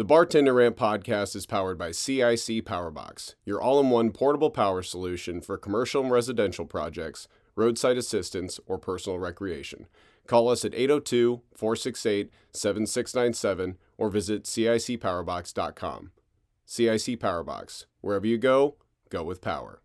The Bartender Rant podcast is powered by CIC Powerbox, your all in one portable power solution for commercial and residential projects, roadside assistance, or personal recreation. Call us at 802 468 7697 or visit CICPowerbox.com. CIC Powerbox. Wherever you go, go with power.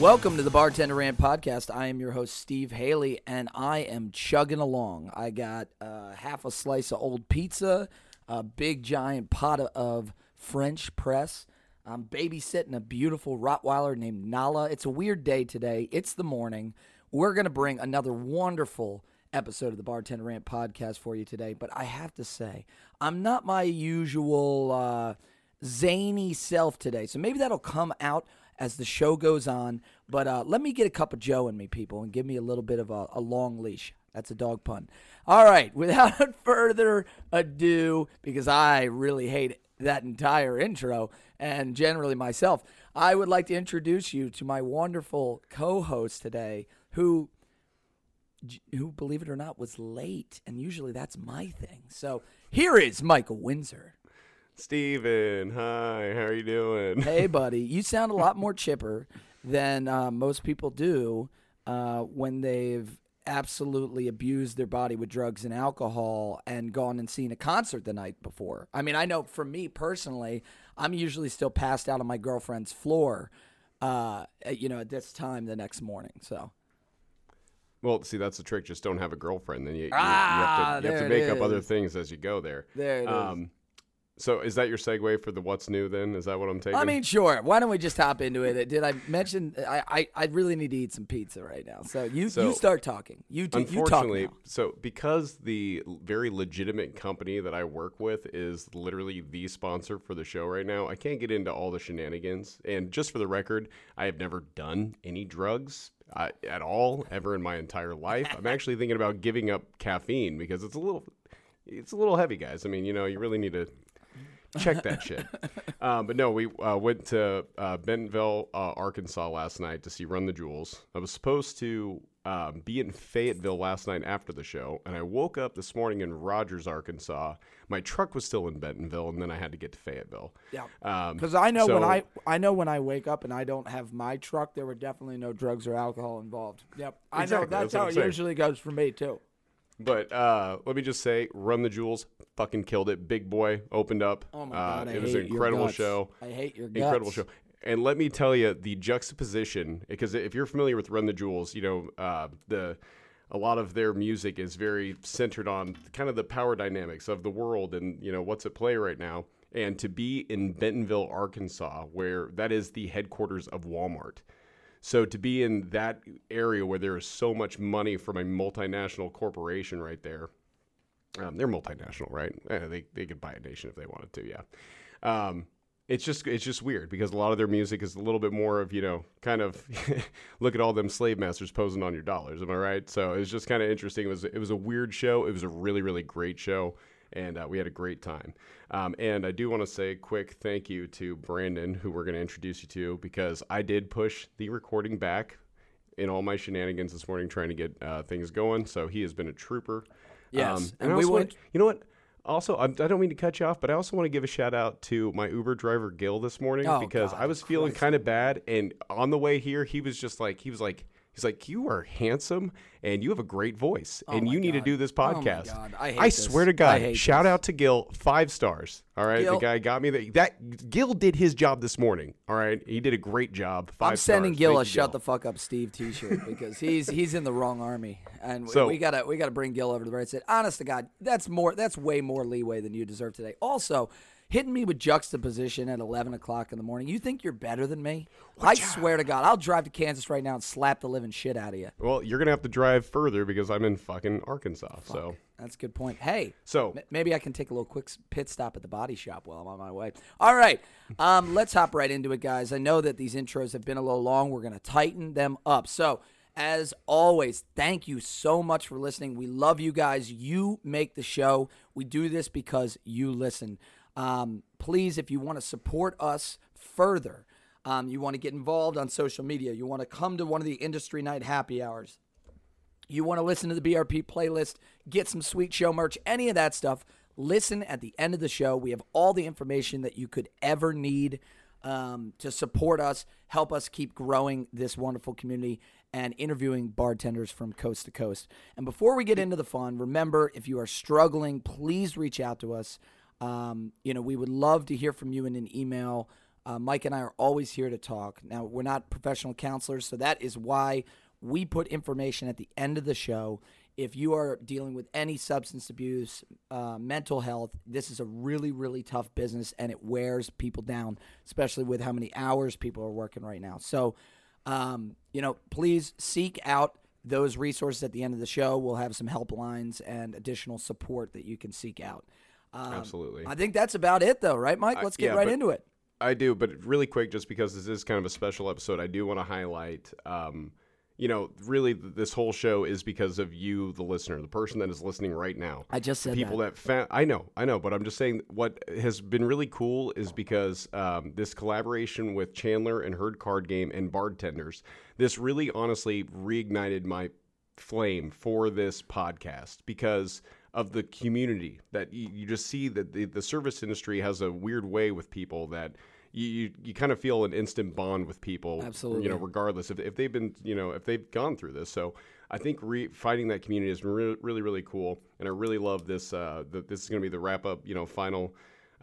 Welcome to the Bartender Rant podcast. I am your host, Steve Haley, and I am chugging along. I got uh, half a slice of old pizza, a big giant pot of French press. I'm babysitting a beautiful Rottweiler named Nala. It's a weird day today. It's the morning. We're going to bring another wonderful episode of the Bartender Rant podcast for you today. But I have to say, I'm not my usual uh, zany self today. So maybe that'll come out as the show goes on. But uh, let me get a cup of Joe in me, people, and give me a little bit of a, a long leash. That's a dog pun. All right, without further ado, because I really hate that entire intro and generally myself, I would like to introduce you to my wonderful co-host today, who, who believe it or not, was late, and usually that's my thing. So here is Michael Windsor. Steven, hi, how are you doing? Hey, buddy, you sound a lot more chipper than uh, most people do uh, when they've absolutely abused their body with drugs and alcohol and gone and seen a concert the night before. I mean, I know for me personally, I'm usually still passed out on my girlfriend's floor, uh, you know, at this time the next morning. So. Well, see, that's the trick. Just don't have a girlfriend. Then you, Ah, you have to, you have to make up other things as you go there. There it is. So is that your segue for the what's new then? Is that what I'm taking? I mean, sure. Why don't we just hop into it? Did I mention? I, I, I really need to eat some pizza right now. So you So, you start talking. You do, you talk Unfortunately, so because the very legitimate company that I work with is literally the sponsor for the show right now, I can't get into all the shenanigans. And just for the record, I have never done any drugs uh, at all ever in my entire life. I'm actually thinking about giving up caffeine because it's a little, it's a little heavy, guys. I mean, you know, you really need to check that shit. Um, but no, we uh, went to uh, Bentonville, uh, Arkansas last night to see Run the Jewels. I was supposed to um, be in Fayetteville last night after the show, and I woke up this morning in Rogers, Arkansas. My truck was still in Bentonville, and then I had to get to Fayetteville. Yeah. Um, Because I know when I I know when I wake up and I don't have my truck, there were definitely no drugs or alcohol involved. Yep, I Exactly, know that's that's, how it saying. usually goes for me too. But uh, let me just say, Run the Jewels fucking killed it. Big Boi opened up. Oh my Uh, god, I it was an incredible show. I hate your guts. incredible show. And let me tell you, the juxtaposition, because if you're familiar with Run the Jewels, you know uh, the a lot of their music is very centered on kind of the power dynamics of the world and you know what's at play right now. And to be in Bentonville, Arkansas, where that is the headquarters of Walmart. So to be in that area where there is so much money from a multinational corporation right there, um, they're multinational, right? Eh, they they could buy a nation if they wanted to, yeah. Um, it's just it's just weird because a lot of their music is a little bit more of you know kind of look at all them slave masters posing on your dollars. Am I right? So it was just kind of interesting. It was it was a weird show. It was a really really great show, and uh, we had a great time. Um, and I do want to say a quick thank you to Brandon, who we're going to introduce you to, because I did push the recording back in all my shenanigans this morning trying to get uh, things going. So he has been a trooper. Yes, Um, and I we also wanna- you know what? Also, I, I don't mean to cut you off, but I also want to give a shout out to my Uber driver Gil this morning Oh, because God, I was feeling kind of bad, and on the way here, he was just like, he was like, he's like, you are handsome and you have a great voice, oh and Oh my you need to do this Oh podcast. God, I this. swear to I God, shout this. out to Gil, five stars. All right, Gil- the guy got me that. That Gil did his job this morning. All right, he did a great job. 5 I'm sending stars. Gil Thank a you, "Shut Gil. the fuck up, Steve" T-shirt because he's he's in the wrong army, and we- So- we gotta we gotta bring Gil over to the right side. Honest to God, that's more that's way more leeway than you deserve today. Also, hitting me with juxtaposition at 11 o'clock in the morning. You think you're better than me? I swear to God, I'll drive to Kansas right now and slap the living shit out of you. Well, you're gonna have to drive further because I'm in fucking Arkansas. So, That's a good point. Hey, so M- Maybe I can take a little quick pit stop at the body shop while I'm on my way. All right, um, let's hop right into it, guys. I know that these intros have been a little long. We're going to tighten them up. So, as always, thank you so much for listening. We love you guys. You make the show. We do this because you listen. Um, please, if you want to support us further, um, you want to get involved on social media, you want to come to one of the industry night happy hours, you want to listen to the BRP playlist, get some sweet show merch, any of that stuff, listen at the end of the show. We have all the information that you could ever need um, to support us, help us keep growing this wonderful community, and interviewing bartenders from coast to coast. And before we get into the fun, remember if you are struggling, please reach out to us. Um, you know, we would love to hear from you in an email. Uh, Mike and I are always here to talk. Now, we're not professional counselors, so that is why we put information at the end of the show. If you are dealing with any substance abuse, uh, mental health, this is a really, really tough business and it wears people down, especially with how many hours people are working right now. So, um, you know, please seek out those resources at the end of the show. We'll have some helplines and additional support that you can seek out. Um, Absolutely. I think that's about it, though, right, Mike? Let's get yeah, right into it. I do, but really quick, just because this is kind of a special episode, I do want to highlight, um, you know, really this whole show is because of you, the listener, the person that is listening right now. I just said people that. that, fa- I know, I know, but I'm just saying what has been really cool is because um, this collaboration with Chandler and Herd Card Game and Bardtenders, this really honestly reignited my flame for this podcast because of the community that you, you just see that the, the service industry has a weird way with people that you, you, you kind of feel an instant bond with people Absolutely. you know regardless if, if they've been you know if they've gone through this. So i think re- finding that community has been really really really cool. And i really love this uh the, this is going to be the wrap up you know final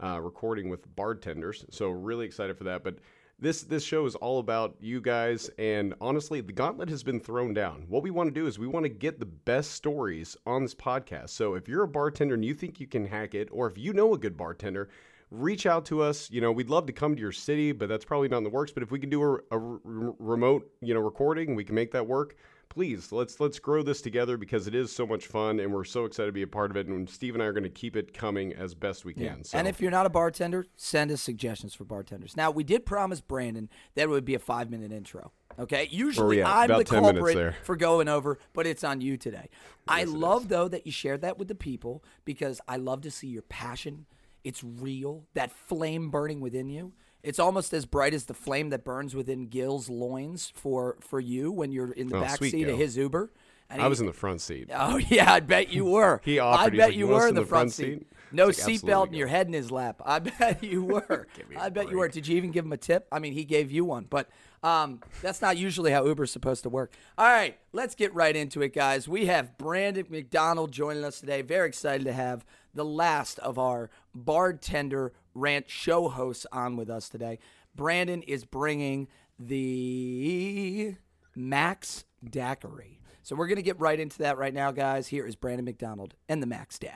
uh, recording with Bardtenders. So really excited for that. But this this show is all about you guys and honestly the gauntlet has been thrown down. What we want to do is we want to get the best stories on this podcast. So if you're a bartender and you think you can hack it or if you know a good bartender reach out to us. You know we'd love to come to your city but that's probably not in the works. But if we can do a, a re- remote you know recording we can make that work please let's let's grow this together because it is so much fun and we're so excited to be a part of it and steve and i are going to keep it coming as best we can so And if you're not a bartender, send us suggestions for bartenders. Now, we did promise Brandon that it would be a five minute intro. Okay. Usually oh, at? I'm About the 10 culprit for going over, but it's on you today. I love, though, that you shared that with the people because I love to see your passion. It's real, that flame burning within you. It's almost as bright as the flame that burns within Gil's loins for, for you when you're in the Oh, back seat Gil. of his Uber. And i he- was in the front seat Oh yeah, I bet you were. He I offered, he's bet like, you "You were in the front seat. No like, seatbelt "Absolutely, and your head in his lap. I bet you were. I I bet you were. Did you even give him a tip? I mean, he gave you one, but um, that's not usually how Uber's supposed to work. All right, let's get right into it, guys. We have Brandon McDonald joining us today. Very excited to have the last of our bartender rant show hosts on with us today. Brandon is bringing the Max Daiquiri. So we're going to get right into that right now, guys. Here is Brandon McDonald and the Mac's Daiq.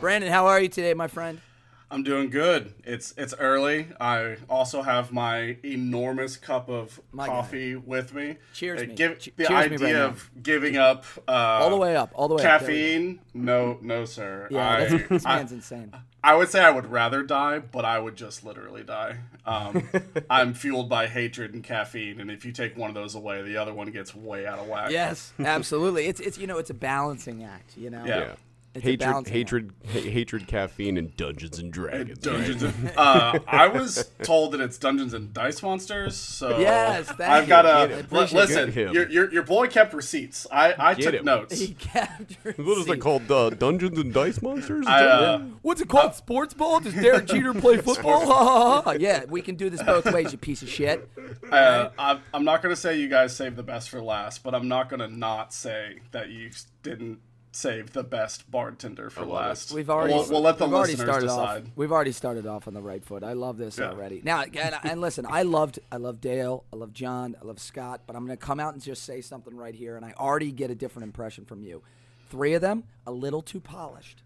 Brandon, how are you today, my friend? I'm doing good. It's it's early. I also have my enormous cup of My guy. coffee with me. Cheers Uh. Give, Che- the cheers me right idea now. of giving up uh, All the way up, all the way up. There we go. caffeine. No, no, sir. Yeah, I, that's, this I, man's insane. I would say I would rather die, but I would just literally die. Um, I'm fueled by hatred and caffeine, and if you take one of those away, the other one gets way out of whack. Yes, absolutely. It's it's you know it's a balancing act. You know. Yeah. yeah It's hatred hatred ha- hatred caffeine and dungeons and dragons right? Dungeons. and- uh, I was told that it's Dungeons and Dice Monsters, so Yes, thank I've you. got Get to listen. Get. Your, your your boy kept receipts. I I Get took him. notes. He captured. what is it called uh, dungeons and dice monsters I, uh, What's it called? Sports ball? Does Derek Jeter play football? yeah, we can do this both ways, you piece of shit. Uh, I'm, I'm not gonna say you guys saved the best for last, but I'm not gonna not say that you didn't save the best bartender for love last. We've already We'll, we'll let the we've already listeners started decide. off. We've already started off on the right foot. I love this Yeah. already. Now, and, and listen, I loved I love Dale, I love John, I love Scott, but I'm going to come out and just say something right here, and I already get a different impression from you. Three of them, a little too polished.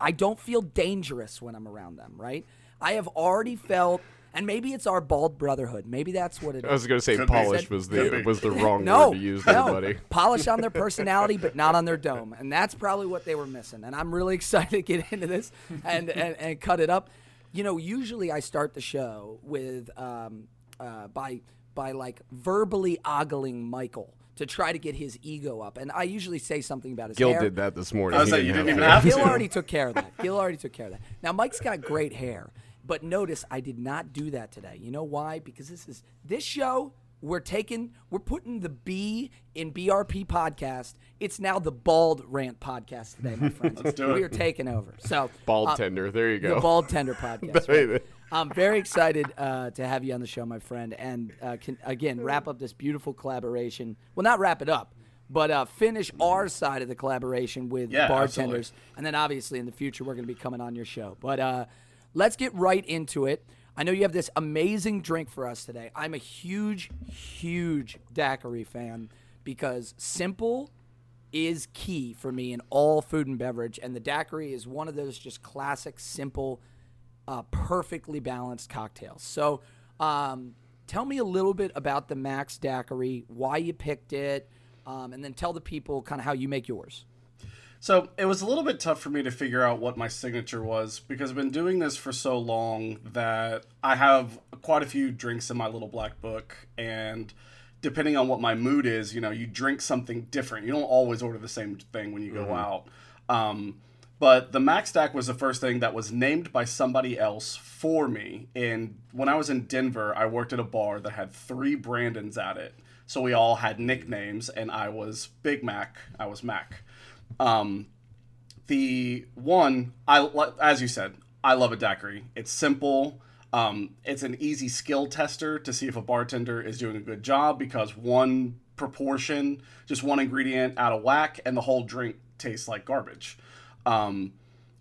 I don't feel dangerous when I'm around them. Right? I have already felt, and maybe it's our bald brotherhood. Maybe that's what it is. I was going to say Could be. polish was the was the wrong no, word to use there, no. buddy. Polish on their personality, but not on their dome, and that's probably what they were missing. And I'm really excited to get into this and and, and cut it up. You know, usually I start the show with um, uh, by by like verbally ogling Michael to try to get his ego up. And I usually say something about his Gil hair. did that this morning. I was He like, you didn't even have to. Gil already took care of that. Gil already took care of that. Now Mike's got great hair, but notice I did not do that today. You know why? Because this is this show. We're taking, we're putting the B in BRP podcast. It's now the Bald Rant podcast today, my friends. Let's do it. We are taking over. So Bald uh, tender. There you go. the Bald Tender podcast. right? I'm very excited uh, to have you on the show, my friend, and uh, can again wrap up this beautiful collaboration. Well, not wrap it up, but uh, finish our side of the collaboration with Yeah, Bardtenders, and then obviously in the future we're going to be coming on your show. But uh, let's get right into it. I know you have this amazing drink for us today. I'm a huge, huge daiquiri fan because simple is key for me in all food and beverage, and the daiquiri is one of those just classic, simple, uh, perfectly balanced cocktails. So, um, tell me a little bit about the Max Daiquiri, why you picked it, um, and then tell the people kind of how you make yours. So it was a little bit tough for me to figure out what my signature was because I've been doing this for so long that I have quite a few drinks in my little black book. And depending on what my mood is, you know, you drink something different. You don't always order the same thing when you go out. Um, but the Mac's Daiq was the first thing that was named by somebody else for me. And when I was in Denver, I worked at a bar that had three Brandons at it. So we all had nicknames, and I was Big Mac. I was Mac. Um, the one I as you said, I love a daiquiri. It's simple. Um, it's an easy skill tester to see if a bartender is doing a good job because one proportion, just one ingredient out of whack, and the whole drink tastes like garbage. Um,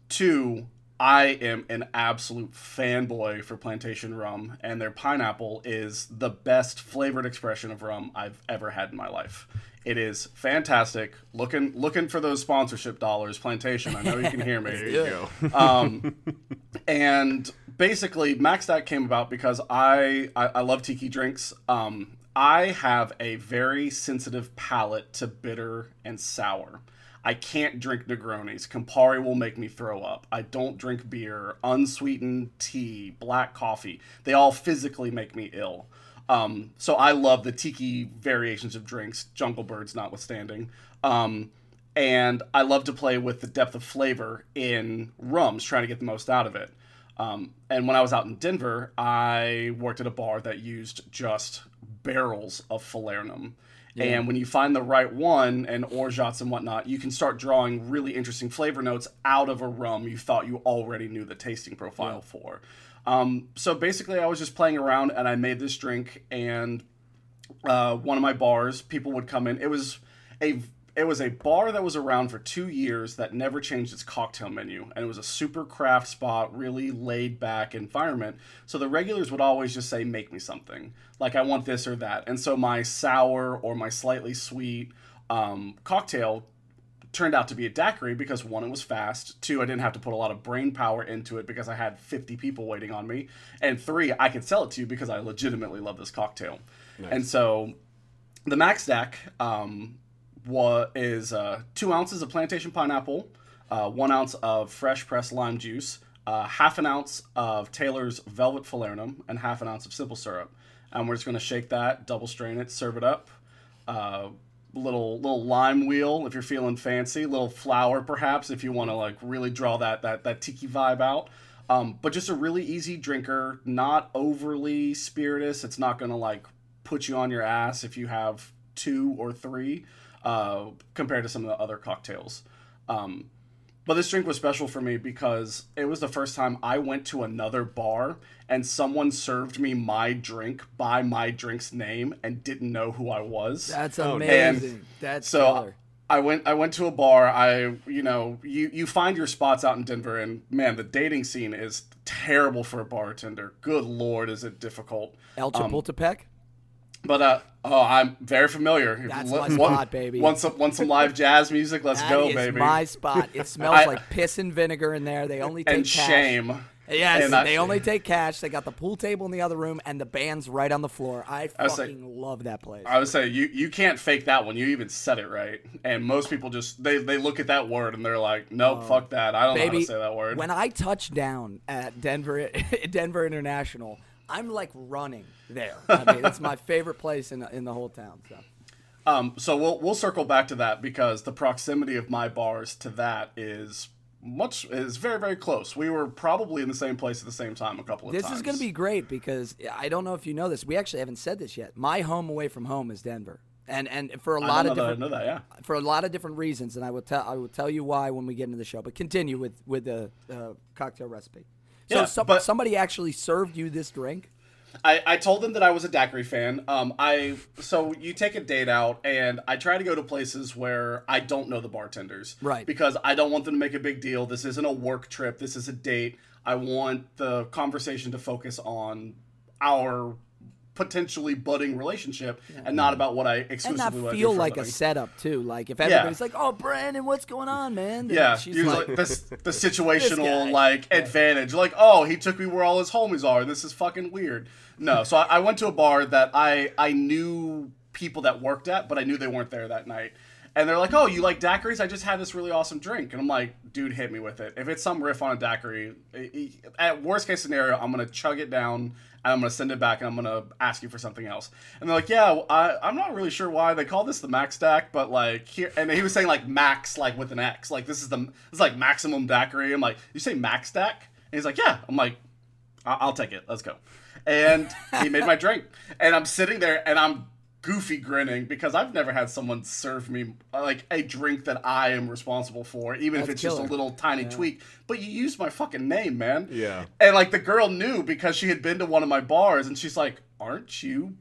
two, I am an absolute fanboy for plantation rum, and their pineapple is the best flavored expression of rum I've ever had in my life. It is fantastic. Looking looking for those sponsorship dollars, plantation. I know you can hear me. There you go. Um, and basically, Mac's Daiq came about because I, I, I love tiki drinks. Um, I have a very sensitive palate to bitter and sour. I can't drink Negronis. Campari will make me throw up. I don't drink beer, unsweetened tea, black coffee. They all physically make me ill. Um, so I love the tiki variations of drinks, Jungle Birds notwithstanding. Um, and I love to play with the depth of flavor in rums, trying to get the most out of it. Um, and when I was out in Denver, I worked at a bar that used just barrels of Falernum. And when you find the right one and orgeats and whatnot, you can start drawing really interesting flavor notes out of a rum you thought you already knew the tasting profile for. Um, so basically, I was just playing around and I made this drink. And uh, one of my bars, people would come in. It was a it was a bar that was around for two years that never changed its cocktail menu, and it was a super craft spot, really laid back environment. So the regulars would always just say, "Make me something," like I want this or that. And so my sour or my slightly sweet um, cocktail turned out to be a daiquiri because one, it was fast. Two, I didn't have to put a lot of brain power into it because I had 50 people waiting on me. And three, I could sell it to you because I legitimately love this cocktail. And so the Mac's Daiq um, wa- is uh, two ounces of plantation pineapple, uh, one ounce of fresh pressed lime juice, uh, half an ounce of Taylor's Velvet Falernum, and half an ounce of simple syrup. And we're just to shake that, double strain it, serve it up. Uh, little little lime wheel if you're feeling fancy, little flour perhaps if you want to like really draw that that that tiki vibe out. Um, but just a really easy drinker, not overly spirituous. It's not gonna like put you on your ass if you have two or three, uh, compared to some of the other cocktails. Um, but this drink was special for me because it was the first time I went to another bar and someone served me my drink by my drink's name and didn't know who I was. That's Oh, amazing. That's so killer. I went I went to a bar. I you know, you you find your spots out in Denver and man, the dating scene is terrible for a bartender. Good lord, is it difficult. El Chapultepec. But uh oh, I'm very familiar. That's you my spot, baby. Want some want some live jazz music? Let's That go, is baby. my spot. It smells I- like piss and vinegar in there. They only take and cash. shame. Yes, And I- they only take cash. They got the pool table in the other room, and the band's right on the floor. I like- fucking love that place. I would say you you can't fake that one. You even said it right. And most people just they they look at that word and they're like, nope, oh. fuck that. I don't know how to say that word. when I touch down at Denver, Denver International, I'm like running there. I mean, it's my favorite place in in the whole town. So Um, so we'll we'll circle back to that because the proximity of my bars to that is much is very very close. We were probably in the same place at the same time a couple of This times. This is going to be great because I don't know if you know this. We actually haven't said this yet. My home away from home is Denver, and and for a lot of different know that, yeah. for a lot of different reasons, and I will tell I will tell you why when we get into the show. But continue with with the uh, cocktail recipe. So Yeah, some, but- somebody actually served you this drink. I, I told them that I was a daiquiri fan. Um, I so you take a date out, and I try to go to places where I don't know the bartenders, Right. Because I don't want them to make a big deal. This isn't a work trip. This is a date. I want the conversation to focus on our potentially budding relationship, and not about what I And exclusively not want to do feel for like a living. setup too. Like if everybody's like, "Oh, Brandon, what's going on, man?" then Yeah, she's usually like, this the situational guy. like advantage, like oh he took me where all his homies are. This is fucking weird. No, so I, I went to a bar that I I knew people that worked at, but I knew they weren't there that night. And they're like, "Oh, you like daiquiris? I just had this really awesome drink." And I'm like, "Dude, hit me with it. If it's some riff on a daiquiri, i- i- at worst case scenario, I'm gonna chug it down and I'm gonna send it back and I'm gonna ask you for something else." And they're like, "Yeah, I, I'm not really sure why they call this the max stack, but like here." And he was saying like max, like with an X, like this is the is like maximum daiquiri. I'm like, "You say max stack?" And he's like, "Yeah." I'm like, I- I'll take it. Let's go. And he made my drink. And I'm sitting there and I'm goofy grinning because I've never had someone serve me uh, like a drink that I am responsible for, even if That's it's just a little tiny tweak. But you used my fucking name, man. Yeah. And like the girl knew because she had been to one of my bars and she's like, Aren't you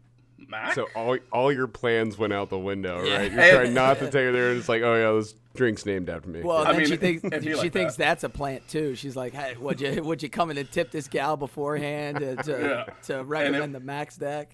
Mac? So all all your plans went out the window, Yeah. right? You're And- trying not to take her there, and it's like, oh yeah, this drink's named after me. Well, I then mean, she thinks she like thinks that. that's a plant too. She's like, "Hey, would you would you come in and tip this gal beforehand to to, Yeah. to recommend the Mac's Daiq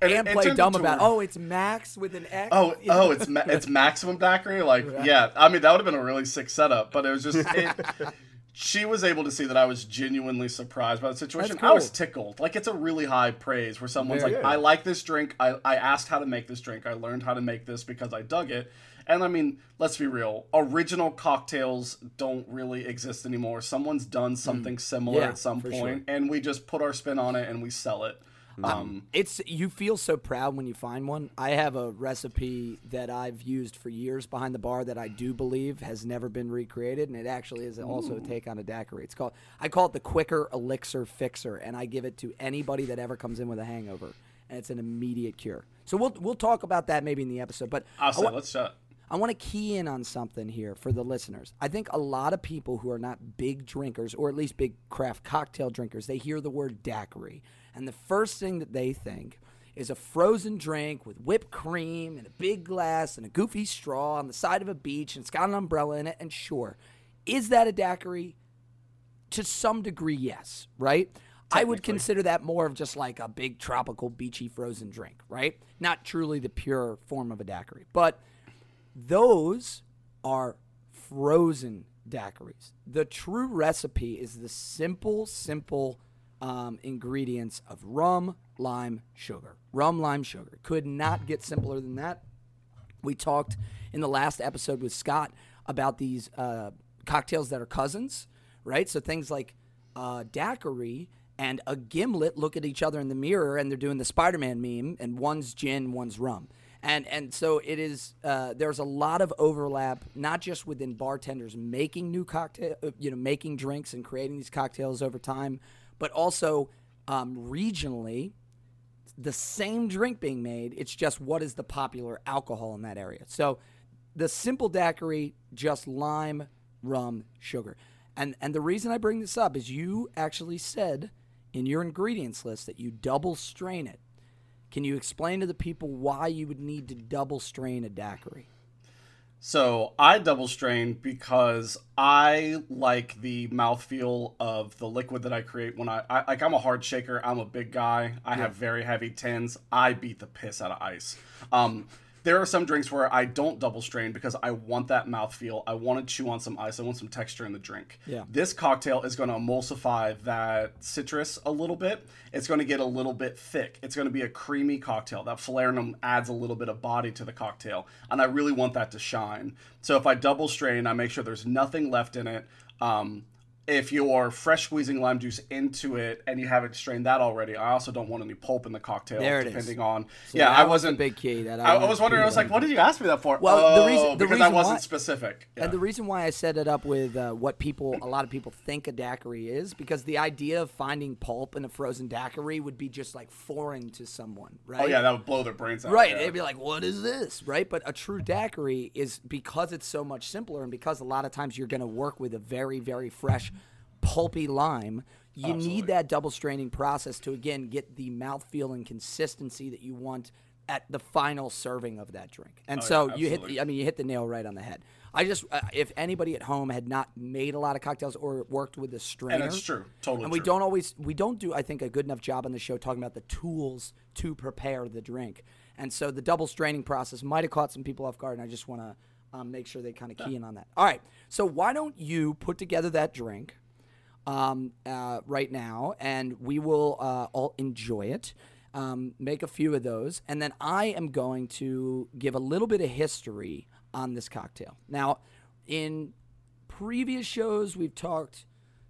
And and, it- play dumb about? Oh, it's Max with an X. Oh, know? oh, it's ma- it's maximum daiquiri. Like, yeah, I mean that would have been a really sick setup, but it was just it, she was able to see that I was genuinely surprised by the situation. That's I was tickled. Like it's a really high praise where someone's Very like, good. "I like this drink. I I asked how to make this drink. I learned how to make this because I dug it." And I mean, let's be real. Original cocktails don't really exist anymore. Someone's done something similar Mm. Yeah, at some point, and we just put our spin on it and we sell it. Um, It's you feel so proud when you find one. I have a recipe that I've used for years behind the bar that I do believe has never been recreated, and it actually is also a take on a daiquiri. It's called I call it the Quicker Elixir Fixer, and I give it to anybody that ever comes in with a hangover, and it's an immediate cure. So we'll we'll talk about that maybe in the episode, but wa- let's shut. I want to key in on something here for the listeners. I think a lot of people who are not big drinkers, or at least big craft cocktail drinkers, they hear the word daiquiri. And the first thing that they think is a frozen drink with whipped cream and a big glass and a goofy straw on the side of a beach, and it's got an umbrella in it. And sure, is that a daiquiri? To some degree, yes, right? I would consider that more of just like a big tropical beachy frozen drink, right? Not truly the pure form of a daiquiri. But those are frozen daiquiris. The true recipe is the simple, simple um, ingredients of rum, lime, sugar. Rum, lime, sugar. Could not get simpler than that. We talked in the last episode with Scott about these uh, cocktails that are cousins, right? So things like uh, daiquiri and a gimlet look at each other in the mirror and they're doing the Spider-Man meme, and one's gin, one's rum. And, and so it is. Uh, there's a lot of overlap, not just within bartenders making new cocktail, uh, you know, making drinks and creating these cocktails over time, but also um, regionally the same drink being made. It's just what is the popular alcohol in that area. So the simple daiquiri, just lime, rum, sugar. And and the reason I bring this up is you actually said in your ingredients list that you double strain it. Can you explain to the people why you would need to double strain a daiquiri? So I double strain because I like the mouthfeel of the liquid that I create when I, I like I'm a hard shaker. I'm a big guy. I have very heavy tins. I beat the piss out of ice. Um, there are some drinks where I don't double strain because I want that mouthfeel. I want to chew on some ice. I want some texture in the drink. Yeah. This cocktail is going to emulsify that citrus a little bit. It's going to get a little bit thick. It's going to be a creamy cocktail. That falernum adds a little bit of body to the cocktail, and I really want that to shine. So if I double strain, I make sure there's nothing left in it. Um, if you're fresh squeezing lime juice into it and you haven't strained that already, I also don't want any pulp in the cocktail. There it is. depending on. So yeah, I was wasn't. big key that I I, was wondering. I was like, what did you ask me that for? Well, oh, the reason- the because reason I wasn't why- specific. Yeah. And the reason why I set it up with uh, what people, a lot of people think a daiquiri is, because the idea of finding pulp in a frozen daiquiri would be just like foreign to someone, right? oh yeah, that would blow their brains out. Right, yeah. they'd be like, "What is this?" Right, but a true daiquiri is because it's so much simpler, and because a lot of times you're going to work with a very, very fresh, pulpy lime. You Absolutely. need that double straining process to again get the mouthfeel and consistency that you want at the final serving of that drink. And so you hit, absolutely. I mean, you hit the nail right on the head. I just, uh, if anybody at home had not made a lot of cocktails or worked with a strainer, and it's true, totally. and we true. don't always we don't do I think a good enough job on the show talking about the tools to prepare the drink. And so the double straining process might have caught some people off guard, and I just want to um, make sure they kind of key in on that. All right, so why don't you put together that drink um, uh, right now, and we will uh, all enjoy it. Um, make a few of those, and then I am going to give a little bit of history on this cocktail. Now, in previous shows, we've talked,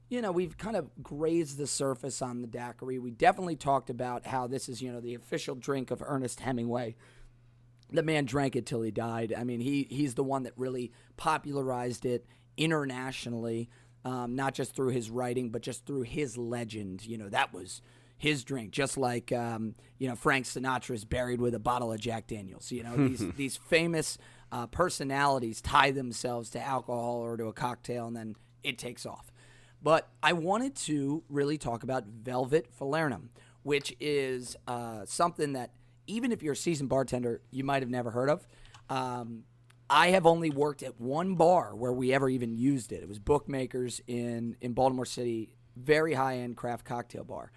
you know, we've kind of grazed the surface on the daiquiri. We definitely talked about how this is, you know, the official drink of Ernest Hemingway. The man drank it till he died. I mean, he he's the one that really popularized it internationally, um, not just through his writing, but just through his legend. You know, that was his drink, just like um, you know Frank Sinatra is buried with a bottle of Jack Daniels. You know, these these famous uh, personalities tie themselves to alcohol or to a cocktail, and then it takes off. But I wanted to really talk about Velvet Falernum, which is uh, something that even if you're a seasoned bartender, you might have never heard of. Um, I have only worked at one bar where we ever even used it. It was Bookmakers in in Baltimore City, very high end craft cocktail bar,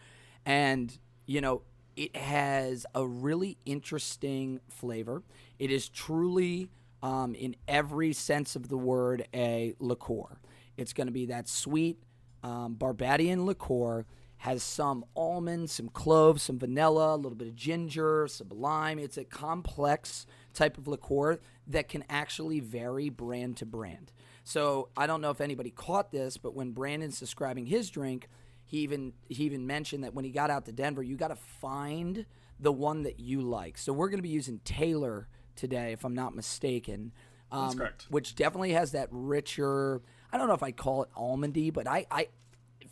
and you know it has a really interesting flavor. It is truly, um, in every sense of the word, a liqueur. It's going to be that sweet um, Barbadian liqueur. Has some almonds, some cloves, some vanilla, a little bit of ginger, some lime. It's a complex type of liqueur that can actually vary brand to brand. So I don't know if anybody caught this, but when Brandon's describing his drink, he even he even mentioned that when he got out to Denver, you got to find the one that you like. So we're going to be using Taylor today, if I'm not mistaken. Um, That's correct. Which definitely has that richer. I don't know if I call it almondy, but I, I,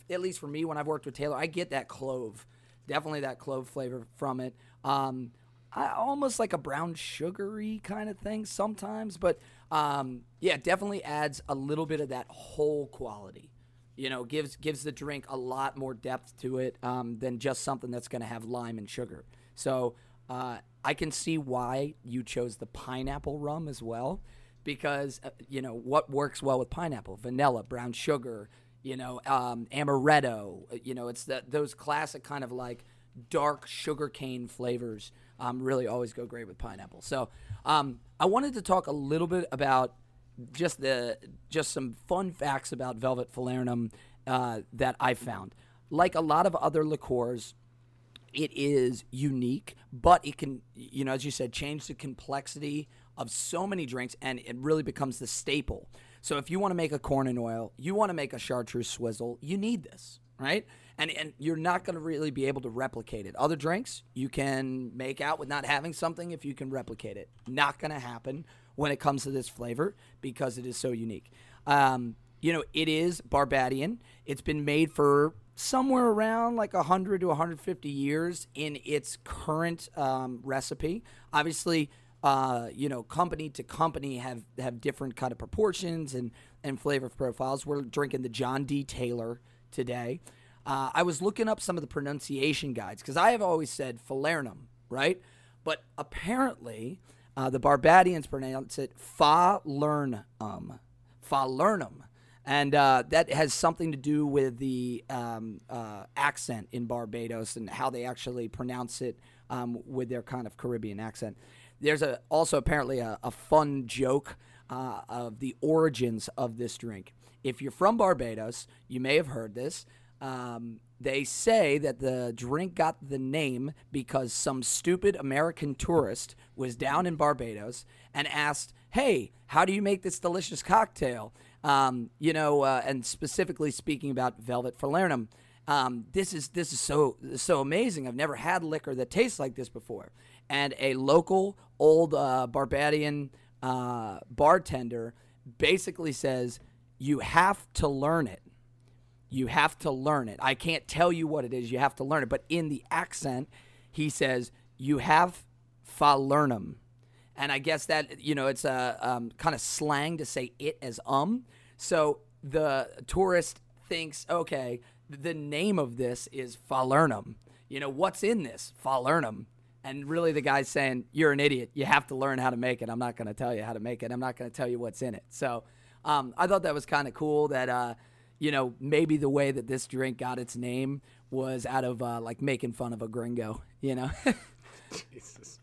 at least for me, when I've worked with Taylor, I get that clove, definitely that clove flavor from it. Um, I, almost like a brown sugary kind of thing sometimes, but um, yeah, it definitely adds a little bit of that whole quality. You know, gives gives the drink a lot more depth to it um, than just something that's going to have lime and sugar. So uh, I can see why you chose the pineapple rum as well, because uh, you know what works well with pineapple: vanilla, brown sugar, you know, um, amaretto. uh, You know, it's that those classic kind of like dark sugarcane flavors. Um, really always go great with pineapple. So um, I wanted to talk a little bit about just the just some fun facts about Velvet Falernum uh, that I found. Like a lot of other liqueurs, it is unique, but it can, you know, as you said, change the complexity of so many drinks, and it really becomes the staple. So if you want to make a Corn 'n' Oil, you want to make a chartreuse swizzle, you need this, right? And and you're not going to really be able to replicate it. Other drinks you can make out with not having something if you can replicate it. Not going to happen when it comes to this flavor because it is so unique. Um, you know, it is Barbadian. It's been made for somewhere around like 100 to 150 years in its current um, recipe. Obviously, uh, you know, company to company have, have different kind of proportions and, and flavor profiles. We're drinking the John D. Taylor today. Uh, I was looking up some of the pronunciation guides because I have always said falernum, right? But apparently, uh, the Barbadians pronounce it falernum, falernum, and uh, that has something to do with the um, uh, accent in Barbados and how they actually pronounce it um, with their kind of Caribbean accent. There's a, also apparently a, a fun joke uh, of the origins of this drink. If you're from Barbados, you may have heard this. Um, they say that the drink got the name because some stupid American tourist was down in Barbados and asked, Hey, how do you make this delicious cocktail? Um, you know, uh, and specifically speaking about Velvet Falernum, um, this is this is so so amazing. I've never had liquor that tastes like this before. And a local old uh, Barbadian uh, bartender basically says you have to learn it. You have to learn it. I can't tell you what it is. You have to learn it. But in the accent, he says you have falernum. And I guess that, you know, it's a um, kind of slang to say it as um. So the tourist thinks, okay, the name of this is falernum. You know, what's in this? Falernum. And really, the guy's saying, You're an idiot. You have to learn how to make it. I'm not going to tell you how to make it. I'm not going to tell you what's in it. So um, I thought that was kind of cool that, uh, you know, maybe the way that this drink got its name was out of uh, like making fun of a gringo, you know? Jesus.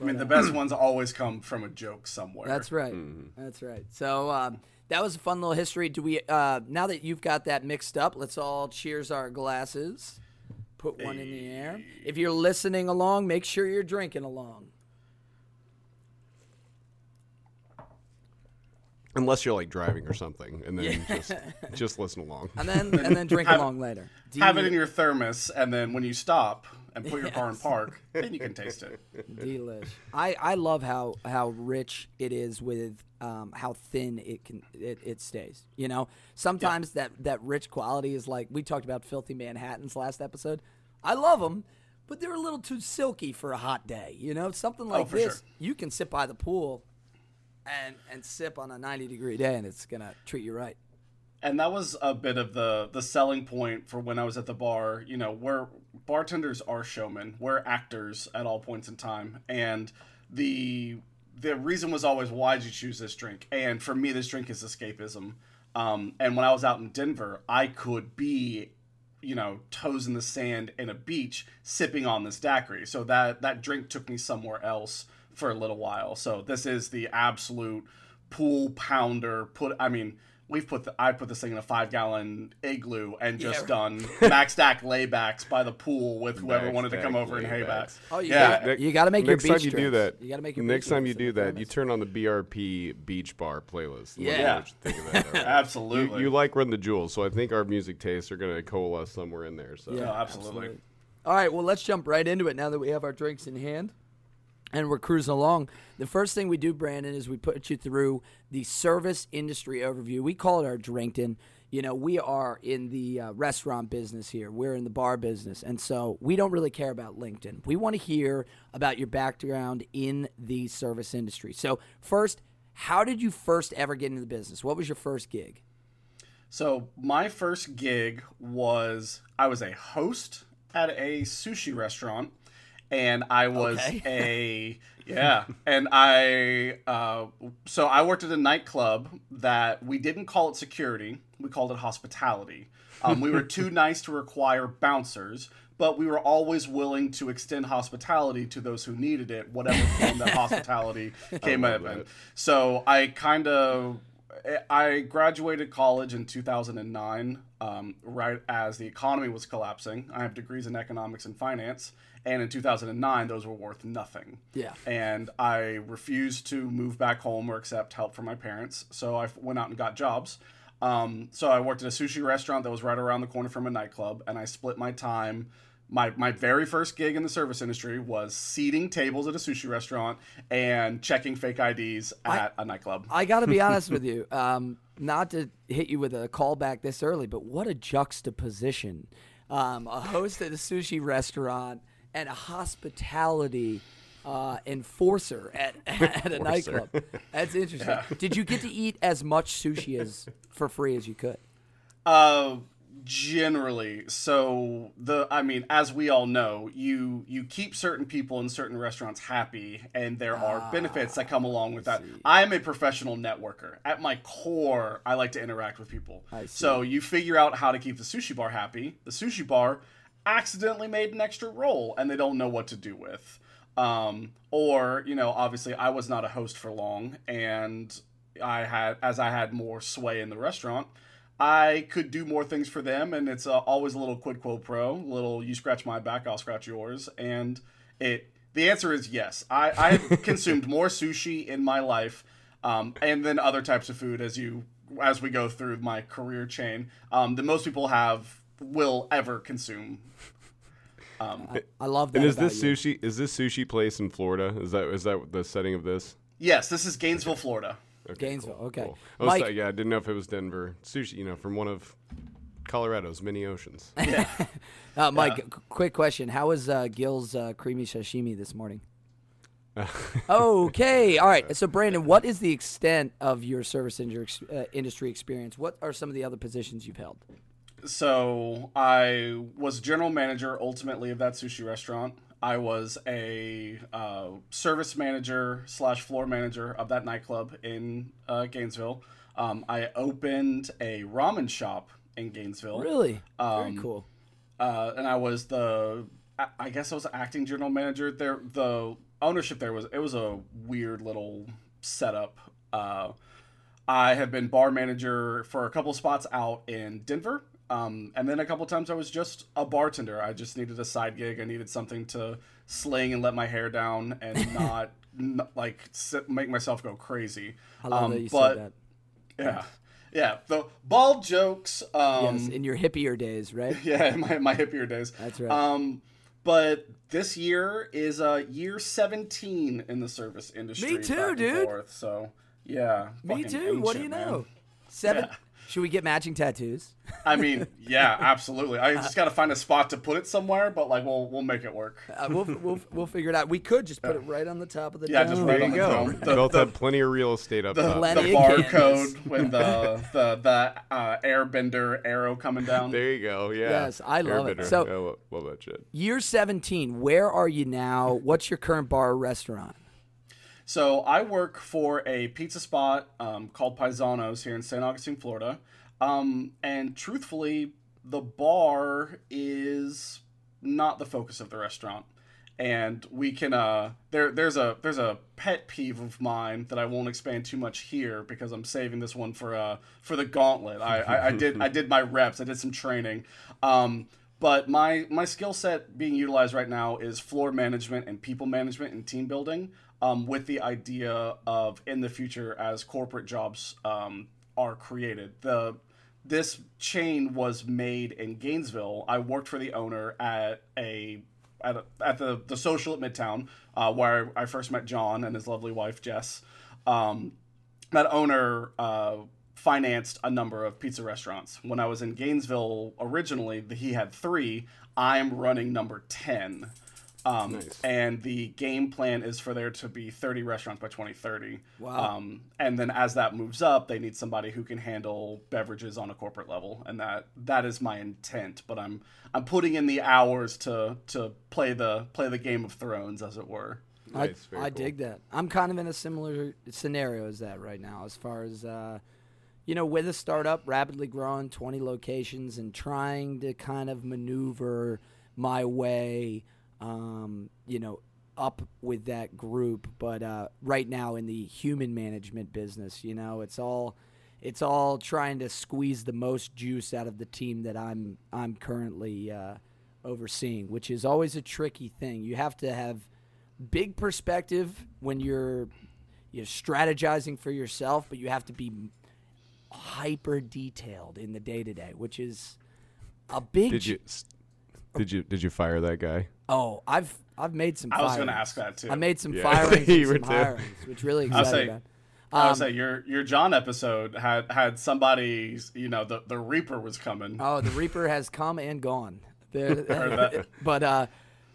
I mean, the best ones always come from a joke somewhere. That's right. That's right. So um, that was a fun little history. Do we? Uh, now that you've got that mixed up, let's all cheers our glasses. Put one in the air. If you're listening along, make sure you're drinking along. Unless you're like driving or something, and then just just listen along. And then and then drink along later. Do Have you- it in your thermos, and then when you stop and put your car in park, then you can taste it. Delish. I, I love how how rich it is with um, how thin it can it, it stays. You know, sometimes that that rich quality is like we talked about filthy Manhattan's last episode. I love them, but they're a little too silky for a hot day. You know, something like for this sure. you can sit by the pool and and sip on a ninety degree day, and it's gonna treat you right. and that was a bit of the the selling point for when I was at the bar. You know, we're bartenders are showmen, we're actors at all points in time, and the the reason was always why did you choose this drink? And for me, this drink is escapism. Um, and when I was out in Denver, I could be, you know, toes in the sand in a beach sipping on this daiquiri. So that that drink took me somewhere else for a little while. So this is the absolute pool pounder. Put I mean, we've put the, I put this thing in a five gallon igloo and just Yeah. done max stack laybacks by the pool with whoever Max wanted to come stack over and laybacks. hayback. Oh, you yeah. got- You gotta make your next time beach you do that. You gotta make your next beach time you do the that. You turn on the BRP Beach Bar playlist. Let Yeah. think of that. all right. Absolutely. You, you like Run the Jewels, so I think our music tastes are going to coalesce somewhere in there. So No, absolutely. All right, well, let's jump right into it now that we have our drinks in hand and we're cruising along. The first thing we do, Brandon, is we put you through the service industry overview. We call it our Drinkton. You know, we are in the uh, restaurant business here, we're in the bar business. And so we don't really care about LinkedIn. We want to hear about your background in the service industry. So, first, how did you first ever get into the business? What was your first gig? So my first gig was I was a host at a sushi restaurant, and I was Okay. a yeah, and I uh, so I worked at a nightclub that we didn't call it security, we called it hospitality. Um, we were too nice to require bouncers. But we were always willing to extend hospitality to those who needed it, whatever form that hospitality came up in. So I kind of I graduated college in 2009, um, right as the economy was collapsing. I have degrees in economics and finance, and in 2009, those were worth nothing. Yeah. And I refused to move back home or accept help from my parents, so I went out and got jobs. Um, so I worked at a sushi restaurant that was right around the corner from a nightclub, and I split my time. My, my very first gig in the service industry was seating tables at a sushi restaurant and checking fake IDs at a nightclub. I got to be honest with you. Um, not to hit you with a callback this early, but what a juxtaposition. Um, a host at a sushi restaurant and a hospitality uh, enforcer at, at a nightclub. That's interesting. Did you get to eat as much sushi as for free as you could? Uh, generally, so the I mean, as we all know, you you keep certain people in certain restaurants happy, and there are benefits that come along with that. I am a professional networker. At my core, I like to interact with people. So you figure out how to keep the sushi bar happy. The sushi bar accidentally made an extra roll, and they don't know what to do with. Um, or you know, obviously, I was not a host for long, and I had as I had more sway in the restaurant. I could do more things for them, and it's uh, always a little quid quo pro, a little you scratch my back, I'll scratch yours, and it. The answer is yes. I I have consumed more sushi in my life, um, and then other types of food as you as we go through my career chain um, than most people have will ever consume. Um, I love that. And is this you. sushi? Is this sushi place in Florida? Is that is that the setting of this? Yes, this is Gainesville, Florida. Okay, Gainesville, cool, okay. cool. I Mike- th- yeah, I didn't know if it was Denver. Sushi, you know, from one of Colorado's many oceans. Uh, Mike, qu- quick question: How was uh, Gil's uh, creamy sashimi this morning? okay, all right. So, Brandon, what is the extent of your service industry, uh, industry experience? What are some of the other positions you've held? So I was general manager ultimately of that sushi restaurant. I was a uh, service manager slash floor manager of that nightclub in uh, Gainesville. Um, I opened a ramen shop in Gainesville. Really, very Um, cool. uh, and I was the I- guess I was acting general manager there. The ownership there was it was a weird little setup. Uh, I had been bar manager for a couple spots out in Denver, um, and then a couple times I was just a bartender. I just needed a side gig. I needed something to sling and let my hair down and not, n like sit, make myself go crazy. I love um, that you but said that. yeah, yeah. The bald jokes. Um, Yes, in your hippier days, right? yeah, my my hippier days. That's right. Um, but this year is uh year seventeen in the service industry. Me too, dude. Forth, so yeah, Me too. what do you ancient, man. know? Seven. Yeah. Should we get matching tattoos? I mean, yeah, absolutely. I just got to find a spot to put it somewhere, but like we'll we'll make it work. Uh, we'll, we'll we'll figure it out. We could just put it right on the top of the Yeah, just right There on you the go. dome. The- Both the- had plenty of real estate up The, top. The barcode with the the the uh, airbender arrow coming down. There you go. Yeah. Yes, I love it. So- I love, love that shit. Year 17, where are you now? What's your current bar or restaurant? So I work for a pizza spot um, called Paisanos here in St. Augustine, Florida. Um, and truthfully, the bar is not the focus of the restaurant. And we can uh there there's a there's a pet peeve of mine that I won't expand too much here because I'm saving this one for uh for the gauntlet. I, I, I did I did my reps, I did some training. Um but my my skill set being utilized right now is floor management and people management and team building um, with the idea of in the future as corporate jobs um, are created the this chain was made in Gainesville. I worked for the owner at a at, a, at the the social at Midtown uh, where I first met John and his lovely wife Jess. Um, that owner uh, financed a number of pizza restaurants. When I was in Gainesville originally, he had three. I'm running number ten. Um, Nice. And the game plan is for there to be 30 restaurants by 2030. Wow. Um, and then as that moves up, they need somebody who can handle beverages on a corporate level, and that that is my intent. But I'm I'm putting in the hours to to play the play the Game of Thrones, as it were. Nice, I, I cool. dig that. I'm kind of in a similar scenario as that right now, as far as, uh, you know, with a startup rapidly growing, 20 locations, and trying to kind of maneuver my way, um, you know, up with that group. But uh, right now in the human management business, you know, it's all. It's all trying to squeeze the most juice out of the team that I'm I'm currently uh, overseeing, which is always a tricky thing. You have to have big perspective when you're you're strategizing for yourself, but you have to be hyper detailed in the day to day, which is a big. Did you did you did you fire that guy? Oh, I've I've made some. I was going gonna ask that too. I made some Yeah. firings You and were some too. hirings, which really I'll excited say- about. I Um, would say your your John episode had had somebody, you know, the the Reaper was coming. Oh, the Reaper has come and gone. There, that. but uh,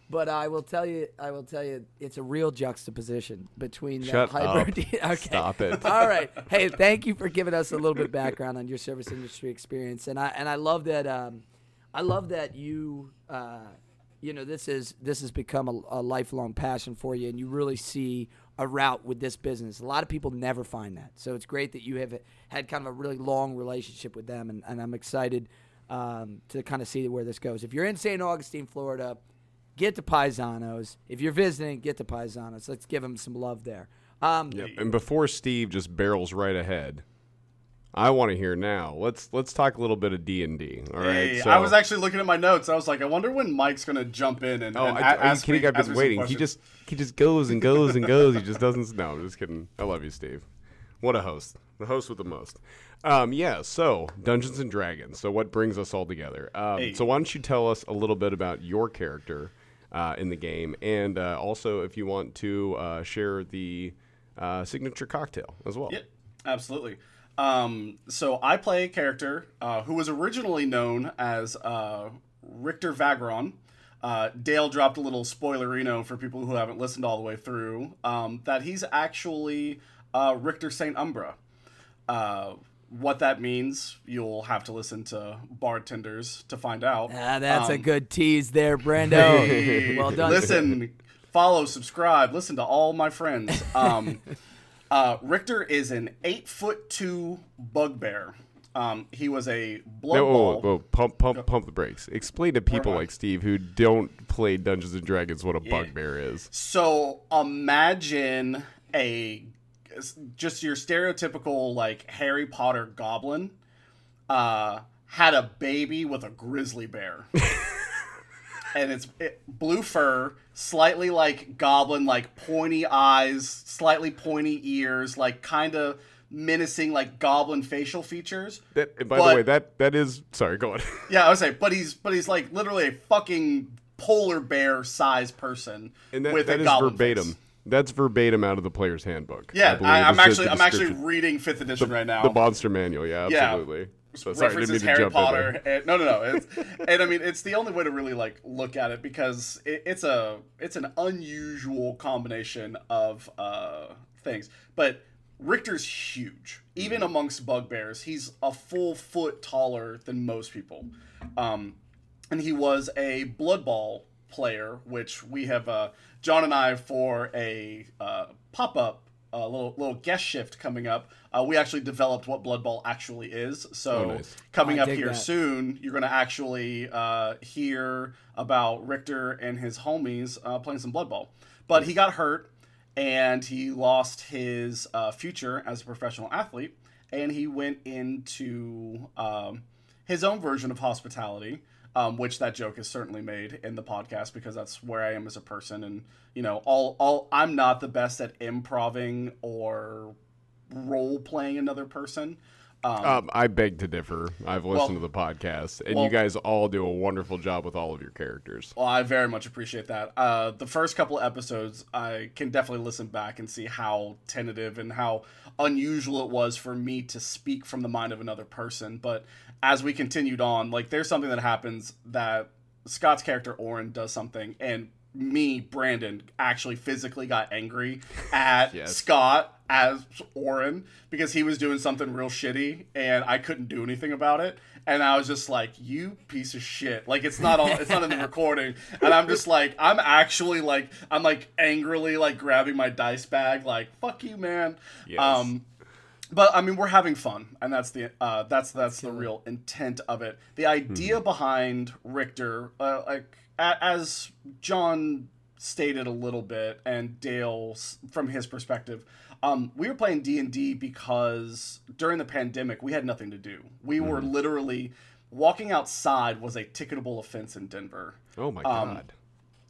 but I will tell you, I will tell you, it's a real juxtaposition between Shut that hyper. up. okay. Stop it. All right. Hey, thank you for giving us a little bit background on your service industry experience, and I and I love that. Um, I love that you. Uh, you know, this is this has become a, a lifelong passion for you, and you really see a route with this business. A lot of people never find that, so it's great that you have had kind of a really long relationship with them, and, and I'm excited um, to kind of see where this goes. If you're in St. Augustine, Florida, get to Paisanos. If you're visiting, get to Paisanos. Let's give them some love there. Um. And before Steve just barrels right ahead, I want to hear now. Let's let's talk a little bit of D and D. All right. Hey, so, I was actually looking at my notes. I was like, I wonder when Mike's gonna jump in and, Oh, and I, a- ask kidding? me, I've been waiting. He just he just goes and goes and goes. He just doesn't. No, I'm just kidding. I love you, Steve. What a host. The host with the most. Um, yeah, so Dungeons and Dragons. So what brings us all together? Um, Hey. So why don't you tell us a little bit about your character uh, in the game, and uh, also if you want to uh, share the uh, signature cocktail as well. Yeah, absolutely. Um, so I play a character uh, who was originally known as uh, Richter Vagron. Uh, Dale dropped a little spoilerino for people who haven't listened all the way through um, that he's actually uh, Richter Saint Umbra. Uh, what that means, you'll have to listen to Bardtenders to find out. Ah, that's a Um, good tease there, Brando. Well done. Listen, follow, subscribe, listen to all my friends. Uh, Richter is an eight foot two bugbear. Um, he was a blood No, whoa, ball. whoa, whoa, pump, pump, pump the brakes. Explain to people like Steve who don't play Dungeons and Dragons what a bugbear is. So imagine a just your stereotypical like Harry Potter goblin uh, had a baby with a grizzly bear. and it's it, blue fur, slightly like goblin, like pointy eyes, slightly pointy ears, like kind of menacing, like goblin facial features. That, by But- the way, that that is sorry. Go on. Yeah, I was saying, but he's but he's like literally a fucking polar bear sized person And that, with that a is goblin verbatim. face. That's verbatim out of the player's handbook. Yeah, I, I'm actually I'm actually reading fifth edition right now. the monster manual. Yeah, Yeah. So, sorry, didn't mean references to Harry jump Potter. And, no, no, no. And I mean, it's the only way to really like look at it because it, it's a it's an unusual combination of uh, things. But Richter's huge, even amongst bugbears. He's a full foot taller than most people, um, and he was a Blood Bowl player, which we have uh, John and I for a uh, pop up. A little little guest shift coming up. Uh, we actually developed what Blood Bowl actually is. So Oh, nice. coming I up here that. soon, you're going to actually uh, hear about Richter and his homies uh, playing some Blood Bowl. But he got hurt and he lost his uh, future as a professional athlete, and he went into um, his own version of hospitality. Um, which that joke is certainly made in the podcast because that's where I am as a person, and you know, all all I'm not the best at improving or role playing another person. Um, Um, I beg to differ. I've listened Well- to the podcast, and well- you guys all do a wonderful job with all of your characters. Well, I very much appreciate that. Uh, the first couple episodes, I can definitely listen back and see how tentative and how unusual it was for me to speak from the mind of another person. But as we continued on, like there's something that happens that Scott's character Oren does something, and me, Brandon, actually physically got angry at Yes. Scott as Oren because he was doing something real shitty and I couldn't do anything about it. And I was just like, "You piece of shit!" Like it's not all, it's not in the recording, and I'm just like, I'm actually like, I'm like angrily like grabbing my dice bag, like, "Fuck you, man." Yes. Um, but I mean, we're having fun, and that's the uh, that's that's the real intent of it. The idea behind Richter, uh, like a- as John stated a little bit, and Dale from his perspective, um, we were playing D and D because during the pandemic we had nothing to do. We were literally walking outside was a ticketable offense in Denver. Oh my Um, god!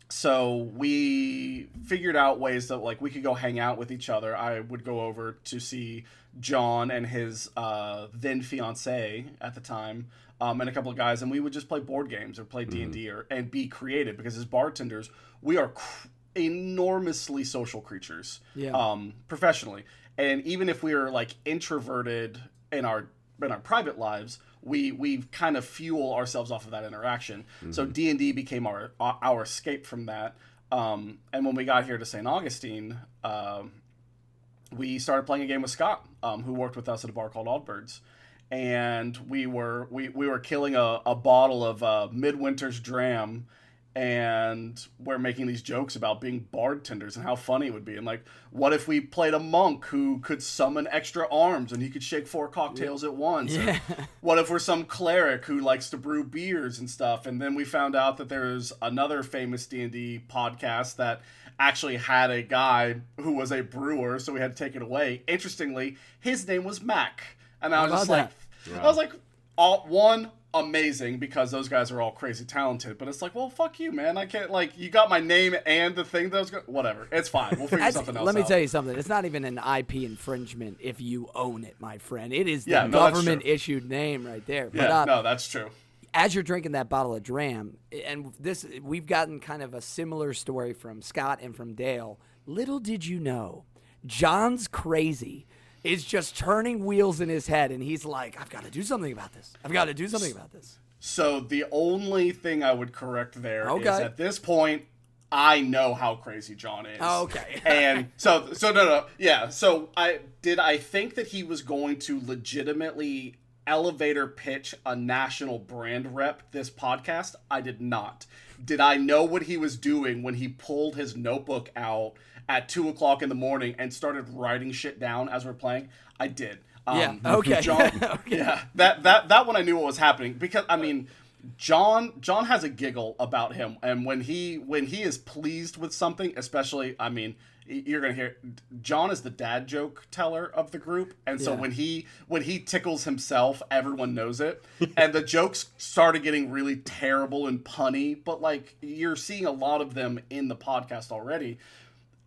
So we figured out ways that like we could go hang out with each other. I would go over to see John and his uh, then fiance at the time, um, and a couple of guys, and we would just play board games or play D and D or and be creative because as bartenders we are cr- enormously social creatures, Yeah. um, professionally, and even if we are like introverted in our in our private lives, we we kind of fuel ourselves off of that interaction. So D and D became our our escape from that. Um, and when we got here to St. Augustine, um, we started playing a game with Scott, um, who worked with us at a bar called Aldbirds, and we were we, we were killing a, a bottle of uh, Midwinter's Dram, and we're making these jokes about being bartenders and how funny it would be, and like, what if we played a monk who could summon extra arms and he could shake four cocktails at once? Yeah. what if we're some cleric who likes to brew beers and stuff and then we found out that there's another famous d&d podcast that actually had a guy who was a brewer so we had to take it away interestingly his name was mac and i was just like i was like all, one amazing because those guys are all crazy talented. But it's like, well, fuck you, man. I can't like you got my name and the thing that was going. Whatever, it's fine. We'll figure something else. let me out. tell you something. It's not even an IP infringement if you own it, my friend. It is the Yeah, no, government issued name right there. Yeah, uh, no, that's true. As you're drinking that bottle of dram, and this we've gotten kind of a similar story from Scott and from Dale. Little did you know, John's crazy is just turning wheels in his head, and he's like, "I've got to do something about this. I've got to do something about this." So the only thing I would correct there is Okay. at this point, I know how crazy John is. Oh, okay. and so so no no yeah. So I did I think that he was going to legitimately elevator pitch a national brand rep this podcast? I did not. Did I know what he was doing when he pulled his notebook out at two o'clock in the morning and started writing shit down as we're playing? I did. Yeah, Um, okay. John, Okay. Yeah, that that that one I knew what was happening because I mean, John John has a giggle about him, and when he when he is pleased with something, especially I mean, you're gonna hear John is the dad joke teller of the group, and so Yeah. when he when he tickles himself, everyone knows it, and the jokes started getting really terrible and punny, but like you're seeing a lot of them in the podcast already.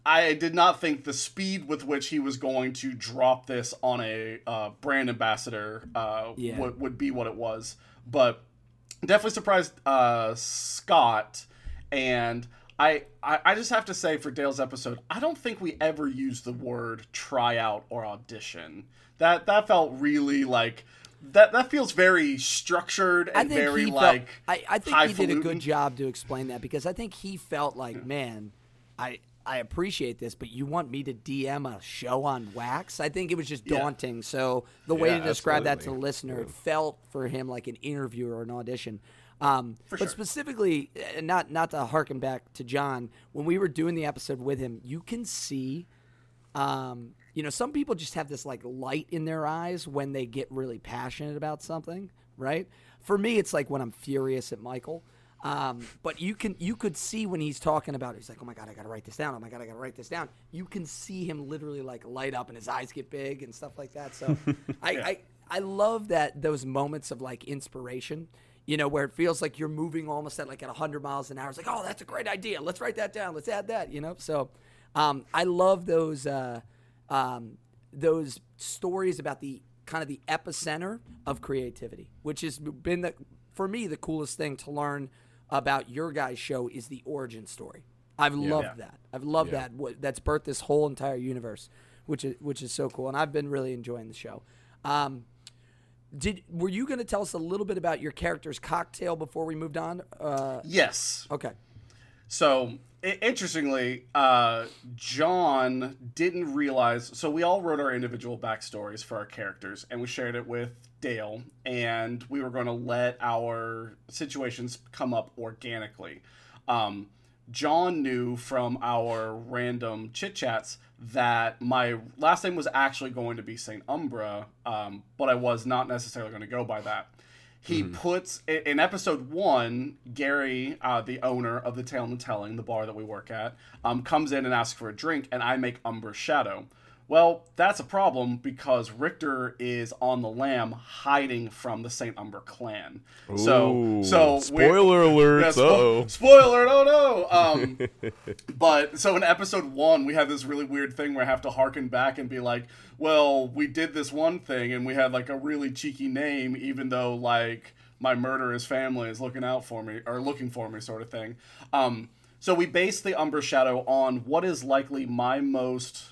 I did not think the speed with which he was going to drop this on a uh, brand ambassador uh, Yeah. would, would be what it was. But definitely surprised uh, Scott. And I, I, I just have to say for Dale's episode, I don't think we ever used the word tryout or audition. That that felt really like that. That feels very structured and very he like. I, I think he did a good job to explain that because I think he felt like, man, I I appreciate this, but you want me to DM a show on wax? I think it was just Yeah. daunting. So the way Yeah, to describe that to the absolutely. listener, it felt for him like an interview or an audition. Um, but sure. specifically, uh, not not to harken back to John, when we were doing the episode with him, you can see um, you know, some people just have this like light in their eyes when they get really passionate about something, right? For me, it's like when I'm furious at Michael. Um, but you can you could see when he's talking about it, he's like, oh my god, I gotta write this down. Oh my god, I gotta write this down. You can see him literally like light up and his eyes get big and stuff like that. So I, I I love that those moments of like inspiration. You know, where it feels like you're moving almost at like at 100 miles an hour. It's like, oh, that's a great idea. Let's write that down. Let's add that. You know, so um, I love those uh, um, those stories about the kind of the epicenter of creativity, which has been the for me the coolest thing to learn about your guys' show is the origin story. I've loved Yeah. that. I've loved that. What, that's birthed this whole entire universe, which is which is so cool, and I've been really enjoying the show. Um, did were you going to tell us a little bit about your character's cocktail before we moved on? Uh, Yes. okay. So i- interestingly, uh, John didn't realize. So we all wrote our individual backstories for our characters, and we shared it with Dale, and we were going to let our situations come up organically. Um, John knew from our random chit chats that my last name was actually going to be Saint Umbra, um, but I was not necessarily going to go by that. He puts in episode one, Gary, uh, the owner of the Tale and the Telling, the bar that we work at, um, comes in and asks for a drink, and I make Umbra's shadow. Well, that's a problem because Richter is on the lam hiding from the Saint Umbra clan. so, Ooh, so we're- spoiler alert. yeah, spo- spoiler! Oh no! Um, but so in episode one, we have this really weird thing where I have to harken back and be like, "Well, we did this one thing, and we had like a really cheeky name, even though like my murderous family is looking out for me or looking for me, sort of thing." Um, so we base the Umbra Shadow on what is likely my most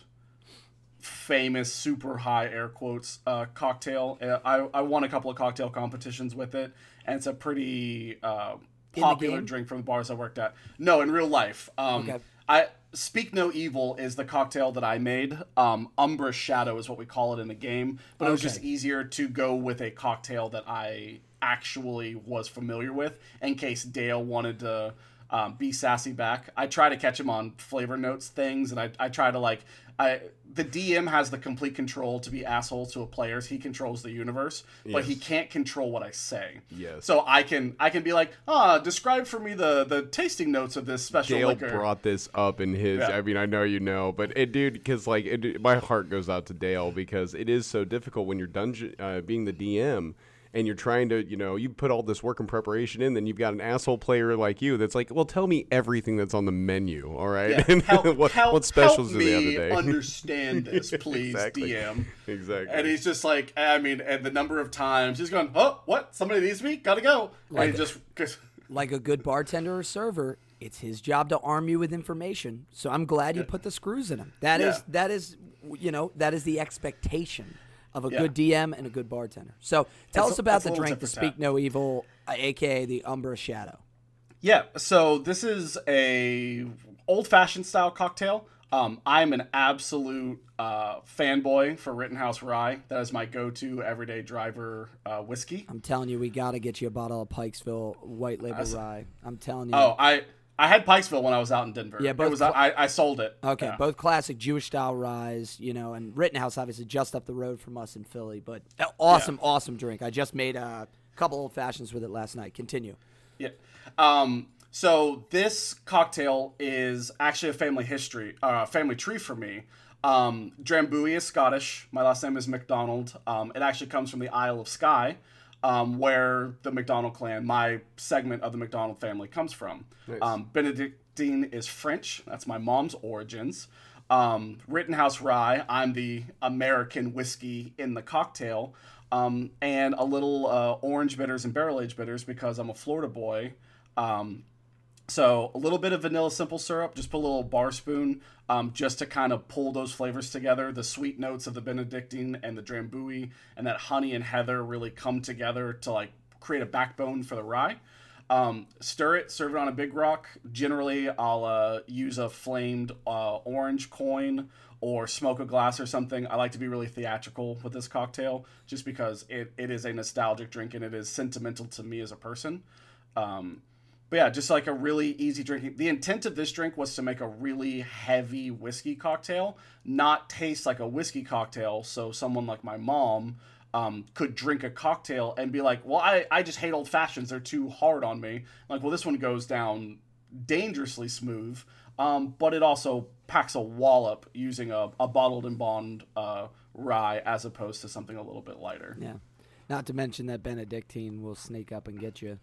famous super high air quotes uh, cocktail. Uh, I, I won a couple of cocktail competitions with it, and it's a pretty uh, popular drink from the bars I worked at. No, in real life. Um, Okay. I Speak No Evil is the cocktail that I made. Um, Umbra Shadow is what we call it in the game, but it was just easier to go with a cocktail that I actually was familiar with in case Dale wanted to um, be sassy back. I try to catch him on flavor notes things, and I, I try to like. I, the DM has the complete control to be asshole to a players. He controls the universe, but he can't control what I say. Yes. So I can I can be like, ah, describe for me the the tasting notes of this special Dale liquor. brought this up in his. Yeah. I mean, I know you know, but it, dude, because like, it, my heart goes out to Dale because it is so difficult when you're dungeon uh, being the DM and you're trying to, you know, you put all this work and preparation in, then you've got an asshole player like you that's like, well, tell me everything that's on the menu, all right? Yeah, And help, what, help, what specials help do they have me today? understand this, please, Exactly. DM. exactly. And he's just like, I mean, and the number of times he's going, oh, what? Somebody needs me? Gotta go. and just, just like a good bartender or server, it's his job to arm you with information. So I'm glad you put the screws in him. That is Yeah. that is you know that is the expectation of a Yeah. good DM and a good bartender. So tell It's us about a the drink, the Speak. No Evil, aka the Umbra Shadow. Yeah, so this is a old-fashioned style cocktail. Um, I'm an absolute uh, fanboy for Rittenhouse Rye. That is my go-to everyday driver uh, whiskey. I'm telling you, we got to get you a bottle of Pikesville White Label Rye. I'm telling you. Oh, I I had Pikesville when I was out in Denver. Yeah, it was cl- I, I sold it. Okay, Yeah. both classic Jewish style ryes, you know, and Rittenhouse obviously just up the road from us in Philly, but awesome, awesome drink. I just made a couple old fashions with it last night. Continue. Yeah. Um, so this cocktail is actually a family history, uh, family tree for me. Um, Drambuie is Scottish. My last name is McDonald. Um, it actually comes from the Isle of Skye, um, where the McDonald clan, my segment of the McDonald family, comes from. Um, Benedictine is French. That's my mom's origins. Um, Rittenhouse Rye, I'm the American whiskey in the cocktail. Um, and a little uh, orange bitters and barrel aged bitters because I'm a Florida boy. So a little bit of vanilla simple syrup, just put a little bar spoon, um, just to kind of pull those flavors together. The sweet notes of the Benedictine and the Drambuie and that honey and heather really come together to like create a backbone for the rye. Um, stir it, serve it on a big rock. Generally, I'll uh, use a flamed uh, orange coin or smoke a glass or something. I like to be really theatrical with this cocktail just because it, it is a nostalgic drink and it is sentimental to me as a person. Um, but yeah, just like a really easy drinking. The intent of this drink was to make a really heavy whiskey cocktail, not taste like a whiskey cocktail. So someone like my mom um, could drink a cocktail and be like, well, I, I just hate old fashions. They're too hard on me. Like, well, this one goes down dangerously smooth, um, but it also packs a wallop using a, a bottled and bond uh, rye as opposed to something a little bit lighter. Yeah. Not to mention that Benedictine will sneak up and get you.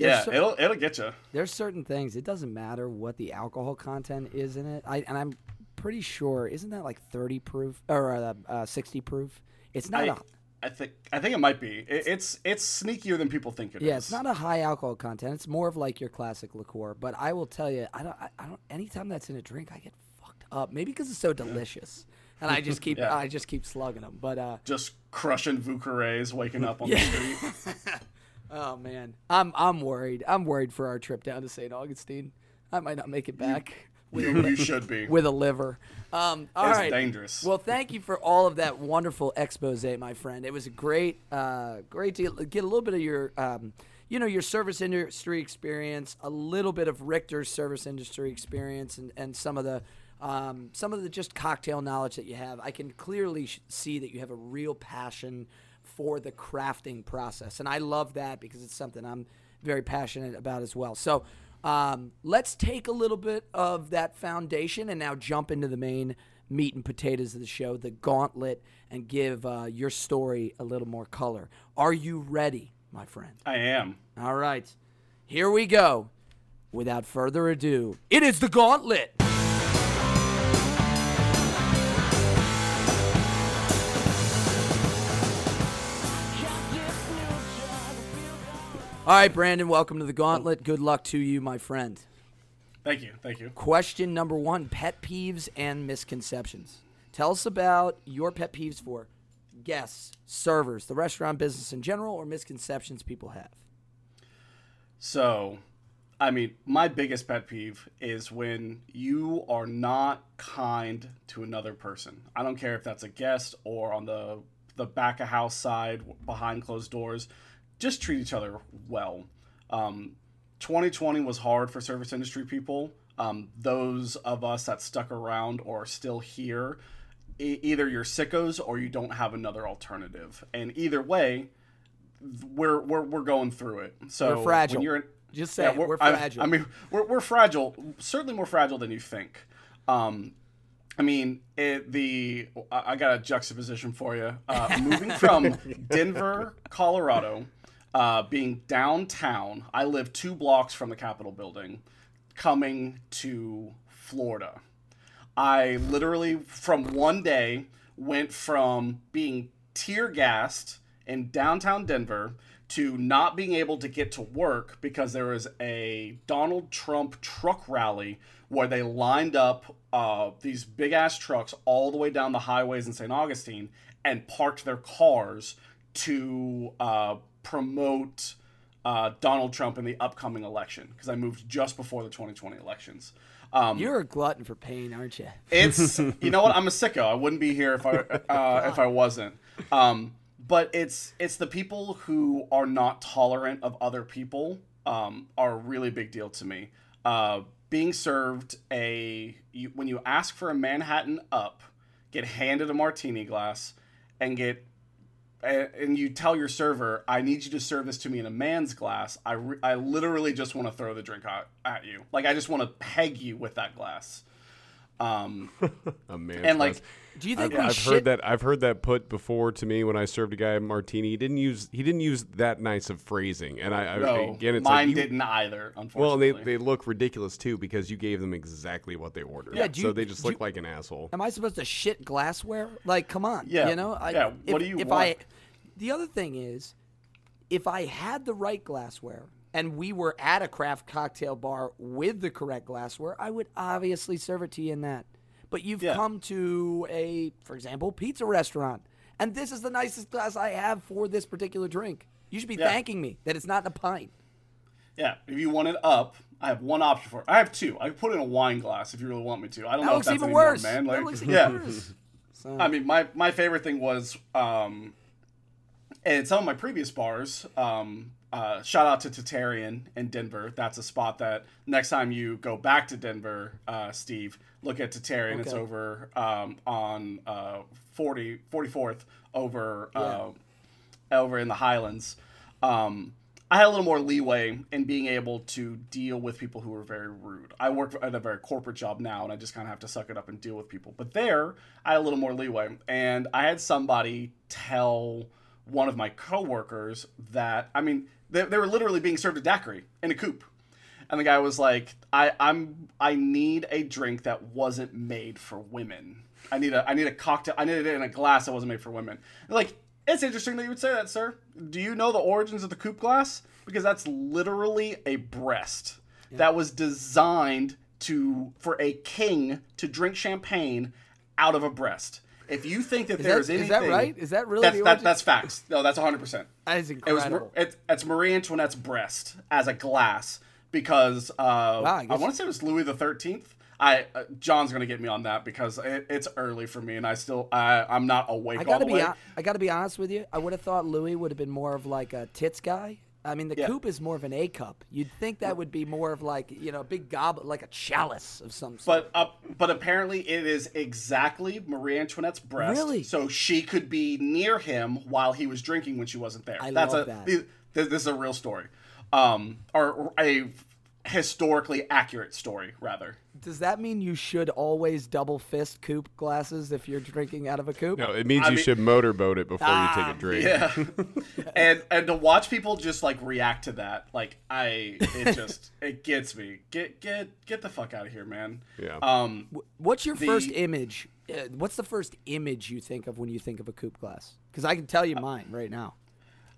Yeah, cer- it'll, it'll get you. there's certain things. It doesn't matter what the alcohol content is in it. I and I'm pretty sure isn't that like 30 proof or uh, uh, 60 proof? It's not I, a I think I think it might be. It, it's it's sneakier than people think it is. yeah, it's not a high alcohol content. It's more of like your classic liqueur. But I will tell you, I don't. I, I don't. Anytime that's in a drink, I get fucked up. Maybe because it's so delicious, and I just keep. Yeah. I just keep slugging them. But uh, just crushing Vieux Carrés, waking up on the street. oh man, I'm I'm worried. I'm worried for our trip down to St. Augustine. I might not make it back with a, you, li- should be. with a liver. Um, all It's right. dangerous. Well, thank you for all of that wonderful expose, my friend. It was a great, uh, great to get a little bit of your, um, you know, your service industry experience, a little bit of Richter's service industry experience, and, and some of the, um, some of the just cocktail knowledge that you have. I can clearly sh- see that you have a real passion for the crafting process, and I love that because it's something I'm very passionate about as well. So. Um, let's take a little bit of that foundation and now jump into the main meat and potatoes of the show, the gauntlet, and give uh, your story a little more color. Are you ready, my friend? I am. All right, here we go. Without further ado, it is the gauntlet. All right, Brandon, welcome to the gauntlet. Good luck to you, my friend. Thank you. Thank you. Question number one pet peeves and misconceptions. Tell us about your pet peeves for guests, servers, the restaurant business in general, or misconceptions people have. So, I mean, my biggest pet peeve is when you are not kind to another person. I don't care if that's a guest or on the the back of house side behind closed doors. Just treat each other well. Um, 2020 was hard for service industry people. Um, those of us that stuck around or are still here, e- either you're sickos or you don't have another alternative. And either way, we're we're, we're going through it. So We're fragile. When you're in, Just say it, we're I- fragile. I, mean, we're, we're fragile. Certainly more fragile than you think. Um, I mean, it, the I I got a juxtaposition for you. Uh, moving from Denver, Colorado, uh, being downtown, I live two blocks from the Capitol building, coming to Florida. I literally, from one day, went from being tear gassed in downtown Denver to not being able to get to work because there was a Donald Trump truck rally where they lined up uh, these big ass trucks all the way down the highways in St. Augustine and parked their cars to uh, promote uh, Donald Trump in the upcoming election because I moved just before the 2020 elections. Um, You're a glutton for pain, aren't you? it's you know what I'm a sicko. I wouldn't be here if I uh, if I wasn't. Um, but it's it's the people who are not tolerant of other people um, are a really big deal to me. Uh, being served a you, when you ask for a Manhattan up, get handed a martini glass, and get and you tell your server, "I need you to serve this to me in a man's glass." I, re- I literally just want to throw the drink out at you. Like I just want to peg you with that glass. Um, A man's and like glass. Do you think I've, we I've shit? heard that. I've heard that put before to me when I served a guy a martini. He didn't use. He didn't use that nice of phrasing. And I, I no, again, it's mine like you, didn't either. Unfortunately, Well, they, they look ridiculous too because you gave them exactly what they ordered. Yeah, do so they just look you- like an asshole. Am I supposed to shit glassware? Like, come on. Yeah, You know? I, yeah, If, what do you if want? I, the other thing is, if I had the right glassware and we were at a craft cocktail bar with the correct glassware, I would obviously serve it to you in that. But you've Yeah. come to a, for example, pizza restaurant, and this is the nicest glass I have for this particular drink. You should be Yeah. thanking me that it's not in a pint. yeah. If you want it up, I have one option for it. I have two. I put it in a wine glass if you really want me to. I don't That know if that's even more, worse. man. that Like, looks even yeah. worse. So, I mean, my my favorite thing was um, in some of my previous bars. Um, uh, shout out to Tatarian in Denver. That's a spot that next time you go back to Denver, uh, Steve, look at Tatarian. It's over um, on uh, 40, 44th over uh, over in the Highlands. Um, I had a little more leeway in being able to deal with people who were very rude. I work at a very corporate job now, and I just kind of have to suck it up and deal with people. But there, I had a little more leeway, and I had somebody tell one of my coworkers that I mean they, they were literally being served a daiquiri in a coupe, and the guy was like, "I I'm I need a drink that wasn't made for women. I need a I need a cocktail. I need it in a glass that wasn't made for women." Like it's interesting that you would say that, sir. Do you know the origins of the coupe glass? Because that's literally a breast that was designed to for a king to drink champagne out of a breast. If you think that Is there's that- anything, is that right? Is that really that's, the that, that's facts. No, that's 100. percent that is it was it, it's Marie Antoinette's breast as a glass because uh, I I, want to say it was Louis the Thirteenth. I uh, John's gonna get me on that because it, it's early for me and I still I I'm not awake I gotta the be. I gotta be honest with you. I would have thought Louis would have been more of like a tits guy. I mean, the Yeah. coupe is more of an A cup. You'd think that would be more of like you know a big goblet, like a chalice of some sort. But uh, but apparently it is exactly Marie Antoinette's breast. Really? So she could be near him while he was drinking when she wasn't there. I That's love a that. This, this is a real story, um, or a historically accurate story rather. Does that mean you should always double fist coupe glasses if you're drinking out of a coupe? No, it means I you mean- should motorboat it before you take Ah, a drink. Yeah, and and to watch people just like react to that, like I, it just it gets me. Get get get the fuck out of here, man. Yeah. Um, What's your first image? Uh, what's the first image you think of when you think of a coupe glass? Because I can tell you mine right now.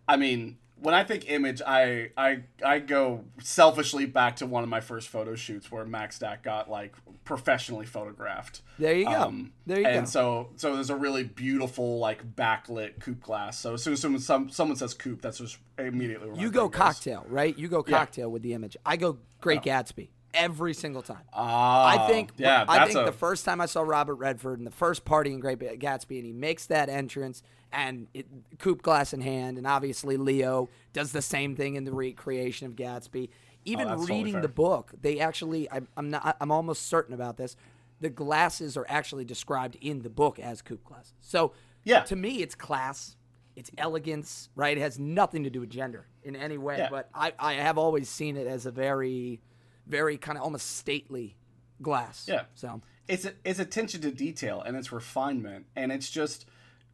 I mean, when I think image, I I I go selfishly back to one of my first photo shoots where Mac's Daiq got like professionally photographed. There you go. There you and go. And so so there's a really beautiful like backlit coupe glass. So as soon as someone, some, someone says coupe, that's just immediately You go cocktail, right? You go Yeah. cocktail with the image. I go Great Gatsby every single time. Ah, I think yeah, I think a, the first time I saw Robert Redford in the first party in Great Gatsby, and he makes that entrance and it, coupe glass in hand, and obviously Leo does the same thing in the recreation of Gatsby. Even Oh, that's totally reading the book, they actually I, I'm not I'm almost certain about this. The glasses are actually described in the book as coupe glasses. So Yeah. to me, it's class. It's elegance, right? It has nothing to do with gender in any way. Yeah. But I, I have always seen it as a very, very kind of almost stately glass. Yeah. So it's it's attention to detail and it's refinement and it's just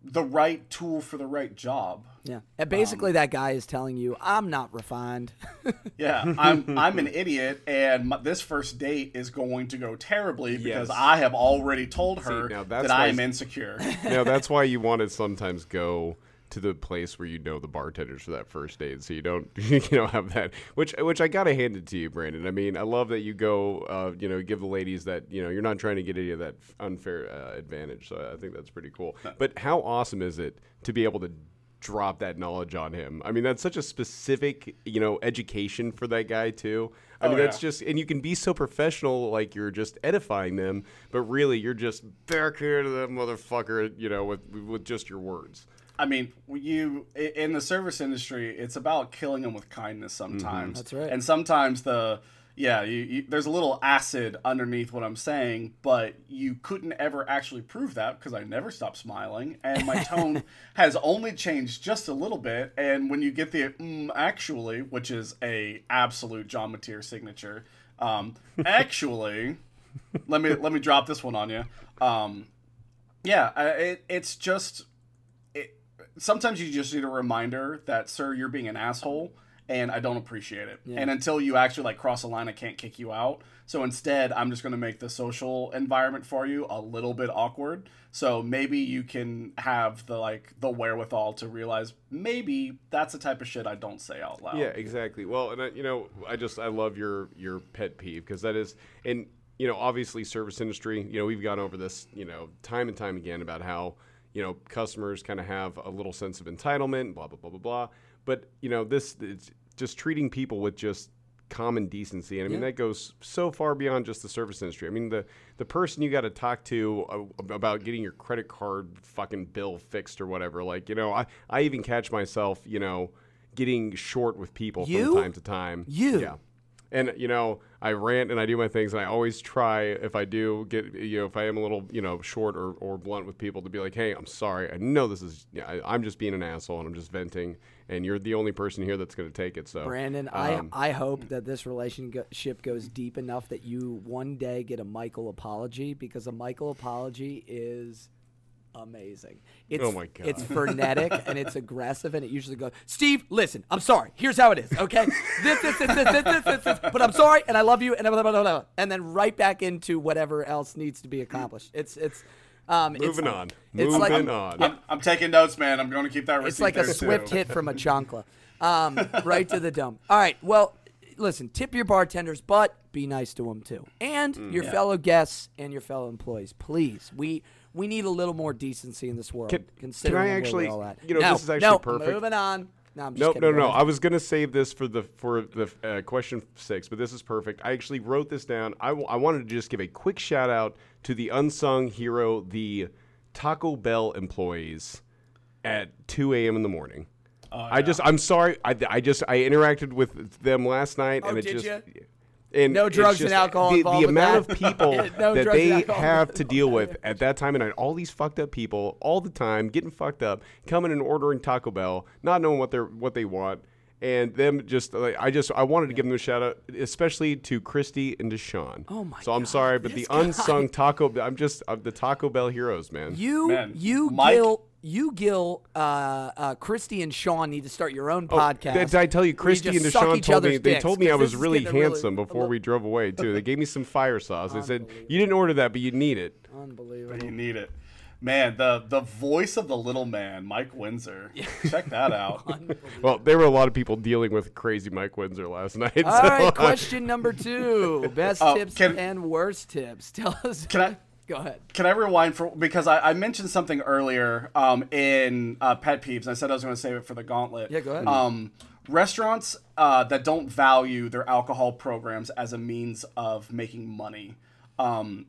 the right tool for the right job. yeah, and basically um, that guy is telling you, I'm not refined. Yeah, I'm I'm an idiot, and my, this first date is going to go terribly because Yes. I have already told her now that's that I am insecure. now that's why you want to sometimes go to the place where you know the bartenders for that first date, so you don't you know have that. Which which I gotta hand it to you, Brandon. I mean, I love that you go, uh, you know, give the ladies that you know you're not trying to get any of that unfair uh, advantage. So I think that's pretty cool. But how awesome is it to be able to drop that knowledge on him? I mean, that's such a specific you know education for that guy too. I Oh, mean, that's yeah. just and you can be so professional, like you're just edifying them, but really you're just backhanding that motherfucker, you know, with with just your words. I mean, you in the service industry, it's about killing them with kindness sometimes. That's right. And sometimes the yeah, you, you, there's a little acid underneath what I'm saying, but you couldn't ever actually prove that because I never stopped smiling, and my tone has only changed just a little bit. And when you get the mm, actually, which is a absolute John Mateer signature, um, actually, let me let me drop this one on you. Um, yeah, it, it's just it, sometimes you just need a reminder that, sir, you're being an asshole, and I don't appreciate it. And until you actually like cross a line, I can't kick you out. So instead, I'm just going to make the social environment for you a little bit awkward. So maybe you can have the like the wherewithal to realize maybe that's the type of shit I don't say out loud. Yeah, exactly. Well, and I, you know, I just I love your your pet peeve because that is, and you know, obviously service industry. You know, we've gone over this, you know, time and time again about how you know customers kind of have a little sense of entitlement, blah blah blah blah blah. But you know, this it's just treating people with just common decency, and I mean that goes so far beyond just the service industry. I mean the the person you got to talk to uh, about getting your credit card fucking bill fixed or whatever. Like you know, I I even catch myself, you know getting short with people You? from time to time. You? Yeah. And you know, I rant and I do my things, and I always try if I do get you know if I am a little you know short or, or blunt with people to be like, hey, I'm sorry. I know this is yeah, I, I'm just being an asshole and I'm just venting, and you're the only person here that's going to take it. So Brandon, um, I I hope that this relationship goes deep enough that you one day get a Michael apology because a Michael apology is amazing. It's, Oh my God. It's frenetic and it's aggressive and it usually goes, Steve, listen, I'm sorry. Here's how it is, okay? this, this, this, this, this, this, this, this, but I'm sorry and I love you and blah, blah, blah, blah, and then right back into whatever else needs to be accomplished. It's it's um it's- moving on, It's moving like on. I'm, I'm taking notes, man. I'm going to keep that receipt it's like a there, swift hit from a chancla, um, right to the dome. All right, well, listen, tip your bartenders, but be nice to them too, and Mm. your fellow guests and your fellow employees. Please, we we need a little more decency in this world. Can- considering can I where actually- we're all at. you know, no, this is actually no, perfect. Moving on. No, I'm just No, kidding. no, no. I was gonna save this for the for the uh, question six, but this is perfect. I actually wrote this down. I, w- I wanted to just give a quick shout out to the unsung hero, the Taco Bell employees at 2 a.m. in the morning. Oh, I just, I'm sorry. I, I just, I interacted with them last night, Oh, and it did just. ya? And No it's drugs and alcohol The, involved the amount that? of people No that they have to deal with with at that time of night, all these fucked up people all the time getting fucked up, coming and ordering Taco Bell, not knowing what they're what they want, and them just like I just I wanted to give them a shout out, especially to Christy and Deshaun. Oh my So I'm God, sorry, but the this guy. unsung Taco, I'm just uh, the Taco Bell heroes, man. You, Man, you, Mike- Gil, you, Gil, uh, uh, Christy and Sean need to start your own Oh, podcast. Did I tell you, Christy and suck Deshaun told me other's they told me I 'cause was really handsome a before we drove away too. They gave me some fire sauce. They said you didn't order that, but you need it. Unbelievable. But You need it. Man, the the voice of the little man, Mike Windsor. Check that out. Well, there were a lot of people dealing with crazy Mike Windsor last night. All so, right, uh, question number two: best Oh, tips can- and worst tips. Tell us. Can I- go ahead? Can I rewind for because I, I mentioned something earlier um, in uh, pet peeves. I said I was going to save it for the gauntlet. Yeah, go ahead. Um, restaurants uh, that don't value their alcohol programs as a means of making money. Um,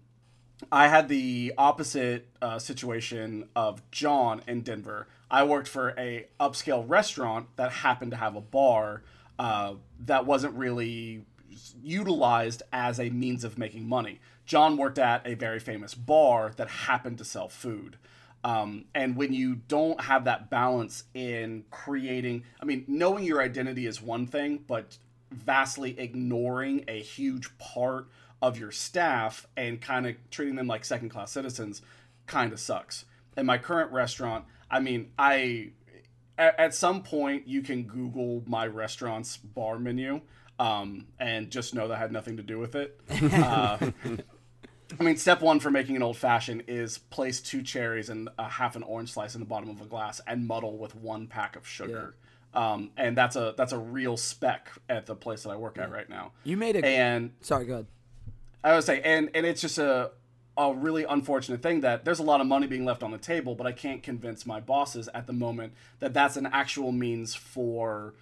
I had the opposite uh, situation of John in Denver. I worked for a upscale restaurant that happened to have a bar uh, that wasn't really utilized as a means of making money. John worked at a very famous bar that happened to sell food. Um, and when you don't have that balance in creating, I mean, knowing your identity is one thing, but vastly ignoring a huge part of your staff and kind of treating them like second class citizens kind of sucks. In my current restaurant, I mean, I at, at some point you can Google my restaurant's bar menu um, and just know that had nothing to do with it. Uh, I mean, step one for making an old fashioned is place two cherries and a half an orange slice in the bottom of a glass and muddle with one pack of sugar. Um, and that's a that's a real spec at the place that I work at right now. You made it, And sorry, go ahead. I would say, and and it's just a a really unfortunate thing that there's a lot of money being left on the table, but I can't convince my bosses at the moment that that's an actual means for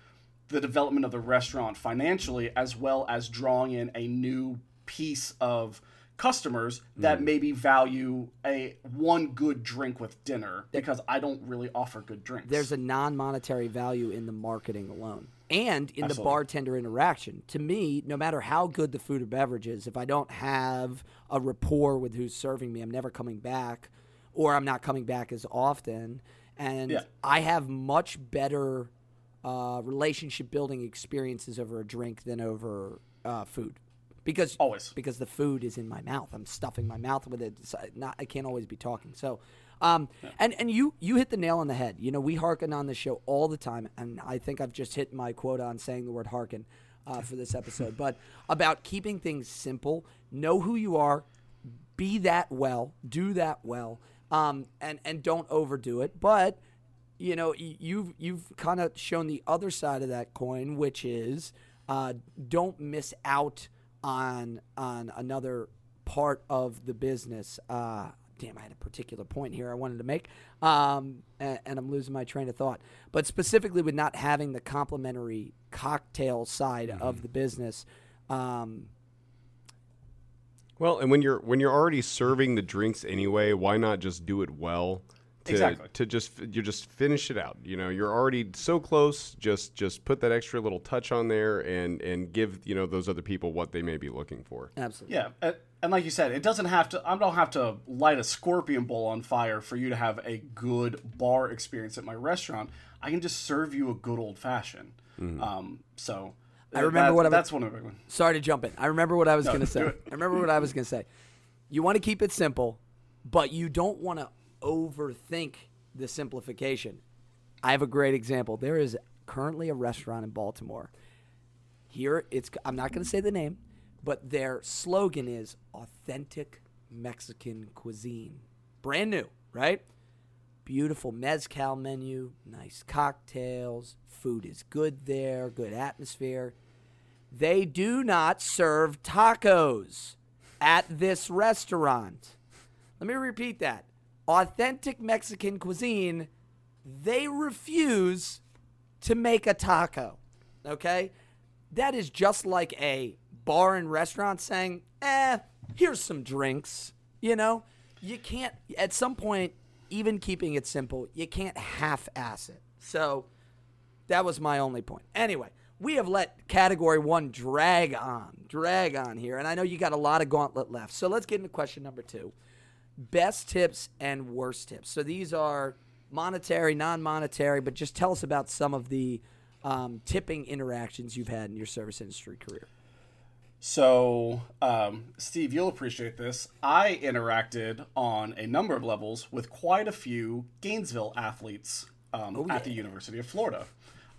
the development of the restaurant financially, as well as drawing in a new piece of customers that maybe value a one good drink with dinner because I don't really offer good drinks. There's a non-monetary value in the marketing alone and in the bartender interaction. To me, no matter how good the food or beverage is, if I don't have a rapport with who's serving me, I'm never coming back or I'm not coming back as often. And Yeah. I have much better uh, relationship building experiences over a drink than over uh, food. Because Always. because the food is in my mouth. I'm stuffing my mouth with it. It's not, I can't always be talking. So, um, and and you you hit the nail on the head. You know, we hearken on the show all the time, and I think I've just hit my quota on saying the word hearken uh, for this episode. but about keeping things simple, know who you are, be that well, do that well, um, and and don't overdo it. But You know, you've you've kind of shown the other side of that coin, which is uh, don't miss out on on another part of the business. Uh, damn, I had a particular point here I wanted to make, um, and, and I'm losing my train of thought. But specifically with not having the complimentary cocktail side of the business. Um, Well, and when you're when you're already serving the drinks anyway, why not just do it well? To, Exactly. To just you just finish it out. You know, you're already so close. Just just put that extra little touch on there and and give you know those other people what they may be looking for. absolutely. Yeah, and, and like you said, it doesn't have to. I don't have to light a scorpion bowl on fire for you to have a good bar experience at my restaurant. I can just serve you a good old fashioned. Um, so I remember what I was- that's one of the big ones. Sorry to jump in. I remember what I was going to say. I remember what I was going to say. You want to keep it simple, but you don't want to overthink the simplification. I have a great example. There is currently a restaurant in Baltimore. Here, it's I'm not going to say the name, but their slogan is authentic Mexican cuisine. Brand new, right? Beautiful mezcal menu, nice cocktails, food is good there, good atmosphere. They do not serve tacos at this restaurant. Let me repeat that. Authentic Mexican cuisine, they refuse to make a taco. Okay? That is just like a bar and restaurant saying, eh, here's some drinks. You know? You can't, at some point, even keeping it simple, you can't half ass it. So, that was my only point. Anyway, we have let category one drag on, drag on here, and I know you got a lot of gauntlet left. So let's get into question number two best tips and worst tips. So these are monetary, non monetary, but just tell us about some of the um, tipping interactions you've had in your service industry career. So, um, Steve, you'll appreciate this. I interacted on a number of levels with quite a few Gainesville athletes um, at the University of Florida.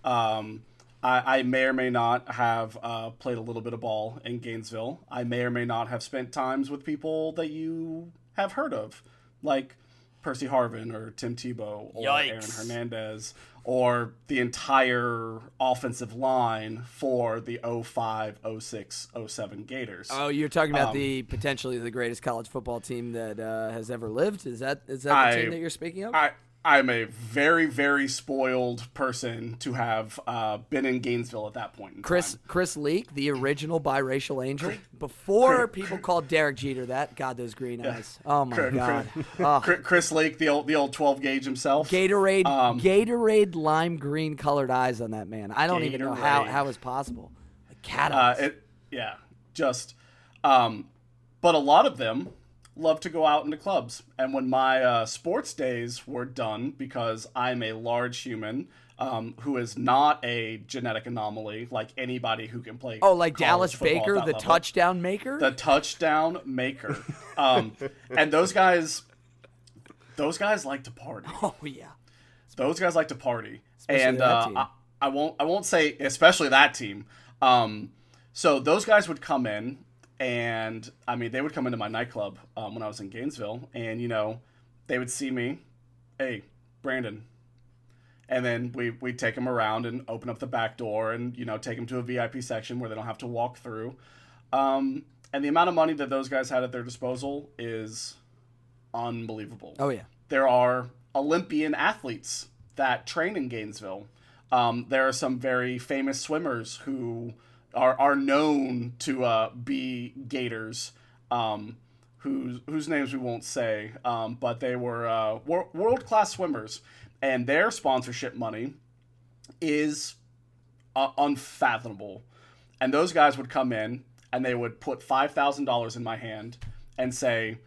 Um, I, I may or may not have uh, played a little bit of ball in Gainesville. I may or may not have spent times with people that you have heard of, like Percy Harvin or Tim Tebow or Aaron Hernandez or the entire offensive line for the 05, 06, 07 Gators. Oh, you're talking about Um, the potentially the greatest college football team that uh, has ever lived. Is that is that the I- team that you're speaking of? I I'm a very very spoiled person to have uh, been in Gainesville at that point. In Chris time. Chris Leak, the original biracial angel, before people called Derek Jeter that. God, those green eyes. Oh my Chris- God. Oh. Chris, Chris Leak, the old the old 12 gauge himself. Gatorade, Um, Gatorade lime green colored eyes on that man. I don't even know how Gatorade. how it's possible. Like cat Uh, eyes. it, yeah, just, um, but a lot of them love to go out into clubs. And when my uh, sports days were done, because I'm a large human um, who is not a genetic anomaly like anybody who can play. Oh, like Dallas Baker, the level. touchdown maker. the touchdown maker. Um, and those guys, those guys like to party. oh yeah. Those guys like to party, Especially and uh. I, I won't. I won't say especially that team. Um, so those guys would come in, and I mean they would come into my nightclub um, when I was in Gainesville, and you know they would see me, hey Brandon, and then we we take them around and open up the back door, and you know take them to a VIP section where they don't have to walk through. Um, and the amount of money that those guys had at their disposal is unbelievable Oh yeah. there are Olympian athletes that train in Gainesville. Um, there are some very famous swimmers who are, are known to uh, be Gators, um, whose whose names we won't say, um, but they were uh, wor- world class swimmers, and their sponsorship money is uh, unfathomable. And those guys would come in and they would put five thousand dollars in my hand and say,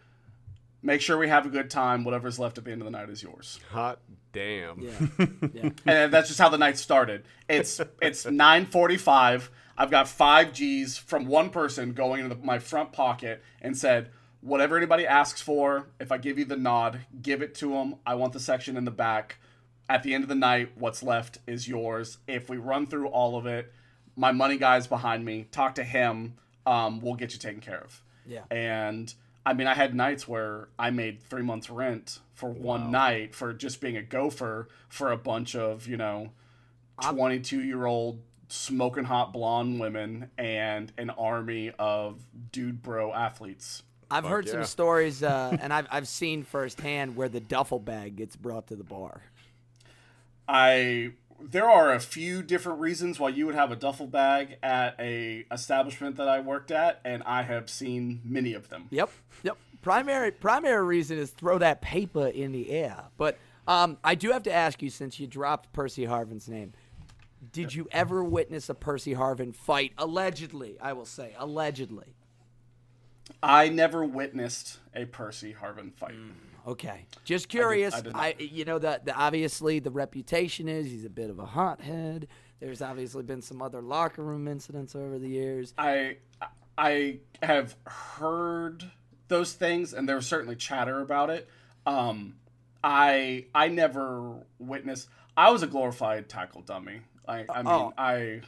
"Make sure we have a good time. Whatever's left at the end of the night is yours." Hot damn. Yeah. yeah. and that's just how the night started. It's it's nine forty five. I've got five G's from one person going into the, my front pocket and said, "Whatever anybody asks for, if I give you the nod, give it to them. I want the section in the back. At the end of the night, what's left is yours. If we run through all of it, my money guy's behind me. Talk to him. Um, we'll get you taken care of." Yeah. And I mean, I had nights where I made three months rent for one night for just being a gopher for a bunch of, you know, 22 year old smoking hot blonde women and an army of dude bro athletes. I've heard yeah. some stories, uh, and I've I've seen firsthand where the duffel bag gets brought to the bar. I there are a few different reasons why you would have a duffel bag at a establishment that I worked at, and I have seen many of them. Yep. Yep. Primary primary reason is throw that paper in the air. But um, I do have to ask you, since you dropped Percy Harvin's name, did you ever witness a Percy Harvin fight? Allegedly, I will say, allegedly. I never witnessed a Percy Harvin fight. Okay, just curious. I did I, not. you know, the obviously the reputation is he's a bit of a hothead. There's obviously been some other locker room incidents over the years. I I have heard those things, and there was certainly chatter about it. Um, I I never witnessed. I was a glorified tackle dummy. I I mean Oh. I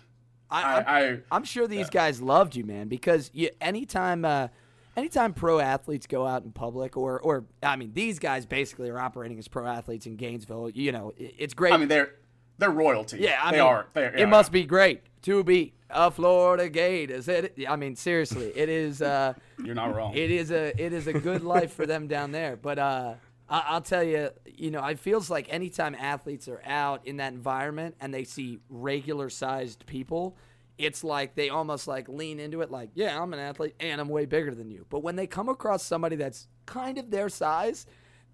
I, I, I'm sure these guys loved you, man, because you, anytime, uh, anytime pro athletes go out in public, or, or I mean, these guys basically are operating as pro athletes in Gainesville. You know, it- it's great. I mean they're they're royalty. yeah, I they mean, are. They, it must be great to be a Florida Gators. It, I mean, seriously, it is. Uh, You're not wrong. it is a it is a good life for them down there. But uh, I, I'll tell you, you know, it feels like anytime athletes are out in that environment and they see regular sized people, it's like they almost like lean into it, like, yeah, I'm an athlete and I'm way bigger than you. But when they come across somebody that's kind of their size.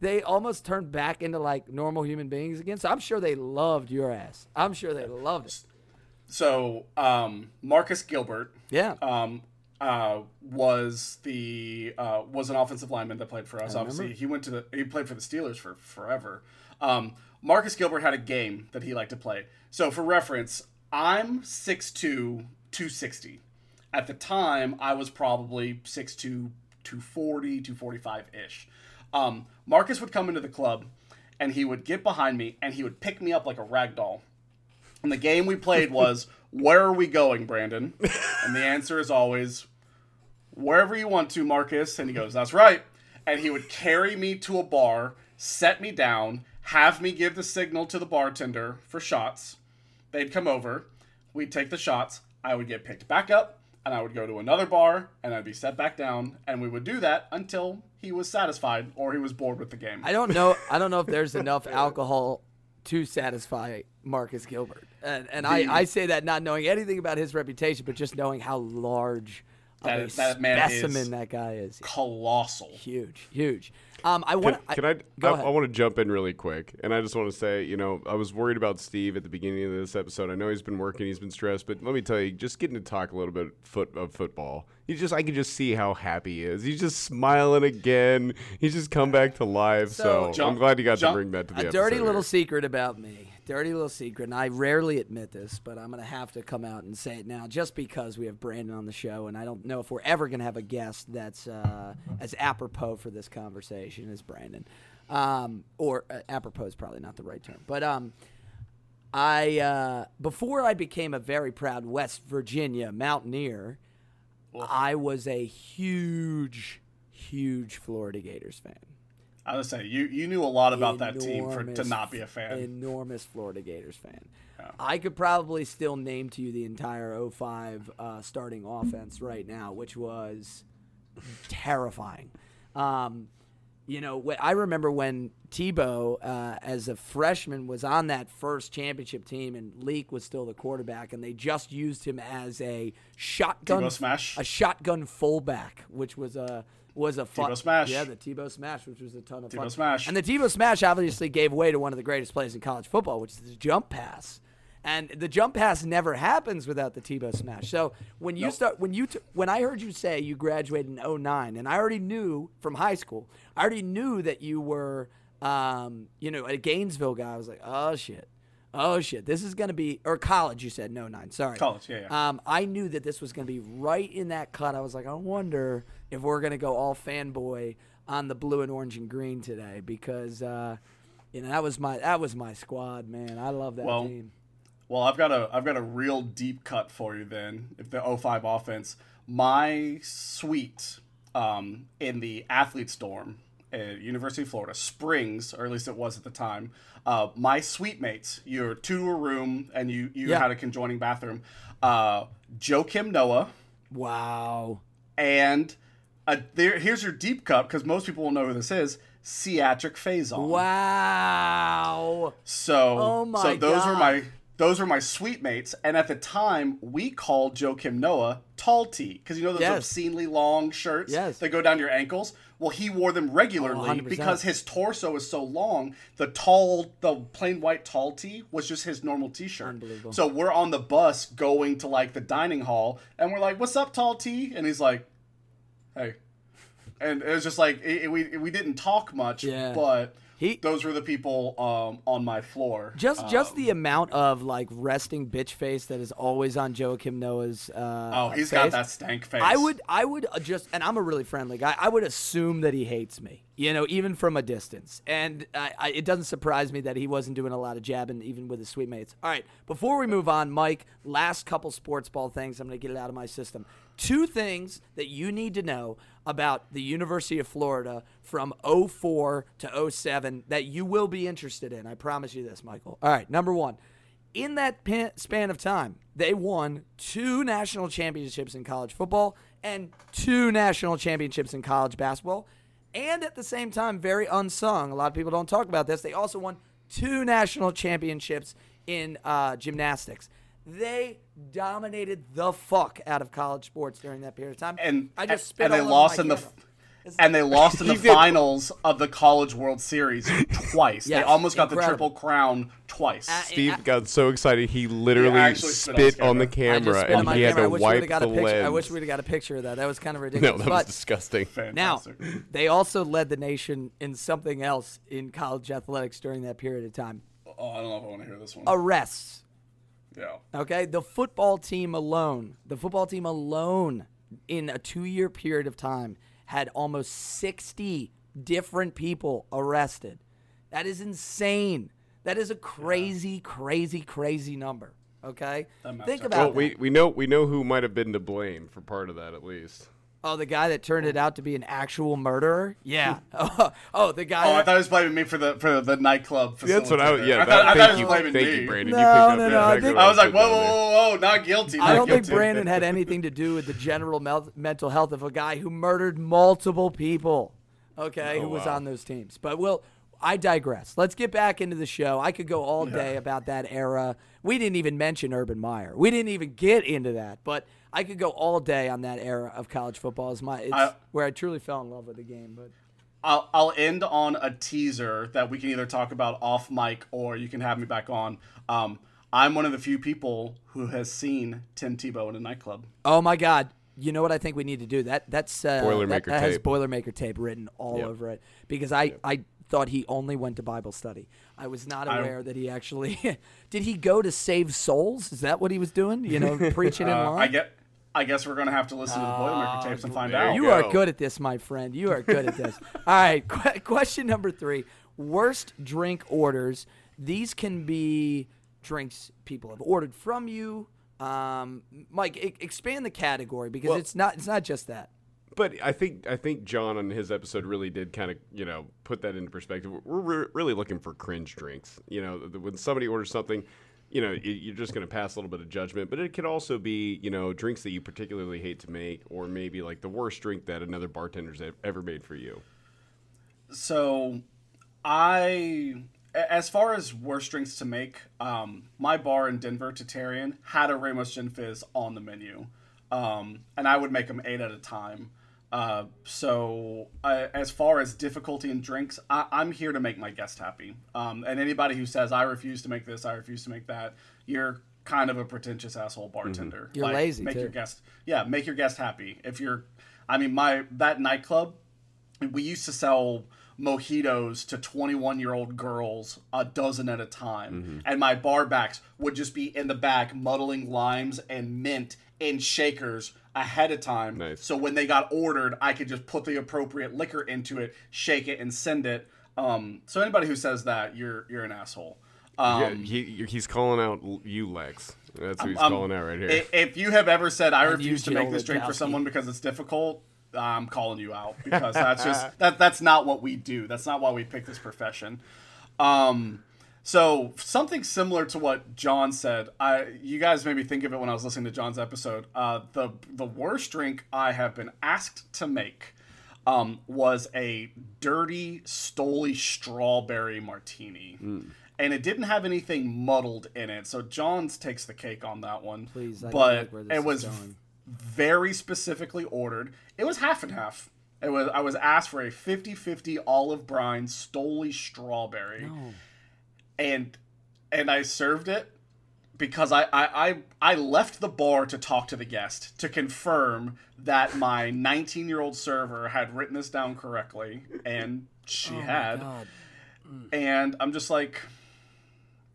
They almost turn back into like normal human beings again. So I'm sure they loved your ass. I'm sure they loved it. so um, Marcus Gilbert Yeah. um, uh, was the uh, was an offensive lineman that played for us. Obviously, he went to the he played for the Steelers for forever. Um, Marcus Gilbert had a game that he liked to play. So for reference, I'm 6'2", 260. At the time, I was probably 6'2", 240, 245 ish. Um, Marcus would come into the club, and he would get behind me, and he would pick me up like a rag doll. And the game we played was, Where are we going, Brandon? And the answer is always, Wherever you want to, Marcus. And he goes, That's right. And he would carry me to a bar, set me down, have me give the signal to the bartender for shots. They'd come over, we'd take the shots, I would get picked back up, and I would go to another bar, and I'd be set back down, and we would do that until he was satisfied or he was bored with the game. I don't know. I don't know if there's enough alcohol to satisfy Marcus Gilbert, and and I, I say that not knowing anything about his reputation, but just knowing how large That- of a that man is- specimen that guy is. Colossal. Huge, huge. Um, I want. can I? Go I. I want to jump in really quick, and I just want to say, you know, I was worried about Steve at the beginning of this episode. I know he's been working, he's been stressed, but let me tell you, just getting to talk a little bit foot of football, he just, I can just see how happy he is. He's just smiling again. He's just come back to life. So, So- I'm glad you got jump- to bring that to the a episode. dirty little here. secret about me. Dirty little secret, and I rarely admit this, but I'm gonna have to come out and say it now, just because we have Brandon on the show, and I don't know if we're ever gonna have a guest that's uh, as apropos for this conversation as Brandon. Um, or uh, apropos is probably not the right term, but um, I uh, before I became a very proud West Virginia Mountaineer, I was a huge, huge Florida Gators fan. I was saying you you knew a lot about that team for to not be a fan. Enormous Florida Gators fan. I could probably still name to you the entire 05 uh, starting offense right now, which was terrifying. Um, you know, I remember when Tebow, uh, as a freshman, was on that first championship team, and Leak was still the quarterback, and they just used him as a shotgun Tebow smash? a shotgun fullback, which was a was a fun, Tebow smash. Yeah, the Tebow smash, which was a ton of Tebow fun. smash. And the Tebow smash obviously gave way to one of the greatest plays in college football, which is the jump pass. And the jump pass never happens without the Tebow smash. So when you Nope. start, when you, t- when I heard you say you graduated in 09, and I already knew from high school, I already knew that you were, um, you know, a Gainesville guy. I was like, oh shit, oh shit, this is gonna be, or college. You said no nine, sorry, College, yeah, yeah. Um, I knew that this was gonna be right in that cut. I was like, I wonder if we're gonna go all fanboy on the blue and orange and green today because. Uh, you know that was my that was my squad, man. I love that Well, team. Well, I've got a I've got a real deep cut for you then. If the 05 offense, my suite um, in the athletes dorm at University of Florida Springs, or at least it was at the time. Uh, my suite mates, you're two a room, and you you Yeah. had a conjoining bathroom. Uh, Joakim Noah Wow. and uh, there here's your deep cup because most people will know who this is. Ciatrick Fason. Wow. So, Oh my so those were God. my those were my suite mates, and at the time we called Joakim Noah Tall T because you know those Yes. obscenely long shirts Yes. that go down your ankles. Well, he wore them regularly 100%. because his torso is so long. The tall, the plain white tall tee was just his normal T-shirt. So we're on the bus going to like the dining hall, and we're like, "What's up, tall T?" And he's like, "Hey." And it was just like it, it- we we didn't talk much, Yeah. but He- those were the people um, on my floor. Just Um, just the amount of like resting bitch face that is always on Joakim Noah's. Uh, oh, he's face. got that stank face. I would I would uh, just and I'm a really friendly guy. I would assume that he hates me, you know, even from a distance. And I, I, it doesn't surprise me that he wasn't doing a lot of jabbing, even with his sweet mates. All right, before we move on, Mike, last couple sports ball things. I'm going to get it out of my system. Two things that you need to know about the University of Florida from 04 to 07 that you will be interested in. I promise you this, Michael. All right, number one in that span of time, they won two national championships in college football and two national championships in college basketball. And at the same time, very unsung, a lot of people don't talk about this, they also won two national championships in uh, gymnastics. They dominated the fuck out of college sports during that period of time. and I just spit and they lost in the camera. and they lost in the finals of the College World Series twice. they Yes, almost got the triple crown twice. Uh, Steve I- got so excited he literally actually spit spit, on on the camera on and he had camera. I to wish we'd wipe got the a picture. lens. I wish we'd have got a picture of that. That was kind of ridiculous. no, ridiculous. that was but disgusting. Now, they also led the nation in something else in college athletics during that period of time oh, I don't know if I want to hear this one. arrests. Yeah. Okay. The football team alone, the football team alone in a two year period of time had almost 60 different people arrested. That is insane. That is a crazy, crazy, crazy number. Okay. matters. Think about Well, that. we, we know we know who might have been to blame for part of that at least. Oh, the guy that turned it out to be an actual murderer? Yeah. oh, oh, the guy. Oh, I that- thought he was blaming me for the for the nightclub. That's what I was. Yeah, I that, thought, I thought he you, was blaming thank me. you, Brandon. No, you picked up no, that no, I think- I was like, whoa, whoa, whoa, whoa, not guilty. I not don't think. Brandon had anything to do with the general mel- mental health of a guy who murdered multiple people. Okay, oh, who was wow. on those teams. But we'll. I digress. Let's get back into the show. I could go all day about that era. We didn't even mention Urban Meyer. We didn't even get into that. But I could go all day on that era of college football. Is my it's I- where I truly fell in love with the game. But I'll, I'll end on a teaser that we can either talk about off mic or you can have me back on. Um, I'm one of the few people who has seen Tim Tebow in a nightclub. oh my god, you know what I think we need to do? That that's uh, that, Boilermaker that has tape. Boilermaker tape written all Yep. over it because I I thought he only went to Bible study. I was not I- aware that he actually did. He go to save souls? Is that what he was doing? You know, preaching in Uh, line. I get. I guess we're gonna have to listen to the Boilermaker tapes and find out. You go. are good at this, my friend. You are good at this. All right. Qu- question number three worst drink orders. These can be drinks people have ordered from you. Um, Mike, e- expand the category because Well- it's not it's not just that. But I think I think John on his episode really did kind of you know put that into perspective. We're re- really looking for cringe drinks. You know, when somebody orders something, you know, you're just going to pass a little bit of judgment. But it could also be you know drinks that you particularly hate to make, or maybe like the worst drink that another bartender's ever made for you. So, I, as far as worst drinks to make, um, my bar in Denver, Tatarian, had a Ramos Gin Fizz on the menu, um, and I would make them eight at a time. Uh, so, uh, as far as difficulty in drinks, I, I'm here to make my guest happy. Um, and anybody who says I refuse to make this, I refuse to make that, you're kind of a pretentious asshole bartender. You're lazy, Make your guest, yeah, make your guest happy. If you're, I mean, my that nightclub we used to sell mojitos to 21 year old girls a dozen at a time and my bar backs would just be in the back muddling limes and mint in shakers ahead of time Nice. so when they got ordered i could just put the appropriate liquor into it shake it and send it um, so anybody who says that you're you're an asshole um, yeah, he, he's calling out you, Lex. That's who he's um, calling out right here. if you have ever said i you, refuse to make this drink for someone because it's difficult i'm calling you out because that's just that that's not what we do that's not why we pick this profession um so something similar to what john said i you guys made me think of it when i was listening to john's episode uh the the worst drink i have been asked to make um, was a dirty, Stoli strawberry martini. And it didn't have anything muddled in it. So John's takes the cake on that one. Please, I but like it was very specifically ordered. It was half and half. It was I was asked for a 50-50 olive brine Stoli strawberry. And and I served it because I, I, I, I left the bar to talk to the guest to confirm that my 19 year old server had written this down correctly, and she oh had. God. And I'm just like,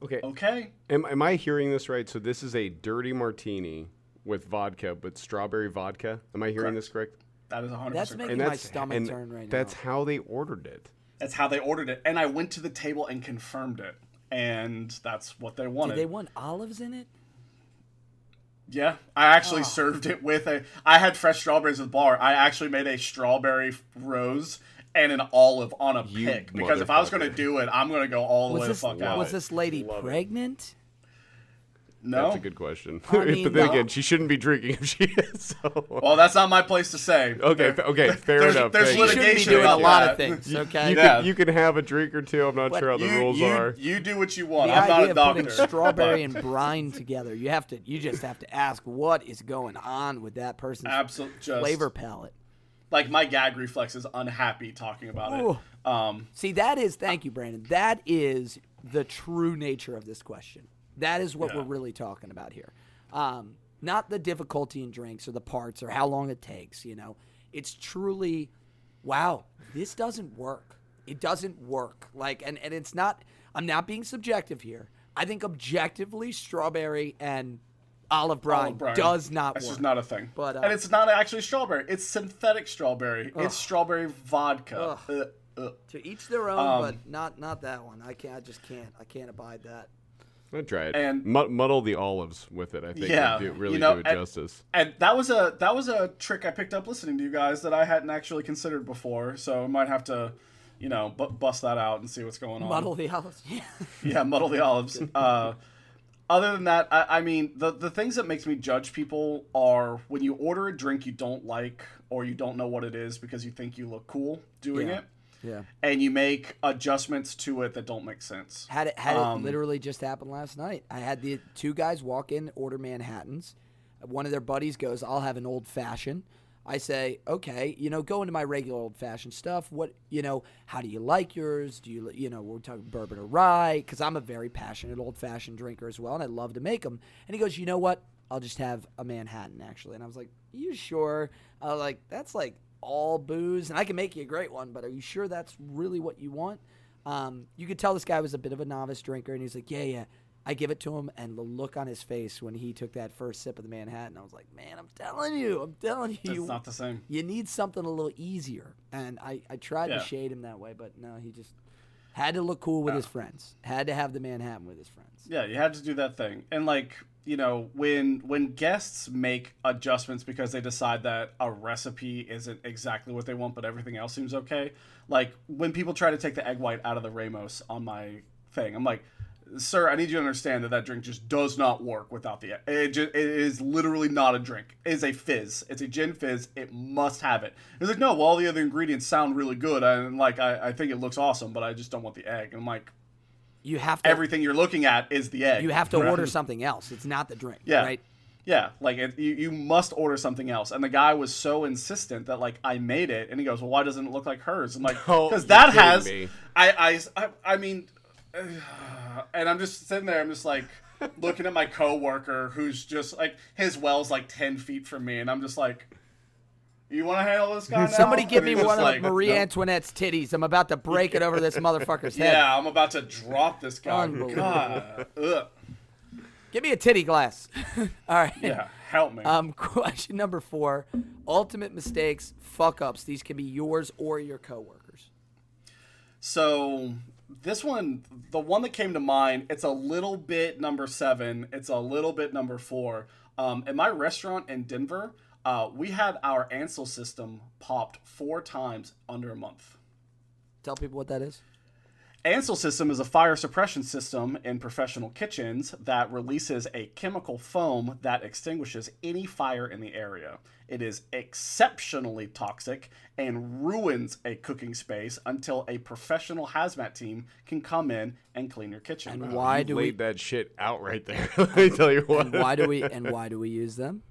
okay, okay. am, am I hearing this right? So this is a dirty martini with vodka, but strawberry vodka. Am I hearing this correct? That is 100% That's correct. making my stomach and turn right that's now. how they ordered it. That's how they ordered it. And I went to the table and confirmed it. And that's what they Did wanted. they want olives in it? Yeah, I actually ah. served it with a. I had fresh strawberries at the bar. I actually made a strawberry rose and an olive on a You pick because if I was going to do it, I'm going to go all the Was way this the fuck out. was this lady Love it. Pregnant? no, That's a good question. I mean, but then no. again, she shouldn't be drinking if she is. So. well, that's not my place to say. okay, fa- okay, fair there's- enough. there's thank You you. be litigation doing a lot that. of things, You, okay? you Yeah. can, you can have a drink or two. I'm not What- sure how the You, rules you, are. you do what you want. the I'm not idea a of doctor. putting strawberry and brine together, you have to, you just have to ask what is going on with that person's absol- just flavor palette. like my gag reflex is unhappy talking about Ooh. it. Um, See, that is thank you, Brandon. That is the true nature of this question. That is what Yeah. we're really talking about here. Um, not the difficulty in drinks or the parts or how long it takes. You know, it's truly, wow, this doesn't work. It doesn't work. Like, and and it's not. I'm not being subjective here. I think objectively, strawberry and olive brine, olive brine. does not this work. just not a thing. But, uh, and it's not actually strawberry. It's synthetic strawberry. It's strawberry vodka. Uh, uh. to each their own, Um, but not not that one. I can't. I just can't. I can't abide that. I'm gonna try it. And- Mud- muddle the olives with it. I think Yeah, would do, really you know, do it and- justice. And that was a that was a trick I picked up listening to you guys that I hadn't actually considered before. So I might have to, you know, bu- bust that out and see what's going on. Muddle the olives. Yeah. yeah, muddle the olives. Uh, other than that, I, I mean, the the things that makes me judge people are when you order a drink you don't like or you don't know what it is because you think you look cool doing Yeah. it, Yeah. and you make adjustments to it that don't make sense. Had it had Um, it literally just happened last night. I had the two guys walk in, order Manhattans. One of their buddies goes, "I'll have an old fashioned." I say, "Okay, you know, go into my regular old fashioned stuff. What, you know, how do you like yours? Do you, you know, we're talking bourbon or rye because I'm a very passionate old fashioned drinker as well, and I love to make them." And he goes, "You know what? I'll just have a Manhattan actually." And I was like, "You sure?" I was like, "That's like all booze, and I can make you a great one, but are you sure that's really what you want?" Um, you could tell this guy was a bit of a novice drinker, and he's like, "Yeah, yeah." I give it to him, and the look on his face when he took that first sip of the Manhattan, I was like, "Man, I'm telling you, I'm telling you, It's not the same. you need something a little easier." And I, I tried Yeah. to shade him that way, but no, he just had to look cool with his friends. Had to have the Manhattan with his friends. Yeah, you had to do that thing. And like, you know, when when guests make adjustments because they decide that a recipe isn't exactly what they want but everything else seems okay. Like when people try to take the egg white out of the Ramos on my thing, I'm like, "Sir, I need you to understand that that drink just does not work without the. It, just, it is literally not a drink. It is a fizz. It's a gin fizz. It must have it." He's like, "No, well, all the other ingredients sound really good and like I, I think it looks awesome, but I just don't want the egg." And I'm like, You have to everything you're looking at is the egg. you have to Right? order something else. It's not the drink, Yeah. right? Yeah, like it, you, you must order something else. And the guy was so insistent that like I made it, and he goes, "Well, why doesn't it look like hers?" I'm like, Oh, "Because you're that has." me. I, I I I mean, and I'm just sitting there. I'm just like looking at my coworker who's just like his well's like ten feet from me, and I'm just like, "You want to handle this guy?" Now? Somebody give me he's just one like, of Marie "Nope." Antoinette's titties. I'm about to break it over this motherfucker's head. Yeah, I'm about to drop this guy. Unbelievable. God, ugh. Give me a titty glass. All right. Yeah, help me. Um, question number four: Ultimate mistakes, fuck ups. These can be yours or your coworkers. So this one, the one that came to mind, it's a little bit number seven. It's a little bit number four. Um, in my restaurant in Denver, uh, we had our Ansul system popped four times under a month. Tell people what that is. Ansul system is a fire suppression system in professional kitchens that releases a chemical foam that extinguishes any fire in the area. It is exceptionally toxic and ruins a cooking space until a professional hazmat team can come in and clean your kitchen. And why You do laid we? that shit out right there. Let me tell you what. And why do we? And why do we use them?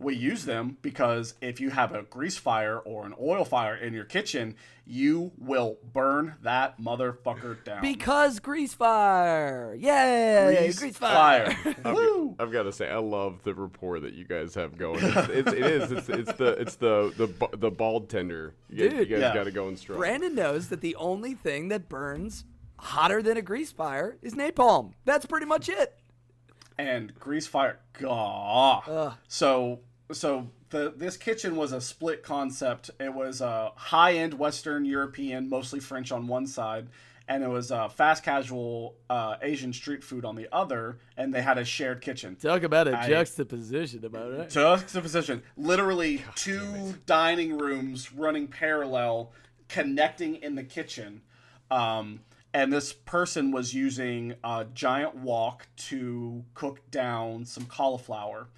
We use them because if you have a grease fire or an oil fire in your kitchen, you will burn that motherfucker down. Because grease fire. Yay! Grease, fire. Woo! I've got to say, I love the rapport that you guys have going. It's, it's, it is. It's, it's the it's the the the bald tender. You, guys- Dude. you guys Yeah. got to go and strong. Brandon knows that the only thing that burns hotter than a grease fire is napalm. That's pretty much it. and grease fire. Gah. So so the this kitchen was a split concept. It was a high end Western European, mostly French on one side, and it was uh, fast casual uh, Asian street food on the other. And they had a shared kitchen. Talk about a I- juxtaposition, about it. Juxtaposition. Literally two dining rooms running parallel, connecting in the kitchen. Um, and this person was using a giant wok to cook down some cauliflower.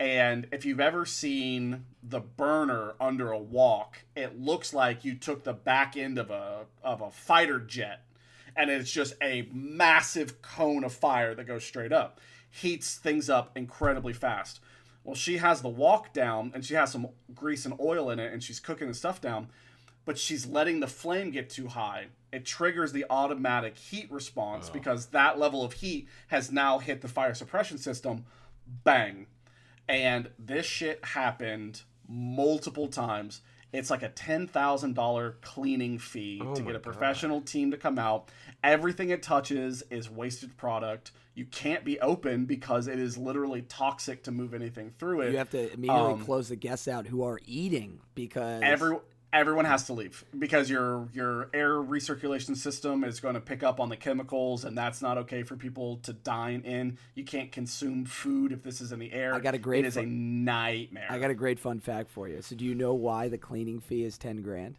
And if you've ever seen the burner under a wok, it looks like you took the back end of a of a fighter jet and it's just a massive cone of fire that goes straight up. Heats things up incredibly fast. Well, she has the wok down and she has some grease and oil in it and she's cooking the stuff down, but she's letting the flame get too high. It triggers the automatic heat response oh. because that level of heat has now hit the fire suppression system. Bang. And this shit happened multiple times. It's like a $10,000 cleaning fee to get a professional team to come out. Everything it touches is wasted product. You can't be open because it is literally toxic to move anything through it. You have to immediately Um, close the guests out who are eating because Every everyone has to leave because your your air recirculation system is going to pick up on the chemicals and that's not okay for people to dine in. You can't consume food if this is in the air. I got a great It is a nightmare. I got a great fun fact for you. So do you know why the cleaning fee is ten grand?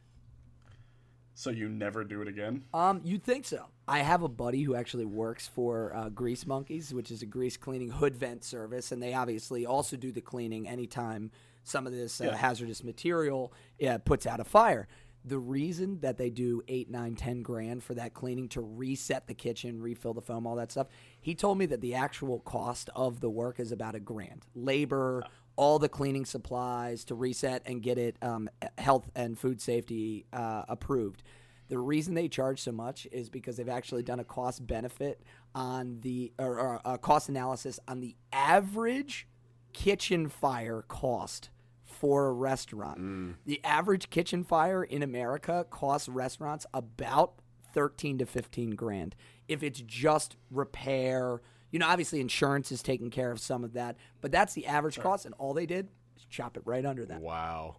so you never do it again. Um, you'd think so. I have a buddy who actually works for uh, Grease Monkeys, which is a grease cleaning hood vent service, and they obviously also do the cleaning anytime some of this uh, Yeah. hazardous material uh, puts out a fire. the reason that they do eight, nine, ten grand for that cleaning to reset the kitchen, refill the foam, all that stuff, he told me that the actual cost of the work is about a grand. Labor, all the cleaning supplies to reset and get it um, health and food safety uh, approved. The reason they charge so much is because they've actually done a cost benefit on the or, or a cost analysis on the average kitchen fire cost for a restaurant. Mm. The average kitchen fire in America costs restaurants about 13 to 15 grand. If it's just repair, you know, obviously insurance is taking care of some of that, but that's the average cost and all they did is chop it right under that. Wow.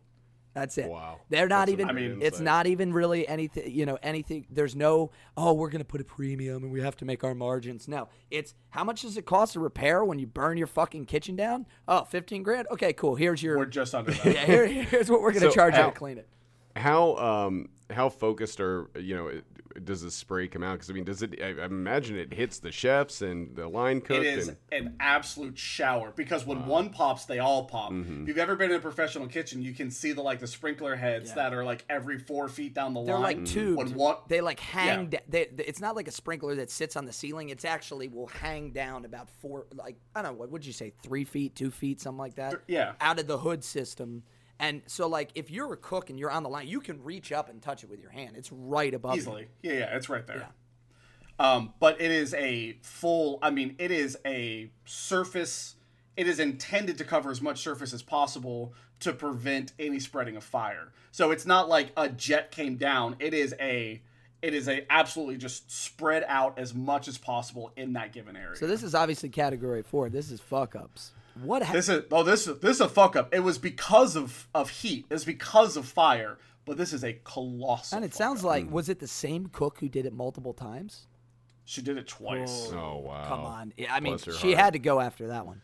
That's it. Wow. They're not That's even. a I mean- it's not even really anything. You know, anything. There's no. Oh, we're gonna put a premium and we have to make our margins. No, it's how much does it cost to repair when you burn your fucking kitchen down? Oh, 15 grand. Okay, cool. Here's your. We're just under that. yeah, here, here's what we're gonna So charge you to clean it. How um how focused are you know it- does the spray come out? Because I mean, does it? I, I imagine it hits the chefs and the line cook. It is and, an absolute shower because when one pops, they all pop. Mm-hmm. If you've ever been in a professional kitchen, you can see the like the sprinkler heads that are like every four feet down the line. They're like tubes. When one, They like hang. Yeah. da- they, they- it's not like a sprinkler that sits on the ceiling. It's actually will hang down about four. Like I don't know what would you say, three feet, two feet, something like that. yeah. Out of the hood system. And so, like, if you're a cook and you're on the line, you can reach up and touch it with your hand. It's right above you. easily, yeah, yeah, it's right there. Um, but it is a full. I mean, it is a surface. It is intended to cover as much surface as possible to prevent any spreading of fire. So it's not like a jet came down. It is a. It is a absolutely just spread out as much as possible in that given area. So this is obviously category four. This is fuck ups. What happened? This is oh this this is a fuck up. It was because of of heat. It's because of fire. But this is a colossal. And it sounds up. like was it the same cook who did it multiple times? she did it twice. oh wow. Come on. Yeah, I mean, she heart. had to go after that one.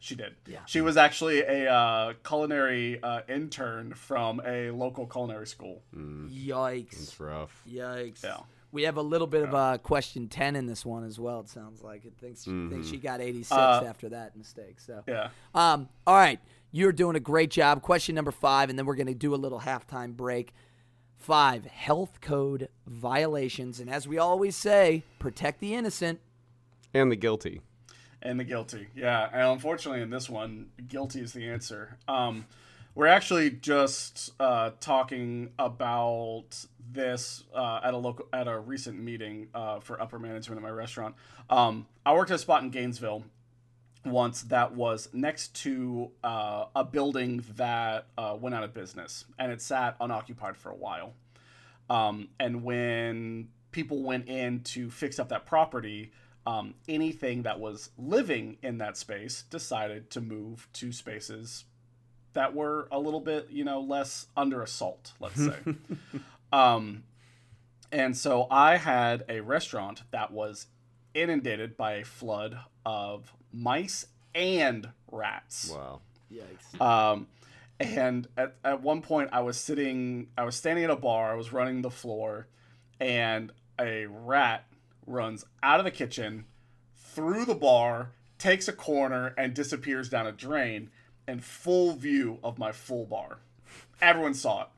She did. Yeah. She was actually a uh, culinary uh, intern from a local culinary school. Yikes. It's rough. Yikes. Yeah. We have a little bit of a question 10 in this one as well, it sounds like. It thinks, thinks she got 86 Uh, after that mistake. So, Yeah. um, all right. You're doing a great job. Question number five, and then we're going to do a little halftime break. Five, health code violations. And as we always say, protect the innocent. And the guilty. And the guilty. Yeah. And unfortunately, in this one, guilty is the answer. Um, we're actually just uh, talking about this uh, at a local at a recent meeting uh, for upper management at my restaurant. Um, I worked at a spot in Gainesville once that was next to uh, a building that uh, went out of business, and it sat unoccupied for a while. Um, and when people went in to fix up that property, um, anything that was living in that space decided to move to spaces that were a little bit, you know, less under assault, let's say. um, and so I had a restaurant that was inundated by a flood of mice and rats. Wow. Yikes. Um, and at, at one point, I was sitting, I was standing at a bar, I was running the floor, and a rat runs out of the kitchen, through the bar, takes a corner, and disappears down a drain in full view of my full bar. Everyone saw it.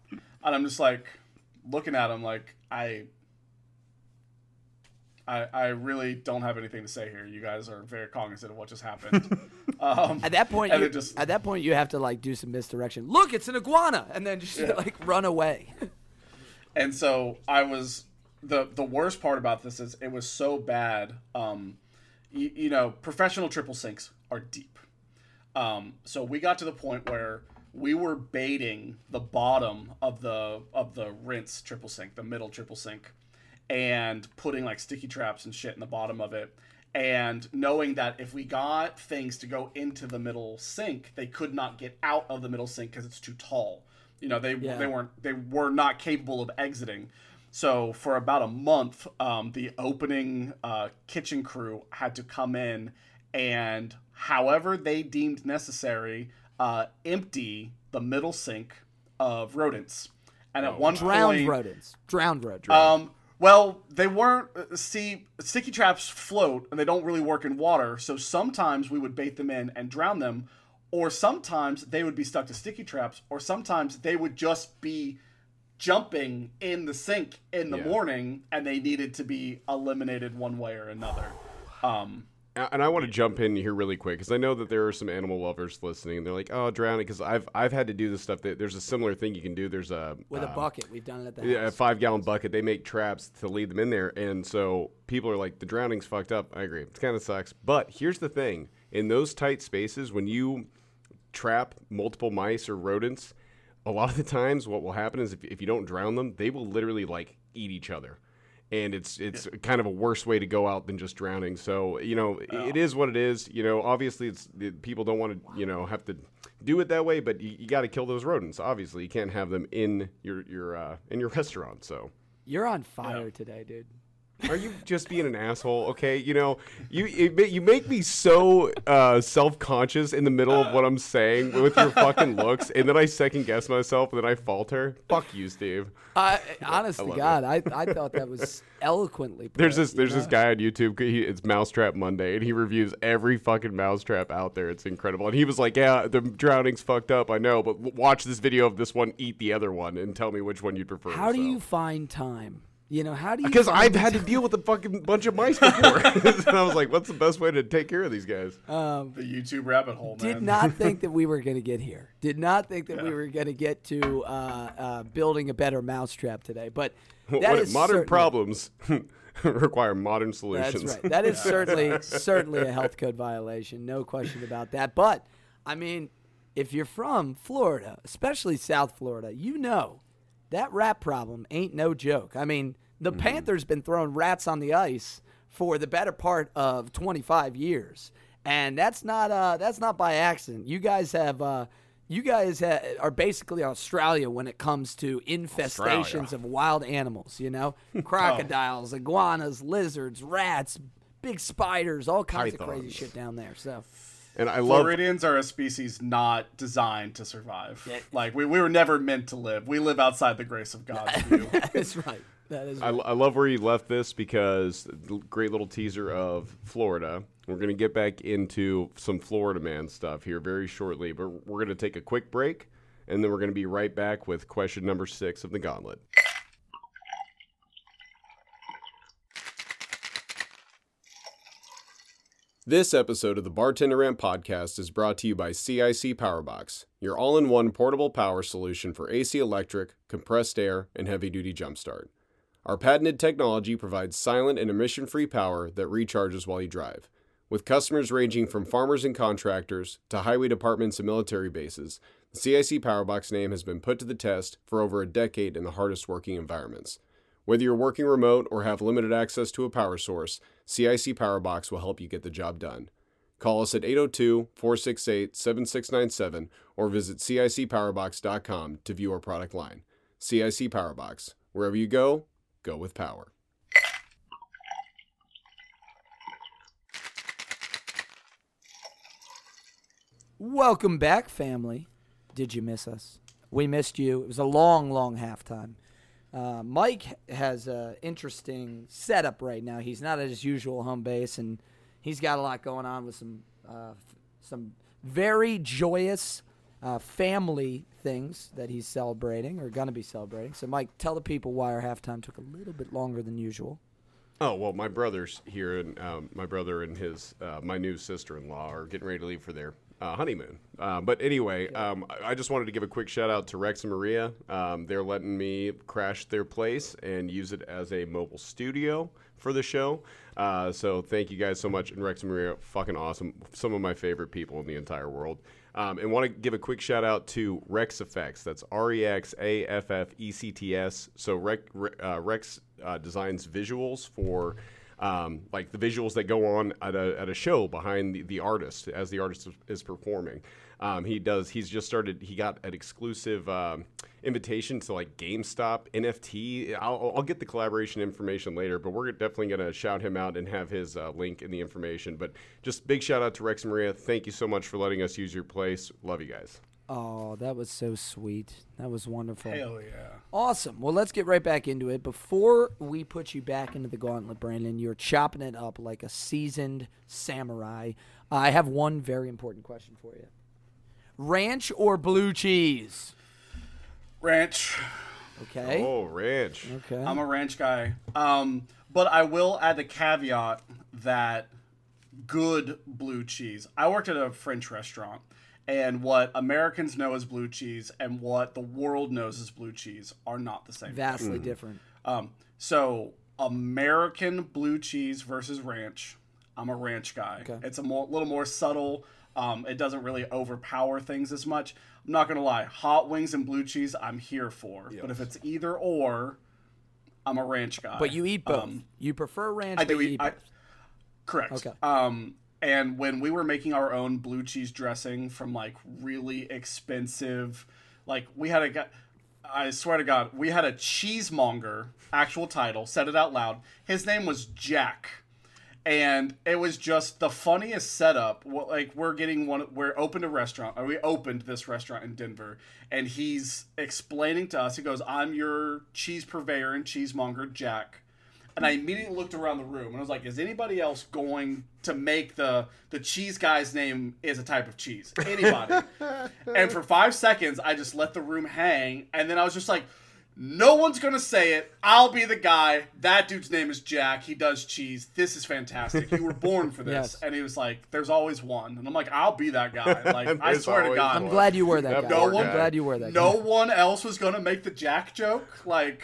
And I'm just like looking at him like, I. I, I really don't have anything to say here. You guys are very cognizant of what just happened. Um, At that point, and you, just- at that point, you have to like do some misdirection. Look, it's an iguana, and then just like run away. and so I was the the worst part about this is it was so bad. Um, you, you know, professional triple sinks are deep. Um, so we got to the point where we were baiting the bottom of the of the rinse triple sink, the middle triple sink, and putting like sticky traps and shit in the bottom of it. And knowing that if we got things to go into the middle sink, they could not get out of the middle sink because it's too tall. You know, they Yeah. they weren't they were not capable of exiting. So for about a month, um, the opening uh, kitchen crew had to come in and, however they deemed necessary, uh, empty the middle sink of rodents. And at one Drowned point, rodents. Drowned rodents. um, well, they weren't. uh, See, sticky traps float and they don't really work in water. So sometimes we would bait them in and drown them, or sometimes they would be stuck to sticky traps, or sometimes they would just be jumping in the sink in the Yeah. morning, and they needed to be eliminated one way or another. Um, And I want to jump in here really quick because I know that there are some animal lovers listening. and They're like, "Oh, drowning," because I've I've had to do this stuff. That there's a similar thing you can do. There's a with a um, bucket. We've done it at the Yeah, a five gallon bucket. They make traps to lead them in there. And so people are like, the drowning's fucked up. I agree. It kind of sucks. But here's the thing in those tight spaces, when you trap multiple mice or rodents, a lot of the times what will happen is if, if you don't drown them, they will literally like eat each other. And it's it's kind of a worse way to go out than just drowning. So you know i- it is what it is. You know, obviously it's it, people don't want to you know have to do it that way, but you, you got to kill those rodents. Obviously, you can't have them in your your uh, in your restaurant. So You're on fire today, dude. Are you just being an asshole? Okay, you know, you it, you make me so uh, self conscious in the middle of what I'm saying with your fucking looks, and then I second guess myself, and then I falter. Fuck you, Steve. I, honest to love God, I, I thought that was eloquently. Put, There's this there's know? this guy on YouTube. He, it's Mousetrap Monday, and he reviews every fucking mousetrap out there. It's incredible. And he was like, "Yeah, the drowning's fucked up. I know, but watch this video of this one eat the other one, and tell me which one you'd prefer." How do you find time? You know, how do you? Because I've had to deal with a fucking bunch of mice before, and I was like, "What's the best way to take care of these guys?" Um, the YouTube rabbit hole, man. Did not think that we were going to get here. Did not think that we were going to get to uh, uh, building a better mousetrap today. But that What- is modern certainly- problems require modern solutions. That's right. That is certainly certainly a health code violation. No question about that. But I mean, if you're from Florida, especially South Florida, you know that rat problem ain't no joke. I mean, the Mm-hmm. Panthers been throwing rats on the ice for the better part of 25 years, and that's not uh that's not by accident. You guys have uh you guys ha- are basically Australia when it comes to infestations of wild animals, you know? Crocodiles, iguanas, lizards, rats, big spiders, all kinds of crazy shit down there. So, and I love Floridians are a species not designed to survive. Like we, we were never meant to live. We live outside the grace of God. that's right. That is I, right. I love where you left this because great little teaser of Florida. We're going to get back into some Florida man stuff here very shortly, but we're going to take a quick break and then we're going to be right back with question number six of the gauntlet. This episode of the Bartender Rant podcast is brought to you by CIC Powerbox, your all in one portable power solution for AC electric, compressed air, and heavy duty jumpstart. Our patented technology provides silent and emission free power that recharges while you drive. With customers ranging from farmers and contractors to highway departments and military bases, the CIC Powerbox name has been put to the test for over a decade in the hardest working environments. Whether you're working remote or have limited access to a power source, CIC Powerbox will help you get the job done. Call us at 802 468 7697 or visit CICPowerbox.com to view our product line. CIC Powerbox. Wherever you go, go with power. Welcome back, family. Did you miss us? We missed you. It was a long, long halftime. Uh, Mike has an interesting setup right now. He's not at his usual home base, and he's got a lot going on with some uh, f- some very joyous uh, family things that he's celebrating or going to be celebrating. So, Mike, tell the people why our halftime took a little bit longer than usual. Oh well, my brother's here, and um, my brother and his uh, my new sister-in-law are getting ready to leave for their uh, honeymoon. Uh, but anyway, um, I- just wanted to give a quick shout out to Rex and Maria. Um, they're letting me crash their place and use it as a mobile studio for the show. Uh, so thank you guys so much. And Rex and Maria, fucking awesome. Some of my favorite people in the entire world. Um, and want to give a quick shout out to Rex Effects. That's R E X A F F E C T S. So Rex, uh, Rex uh, designs visuals for um, like the visuals that go on at a, at a show behind the, the artist as the artist is, performing. Um, he does. He's just started. He got an exclusive um, invitation to like GameStop NFT. I'll, I'll get the collaboration information later, but we're definitely gonna shout him out and have his uh, link in the information. But just big shout out to Rex Maria. Thank you so much for letting us use your place. Love you guys. Oh, that was so sweet. That was wonderful. Hell yeah. Awesome. Well, let's get right back into it. Before we put you back into the gauntlet, Brandon, you're chopping it up like a seasoned samurai. I have one very important question for you Ranch or blue cheese? Ranch. Okay. Oh, ranch. Okay. I'm a ranch guy. Um, but I will add the caveat that good blue cheese. I worked at a French restaurant, and what Americans know as blue cheese and what the world knows as blue cheese are not the same. Vastly different. Um, so American blue cheese versus ranch. I'm a ranch guy. Okay. It's a more, little more subtle. Um, it doesn't really overpower things as much. I'm not gonna lie. Hot wings and blue cheese, I'm here for. But if it's either or, I'm a ranch guy. But you eat both. Um, you prefer ranch, I but do you eat. eat I, both. correct. Okay. Um, and when we were making our own blue cheese dressing from like really expensive, like we had a guy. I swear to God, we had a cheesemonger. Actual title. Said it out loud. His name was Jack, and it was just the funniest setup. Like we're getting one. We're opened a restaurant. Or we opened this restaurant in Denver, and he's explaining to us. He goes, "I'm your cheese purveyor and cheesemonger, Jack." And I immediately looked around the room and I was like, "Is anybody else going to make the the cheese guy's name is a type of cheese? Anybody?" and for five seconds, I just let the room hang, and then I was just like, "No one's gonna say it. I'll be the guy. That dude's name is Jack. He does cheese. This is fantastic. You were born for this." Yes. And he was like, "There's always one," and I'm like, "I'll be that guy." Like I swear to always God, I'm glad you were that That guy. poor one- I'm glad you were that guy. no guy. one else was gonna make the Jack joke. Like,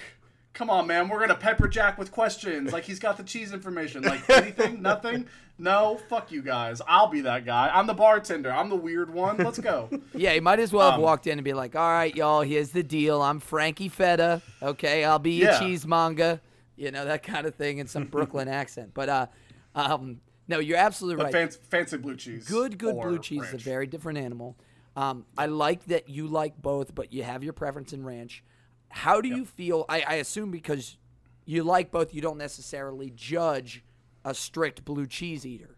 come on, man, we're gonna pepper Jack with questions. Like, he's got the cheese information. Like, anything, nothing. No, fuck you guys. I'll be that guy. I'm the bartender. I'm the weird one. Let's go. Yeah, he might as well have Um, walked in and be like, "All right, y'all, here's the deal. I'm Frankie Feta. Okay, I'll be your Yeah. cheesemonger." You know that kind of thing in some Brooklyn accent. But uh, um, no, you're absolutely right. fancy, fancy blue cheese. good, good blue cheese is a very different animal. Um, I like that you like both, but you have your preference in ranch. How do you feel? I, I assume because you like both, you don't necessarily judge a strict blue cheese eater.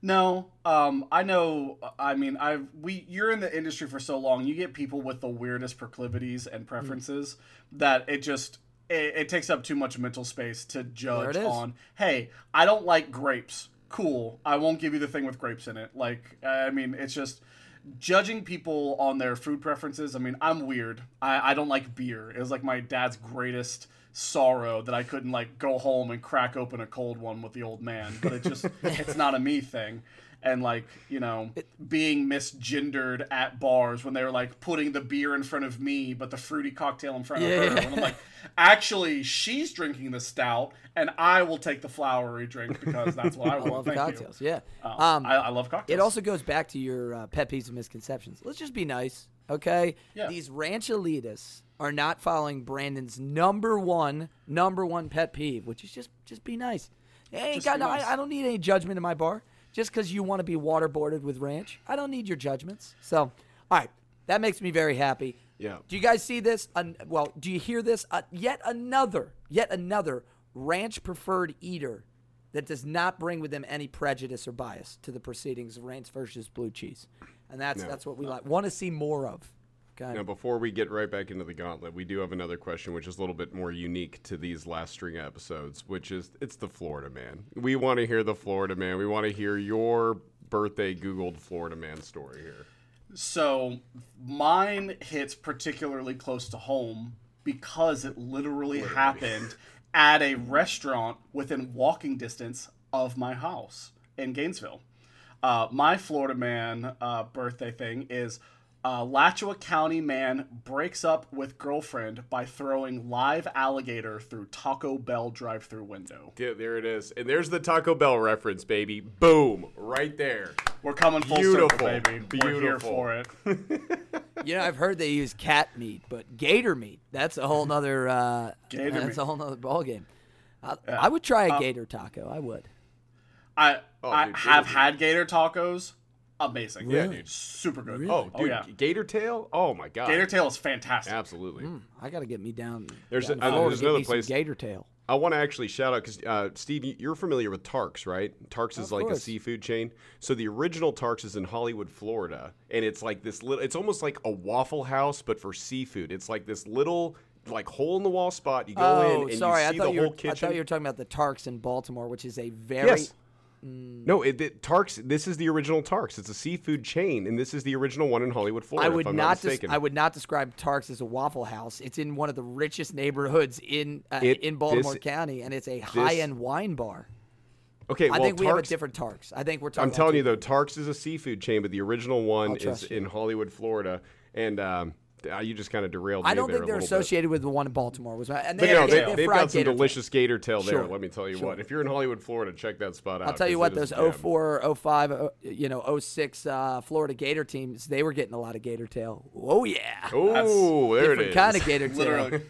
No, um, I know. I mean, I've we you're in the industry for so long. You get people with the weirdest proclivities and preferences that it just it, it takes up too much mental space to judge on. Hey, I don't like grapes. Cool. I won't give you the thing with grapes in it. Like, I mean, it's just judging people on their food preferences. I mean, I'm weird. I, I don't like beer. It was like my dad's greatest sorrow that I couldn't like go home and crack open a cold one with the old man. But it just it's not a me thing. And like, you know, being misgendered at bars when they were like putting the beer in front of me, but the fruity cocktail in front Yeah. of her. And I'm like, actually, she's drinking the stout, and I will take the flowery drink because that's what I I love Thank cocktails. You. Yeah. Um, Um, I, I love cocktails. It also goes back to your uh, pet peeves and misconceptions. Let's just be nice, okay? Yeah. These ranch elitists are not following Brandon's number one, number one pet peeve, which is just just be nice. I ain't Just got be nice. I, I don't need any judgment in my bar. Just because you want to be waterboarded with ranch, I don't need your judgments. So, all right, that makes me very happy. Yeah. Do you guys see this? Un- well, do you hear this? Uh, yet another, yet another ranch preferred eater that does not bring with them any prejudice or bias to the proceedings of ranch versus blue cheese, and that's No. that's what we like. Want to see more of. Okay. Now, before we get right back into the gauntlet, we do have another question, which is a little bit more unique to these last string of episodes, which is it's the Florida man. We want to hear the Florida man. We want to hear your birthday Googled Florida man story here. So mine hits particularly close to home because it literally, happened at a restaurant within walking distance of my house in Gainesville. Uh, my Florida man uh, birthday thing is uh, Alachua County man breaks up with girlfriend by throwing live alligator through Taco Bell drive-through window. Yeah, there it is. And there's the Taco Bell reference, baby. Boom. Right there. We're coming full Beautiful. circle, baby. We're here Beautiful. for it. You know, I've heard they use cat meat, but gator meat, that's a whole nother uh Gator that's meat. a whole nother ballgame. I, I would try Uh, a gator taco. I would. I Oh, I dude, have gator had gator tacos. Amazing. Really? Yeah, dude. Super good. Oh, dude, yeah. gator tail? Oh my god. Gator tail is fantastic. Absolutely. I got to get me down. There's down a- to uh, there's another place- Gator tail. I want to actually shout out because uh, Steve, you- you're familiar with Tarks, right? Tarks is Of like a seafood chain. So the original Tarks is in Hollywood, Florida, and it's like this little. It's almost like a Waffle House, but for seafood. It's like this little like hole in the wall spot. You go Oh, in and sorry. you I see thought the you whole were. I kitchen. thought you were talking about the Tarks in Baltimore, which is a very. Yes. No, it, it Tarks. This is the original Tarks. It's a seafood chain, and this is the original one in Hollywood, Florida. I would not. not des- I would not describe Tarks as a Waffle House. It's in one of the richest neighborhoods in uh, It- in Baltimore this- County, and it's a high end wine bar. okay, I well, think we have a different Tarks. I think we're talking. I'm telling you though, Tarks is a seafood chain, but the original one is you. in Hollywood, Florida, and um, you just kind of derailed me I don't there think they're little bit. associated with the one in Baltimore. Was my, and But they you know, have, they, they have they've got some gator tail. delicious gator tail there. Sure, Let me tell you sure. what. If you're in Hollywood, Florida, check that spot out. I'll tell you what, those a gem. 04, 05, uh, you know, 06 uh, Florida Gator teams, they were getting a lot of gator tail. Oh, yeah. Oh, there it Different is. kind of gator tail. Literally,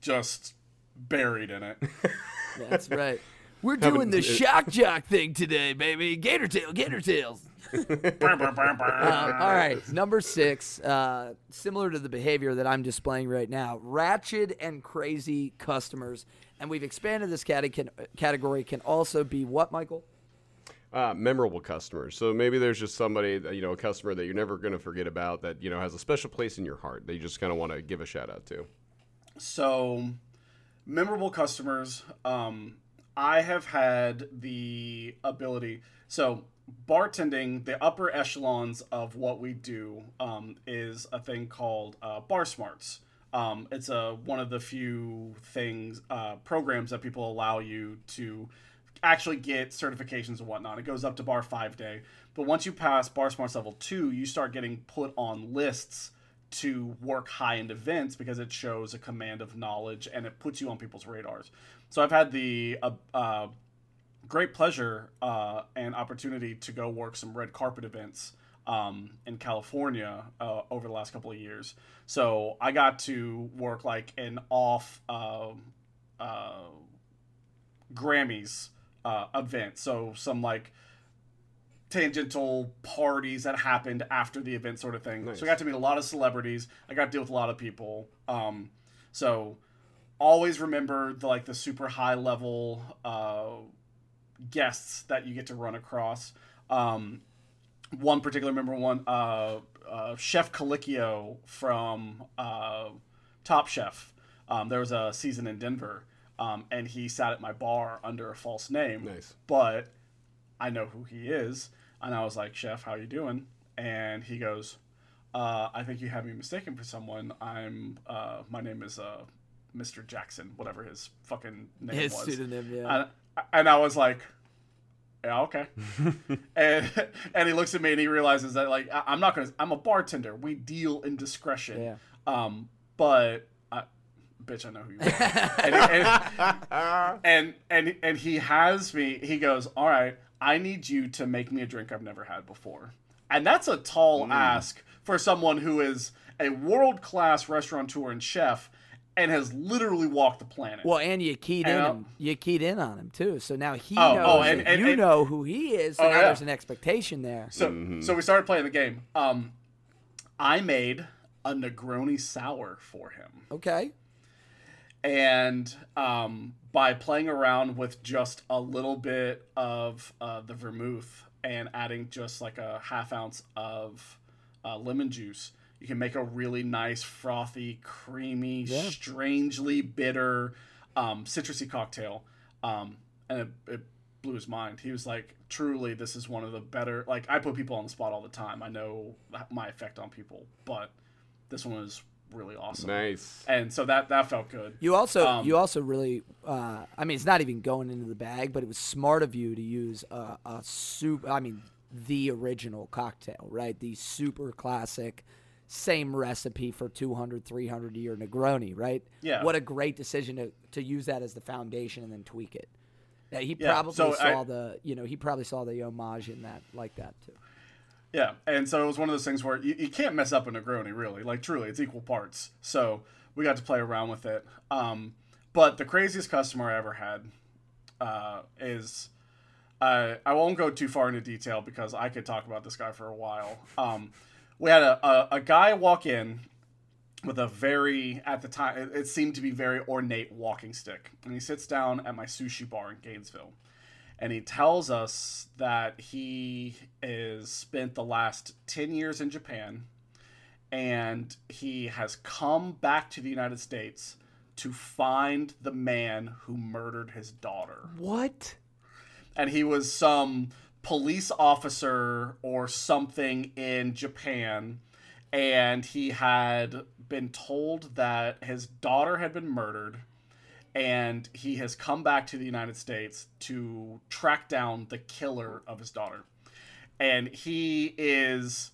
just buried in it. That's right. We're doing the shock jock thing today, baby. Gator tail, gator tails. Uh, all right, number six, uh, similar to the behavior that I'm displaying right now, ratchet and crazy customers. And we've expanded this cate- can, category, can also be what, Michael? uh, memorable customers. So maybe there's just somebody, that, you know, a customer that you're never going to forget about that you know has a special place in your heart that you just kind of want to give a shout out to. So, memorable customers. Um, I have had the ability. So, bartending, the upper echelons of what we do um, is a thing called uh, Bar Smarts. Um, it's a one of the few things uh, programs that people allow you to actually get certifications and whatnot. It goes up to Bar Five Day, but once you pass Bar Smarts level two, you start getting put on lists to work high end events because it shows a command of knowledge and it puts you on people's radars. So I've had the uh, uh, great pleasure uh, and opportunity to go work some red carpet events um, in California uh, over the last couple of years. So I got to work like an off uh, uh, Grammys uh, event. So some like tangential parties that happened after the event, sort of thing. Nice. So I got to meet a lot of celebrities. I got to deal with a lot of people. Um, so always remember the like the super high level uh, guests that you get to run across. Um, one particular member one uh, uh, Chef Colicchio from uh, Top Chef. Um, there was a season in Denver, um, and he sat at my bar under a false name. Nice. But I know who he is, and I was like, "Chef, how you doing?" And he goes, uh, "I think you have me mistaken for someone. I'm uh, my name is uh, Mr. Jackson, whatever his fucking name His was." pseudonym, yeah. And, and I was like, yeah, okay. and and he looks at me and he realizes that like I, I'm not gonna. I'm a bartender. We deal in discretion. Yeah. Um, but I, bitch, I know who you are. and, and, and and and he has me. He goes, all right. I need you to make me a drink I've never had before. And that's a tall Mm. ask for someone who is a world class restaurateur and chef and has literally walked the planet. Well, and you keyed in And, uh, him. You keyed in on him too. So now he Oh, knows oh, and- and- you and- know who he is. So Oh, now yeah. there's an expectation there. So so we started playing the game. Um, I made a Negroni sour for him, Okay. and um, by playing around with just a little bit of uh, the vermouth and adding just like a half ounce of uh, lemon juice, you can make a really nice, frothy, creamy, Yeah. strangely bitter, um, citrusy cocktail. Um, and it, it blew his mind. He was like, "Truly, this is one of the better." Like, I put people on the spot all the time. I know my effect on people, but this one was really awesome. Nice. And so that that felt good. You also Um, you also really uh, I mean it's not even going into the bag, but it was smart of you to use a, a soup. I mean the original cocktail, right? The super classic, same recipe for 200, 300 year Negroni, right? Yeah. What a great decision to to use that as the foundation and then tweak it. Yeah, he Yeah, probably so I- saw the you know he probably saw the homage in that like that too. Yeah, and so it was one of those things where you, you can't mess up a Negroni, really. Like, truly, it's equal parts. So we got to play around with it. Um, but the craziest customer I ever had uh, is uh, I won't go too far into detail because I could talk about this guy for a while. Um, we had a, a, a guy walk in with a very, at the time, it, it seemed to be very ornate walking stick. And he sits down at my sushi bar in Gainesville and he tells us that he is spent the last 10 years in Japan and he has come back to the United States to find the man who murdered his daughter. What? and he was some police officer or something in Japan, and he had been told that his daughter had been murdered, and he has come back to the United States to track down the killer of his daughter. And he is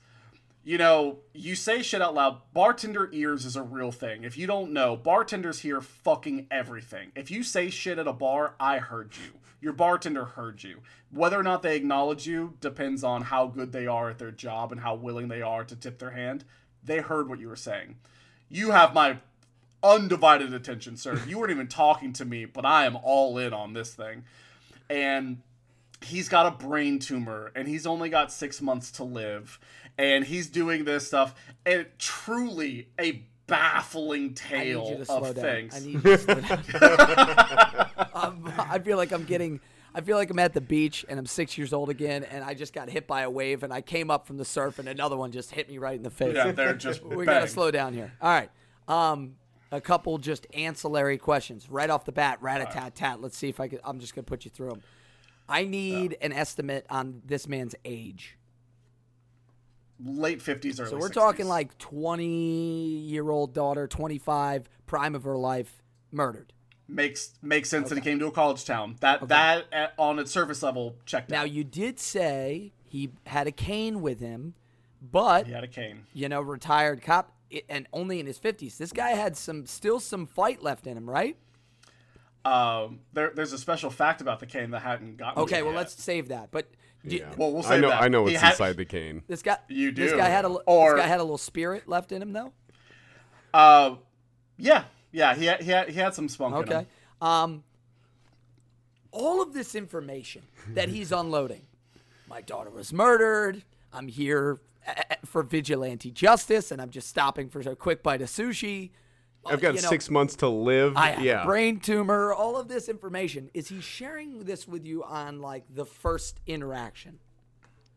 you know, you say shit out loud. Bartender ears is a real thing. If you don't know, bartenders hear fucking everything. If you say shit at a bar, I heard you. Your bartender heard you. Whether or not they acknowledge you depends on how good they are at their job and how willing they are to tip their hand. They heard what you were saying. You have my undivided attention, sir. You weren't even talking to me, but I am all in on this thing. And he's got a brain tumor and he's only got six months to live and he's doing this stuff and truly a baffling tale of things I, need you to slow down. um, I feel like i'm getting I feel like I'm at the beach and I'm six years old again, and I just got hit by a wave, and I came up from the surf, and another one just hit me right in the face. Yeah, they're just. we gotta slow down here. All right, um, a couple just ancillary questions right off the bat. Rat a tat tat. Let's see if I can. I'm just gonna put you through them. I need an estimate on this man's age. Late fifties, early. So we're 60s. talking like twenty year old daughter, twenty five, prime of her life, murdered. makes makes sense that he came to a college town. That that at, on its surface level checked Now out. you did say he had a cane with him, but He had a cane. you know, retired cop and only in his fifties. This guy had some still some fight left in him, right? Um, there, there's a special fact about the cane that hadn't gotten. Okay, well yet. let's save that. But Yeah. Well, we'll say I know. that. I know what's had- inside the cane. this guy, You do. This guy had a Or- this guy had a little spirit left in him, though. Uh, yeah, yeah. He had, he had, he had some spunk. in him. Okay. Um, all of this information that he's unloading. My daughter was murdered. I'm here uh, for vigilante justice, and I'm just stopping for a quick bite of sushi. I've got you know, six months to live. I have yeah. brain tumor. All of this information. Is he sharing this with you on like the first interaction?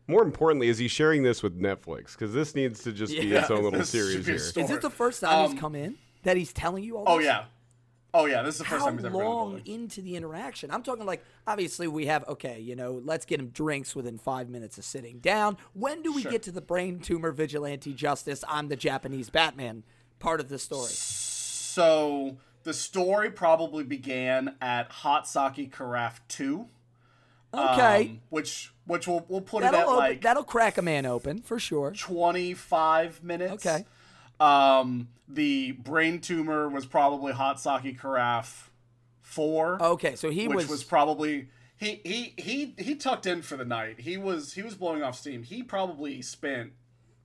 More importantly, is he sharing this with Netflix? Because this needs to just be its own little this should series be here. story. Is it the first time Um, he's come in that he's telling you all? This? Oh this? yeah, oh yeah. This is the first How time he's ever been in the long building. into the interaction? I'm talking like obviously we have okay, you know, let's get him drinks within five minutes of sitting down. When do we Sure. get to the brain tumor vigilante justice? I'm the Japanese Batman part of the story. So the story probably began at Hot Sake Carafe Two. Okay, um, which which we'll we'll put that'll it at open, like that'll crack a man open for sure. 25 minutes. Okay. Um, the brain tumor was probably Hot Sake Carafe Four. Okay, so he which was, was, probably he he he he tucked in for the night. He was he was blowing off steam. He probably spent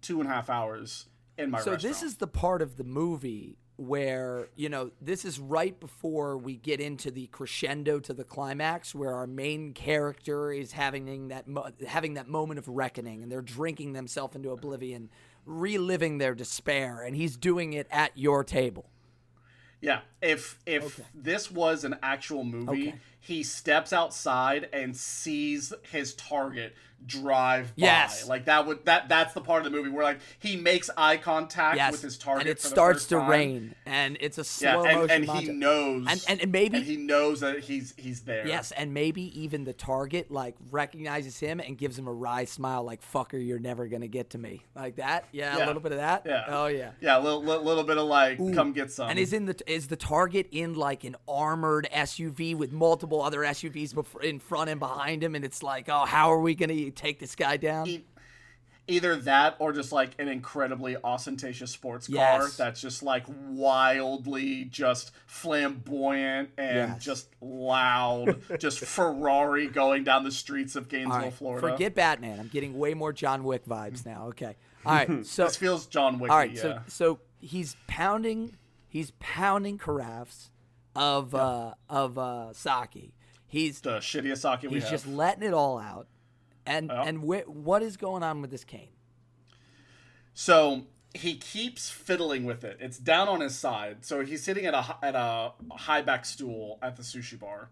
two and a half hours in my So restaurant. this is the part of the movie where you know this is right before we get into the crescendo to the climax, where our main character is having that mo- having that moment of reckoning, and they're drinking themselves into oblivion, reliving their despair, and he's doing it at your table. Yeah, if if this was an actual movie, Okay. he steps outside and sees his target drive by. Yes. Like that would that that's the part of the movie where like he makes eye contact Yes, with his target and it starts to time. rain, and it's a Yeah, slow and, motion and he knows And- and- and maybe- he knows that he's he's there. Yes, and maybe even the target like recognizes him and gives him a wry smile, like "fucker, you're never gonna get to me," like that. Yeah, a little bit of that. Yeah. Oh yeah. Yeah, a little, little, little bit of like, come get some. And is in the is the target in like an armored SUV with multiple other SUVs in front and behind him, and it's like, oh, how are we gonna take this guy down? E- either that or just like an incredibly ostentatious sports car Yes. that's just like wildly just flamboyant and Yes. just loud just ferrari going down the streets of gainesville right, florida forget Batman. I'm getting way more John Wick vibes now. Okay, all right. So this feels john wick all right, yeah so so he's pounding he's pounding carafes of uh of uh sake. He's the shittiest sake we have. he's just letting it all out. And and wh- what is going on with this cane? So he keeps fiddling with it. It's down on his side. So he's sitting at a at a high back stool at the sushi bar,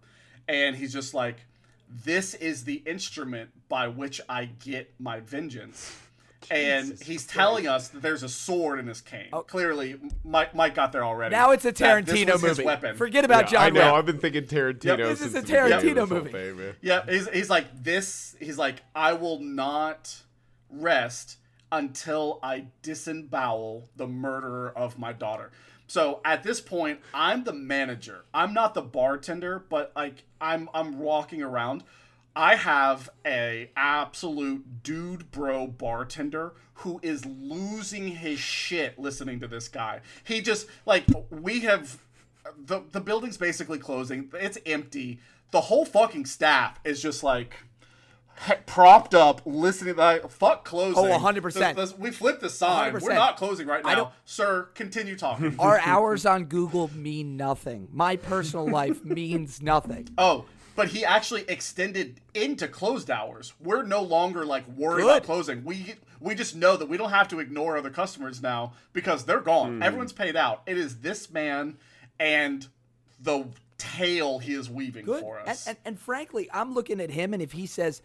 and he's just like, "This is the instrument by which I get my vengeance." And Jesus he's Christ. telling us that there's a sword in his cane. Oh. Clearly, Mike Mike got there already. Now it's a Tarantino movie. weapon. Forget about Yeah, I John know. Wick. I've been thinking Tarantino. This is a the Tarantino this movie. thing, man. Yeah, he's, he's like this. He's like, I will not rest until I disembowel the murderer of my daughter. So at this point, I'm the manager. I'm not the bartender, but like I'm I'm walking around. I have a absolute dude bro bartender who is losing his shit listening to this guy. He just like we have the the building's basically closing. It's empty. The whole fucking staff is just like propped up listening like fuck closing. Oh, 100%. This- this- we flipped the sign. 100%. We're not closing right now. Sir, continue talking. Our hours on Google mean nothing. My personal life means nothing. Oh, but he actually extended into closed hours. We're no longer like worried Good. about closing. We we just know that we don't have to ignore other customers now because they're gone. Hmm. Everyone's paid out. It is this man and the tale he is weaving Good. for And, us. and, and frankly, I'm looking at him, and if he says,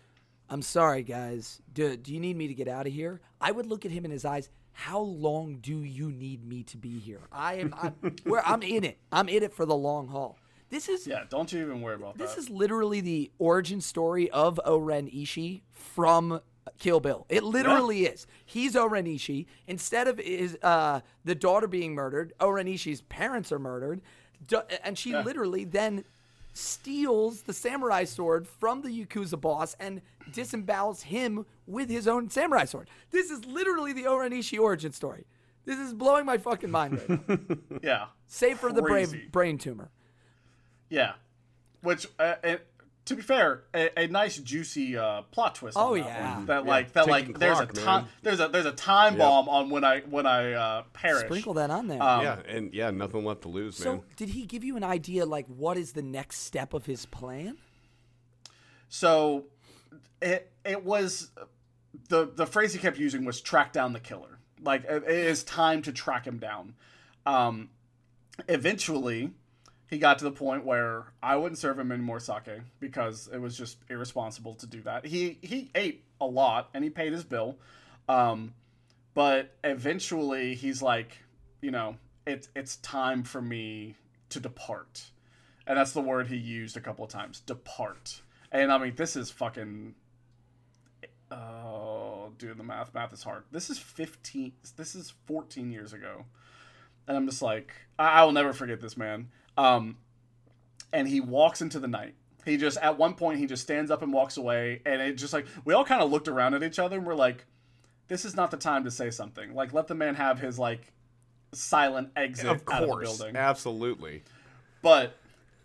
I'm sorry, guys, do, do you need me to get out of here? I would look at him in his eyes. How long do you need me to be here? I am. I'm, where I'm in it. I'm in it for the long haul. This is yeah, don't you even worry about This that. is literally the origin story of O-Ren Ishii from Kill Bill. It literally is. He's O-Ren Ishii. Instead of his uh, the daughter being murdered, O-Ren Ishii's parents are murdered, and she literally then steals the samurai sword from the yakuza boss and disembowels him with his own samurai sword. This is literally the O-Ren Ishii origin story. This is blowing my fucking mind right now. yeah. Save for the brave brain tumor. Yeah. Which, uh, it, to be fair, a, a nice juicy uh, plot twist. on Oh, that yeah. one. that like that ticking like there's clock, a man. time there's a there's a time bomb on when I when I uh, perish. Sprinkle that on there. Um, yeah, and yeah, nothing left to lose, man. So, man. did he give you an idea, like, what is the next step of his plan? So it it was the the phrase he kept using was track down the killer. Like it it is time to track him down. Um, eventually, he got to the point where I wouldn't serve him any more sake because it was just irresponsible to do that. He he ate a lot and he paid his bill, um, but eventually he's like, you know, it's it's time for me to depart, and that's the word he used a couple of times, depart. And I mean, this is fucking. Oh, doing the math. Math is hard. This is 15. This is 14 years ago. And I'm just like, I, I will never forget this man. Um, and he walks into the night. He just, at one point, he just stands up and walks away. And it just like, we all kind of looked around at each other and we're like, this is not the time to say something. Like, let the man have his, like, silent exit Of out of the course, building. absolutely. But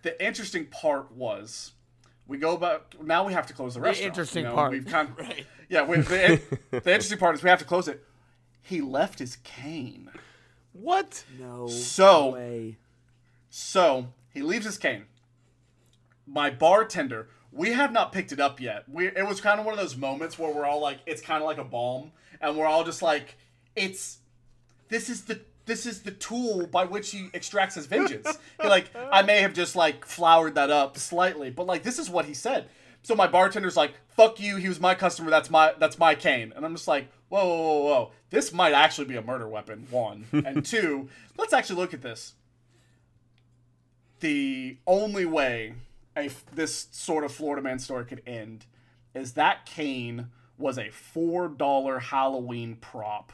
the interesting part was we go back. Now we have to close the restaurant. The interesting you know, part. We've kind Yeah, we, the, the interesting part is we have to close it. He left his cane. What? No So- way. So he leaves his cane. My bartender, we have not picked it up yet. We it was kind of one of those moments where we're all like, it's kind of like a balm, and we're all just like, it's this is the this is the tool by which he extracts his vengeance. He, like I may have just like flowered that up slightly, but like this is what he said. So my bartender's like, "Fuck you." He was my customer. That's my that's my cane. And I'm just like, whoa, whoa, whoa, whoa. This might actually be a murder weapon. One and two. Let's actually look at this the only way a, this sort of Florida man story could end is that cane was a four dollar Halloween prop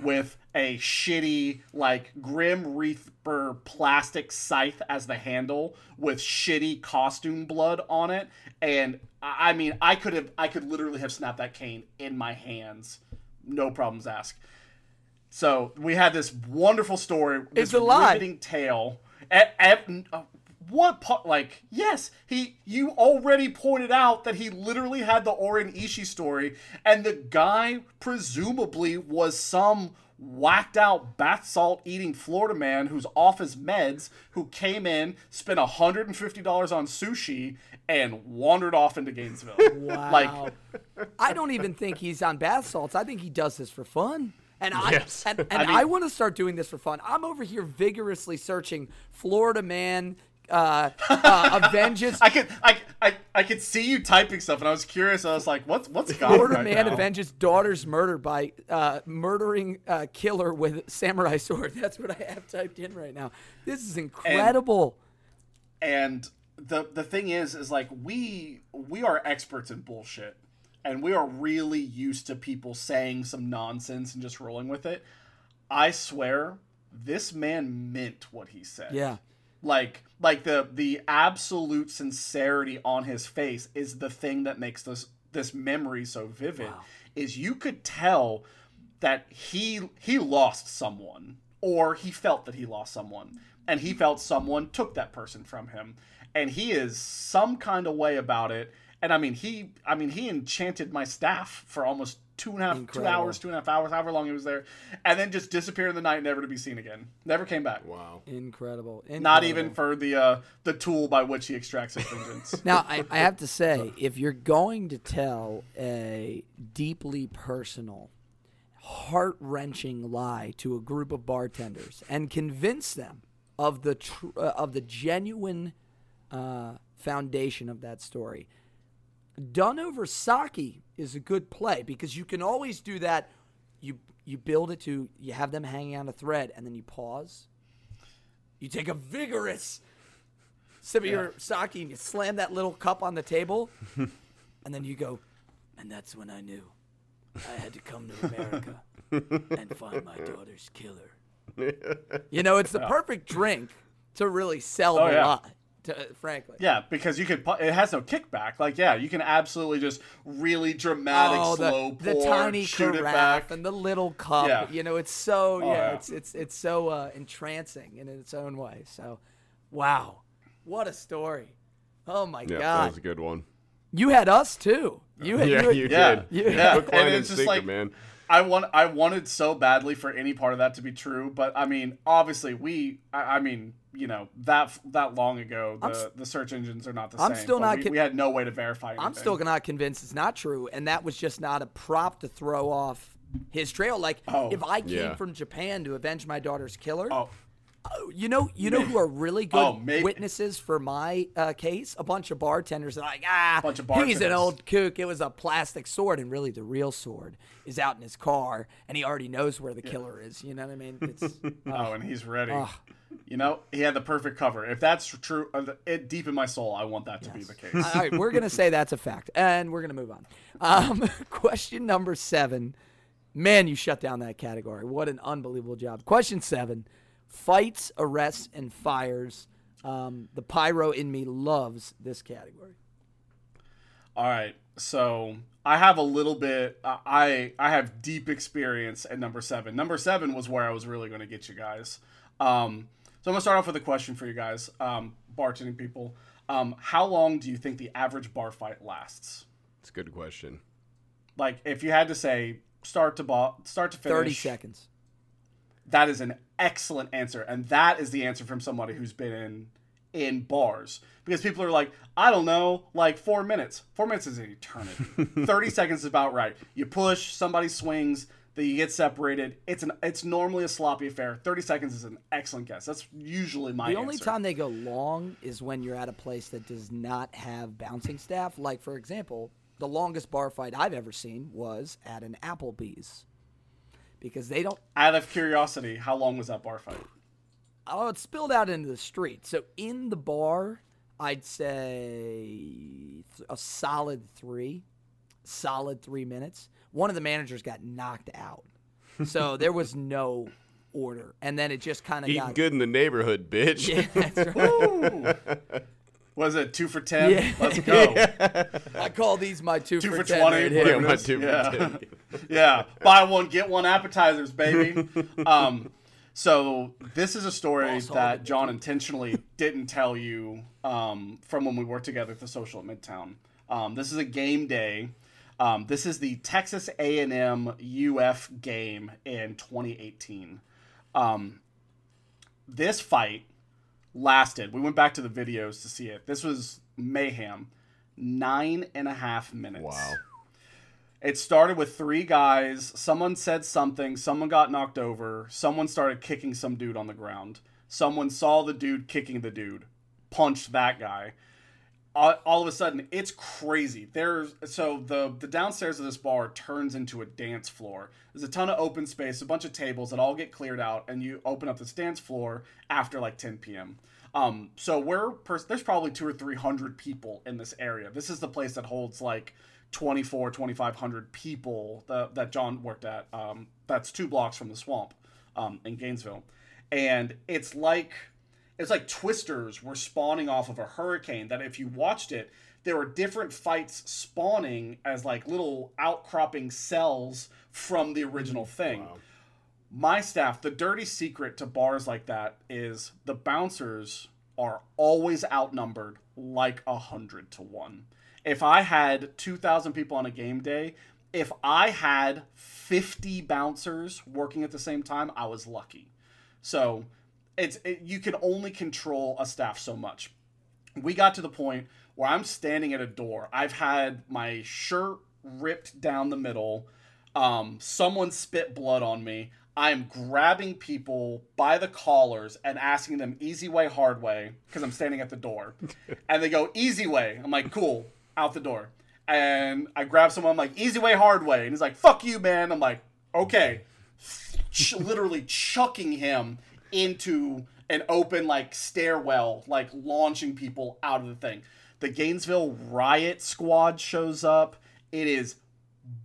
with a shitty like Grim Reaper plastic scythe as the handle with shitty costume blood on it, and I mean I could have I could literally have snapped that cane in my hands, no problems asked. So we had this wonderful story. It's this a lie. riveting tale. At, at, uh, what part? Like, yes, he. You already pointed out that he literally had the O-Ren Ishii story, and the guy presumably was some whacked out bath salt eating Florida man who's off his meds, who came in, spent hundred and fifty dollars on sushi, and wandered off into Gainesville. Wow. Like, I don't even think he's on bath salts. I think he does this for fun. And I Yes. and, and I, I want to start doing this for fun. I'm over here vigorously searching Florida man uh, uh, avenges I could I, I I could see you typing stuff, and I was curious. I was like, "What's what's going Florida right man now? avenges daughter's murder by uh, murdering uh, killer with samurai sword. That's what I have typed in right now. This is incredible. and the the thing is is like we we are experts in bullshit and we are really used to people saying some nonsense and just rolling with it i swear this man meant what he said yeah. like like the the absolute sincerity on his face is the thing that makes this this memory so vivid is you could tell that he he lost someone or he felt that he lost someone and he felt someone took that person from him and he is some kind of way about it and i mean he i mean he enchanted my staff for almost two and a half two Incredible. hours two and a half hours however long he was there and then just disappeared in the night never to be seen again never came back Wow. Incredible. not even for the uh, the tool by which he extracts his vengeance. Now, I, I have to say, if you're going to tell a deeply personal, heart wrenching lie to a group of bartenders and convince them of the tr- uh, of the genuine uh, foundation of that story, done over sake is a good play because you can always do that. You you build it to you have them hanging on a thread and then you pause. You take a vigorous sip of your sake and you slam that little cup on the table, and then you go, and that's when I knew I had to come to America and find my daughter's killer. You know, it's the perfect drink to really sell Oh, the yeah. lie. To, frankly, yeah, because you could. It has no kickback. Like, yeah, you can absolutely just really dramatic Oh, slow the, the pour, tiny shoot it back. and the little cup. Yeah. You know, it's so yeah, yeah. it's it's it's so uh, entrancing in its own way. So, wow, what a story! Oh my Yeah, that was a good one. you had us too. You had Yeah, you, you Yeah, did. yeah. Hook, line, And and it's just sinker, like- man. I want. I wanted so badly for any part of that to be true, but I mean, obviously, we. I, I mean, you know, that that long ago, the s- the search engines are not the I'm same. still not We, con- we had no way to verify. Anything. I'm still not convinced it's not true, and that was just not a prop to throw off his trail. Like Oh. if I came Yeah. from Japan to avenge my daughter's killer, Oh, oh, you know, you know who are really good Oh, witnesses for my uh, case? A bunch of bartenders are like, ah, Bunch of he's an old kook. It was a plastic sword, and really the real sword is out in his car, and he already knows where the killer is. You know what I mean? It's oh, and he's ready. Ugh. You know, he had the perfect cover. If that's true, uh, it deep in my soul, I want that to be the case. All right, we're gonna say that's a fact, and we're gonna move on. Um, question number seven. Man, you shut down that category. What an unbelievable job. Question seven: fights, arrests, and fires. Um, the pyro in me loves this category. All right. So I have a little bit. Uh, I I have deep experience at number seven. Number seven was where I was really going to get you guys. Um, so I'm gonna start off with a question for you guys, um, bartending people. Um, how long do you think the average bar fight lasts? It's a good question. Like, if you had to say start to ball, start to finish, Thirty seconds. That is an excellent answer, and that is the answer from somebody who's been in in bars because people are like, I don't know, like four minutes. Four minutes is an eternity. Thirty seconds is about right. You push, somebody swings, that you get separated. It's an it's normally a sloppy affair. Thirty seconds is an excellent guess. That's usually my The only answer. time they go long is when you're at a place that does not have bouncing staff. Like, for example, the longest bar fight I've ever seen was at an Applebee's. Because they don't Out of curiosity, how long was that bar fight? Oh, it spilled out into the street. So in the bar, I'd say a solid three, solid three minutes. One of the managers got knocked out, so there was no order, and then it just kind of Eating got good in the neighborhood, bitch. Yeah, that's right. Ooh. Was it two for ten? Yeah. Let's go. I call these my two, Two for, for 10 20, right whatever here. it my is. two for Yeah. 10. yeah, buy one get one appetizers, baby. um, so this is a story Boss that John intentionally didn't tell you um, from when we worked together at the social at Midtown. Um, this is a game day. Um, this is the Texas A&M UF game in 2018. Um, this fight lasted. We went back to the videos to see it. This was mayhem. Nine and a half minutes. Wow. It started with three guys. Someone said something. Someone got knocked over. Someone started kicking some dude on the ground. Someone saw the dude kicking the dude. punched that guy. All, all of a sudden, it's crazy. There's so the the downstairs of this bar turns into a dance floor. There's a ton of open space, a bunch of tables that all get cleared out, and you open up this dance floor after like 10 p.m. Um, so we're there's probably two or three hundred people in this area. This is the place that holds like 24, 2500 people that, that John worked at. Um, that's two blocks from the swamp um, in Gainesville, and it's like it's like twisters were spawning off of a hurricane. That if you watched it, there were different fights spawning as like little outcropping cells from the original thing. My staff, the dirty secret to bars like that is the bouncers are always outnumbered like a hundred to one. If I had two thousand people on a game day, if I had fifty bouncers working at the same time, I was lucky. So it's it, you can only control a staff so much. We got to the point where I'm standing at a door. I've had my shirt ripped down the middle. Um, someone spit blood on me. I am grabbing people by the collars and asking them easy way, hard way, because I'm standing at the door. and they go, easy way. I'm like, cool, out the door. And I grab someone, I'm like, easy way, hard way. And he's like, fuck you, man. I'm like, okay. Literally chucking him into an open, like, stairwell, like, launching people out of the thing. The Gainesville Riot Squad shows up. It is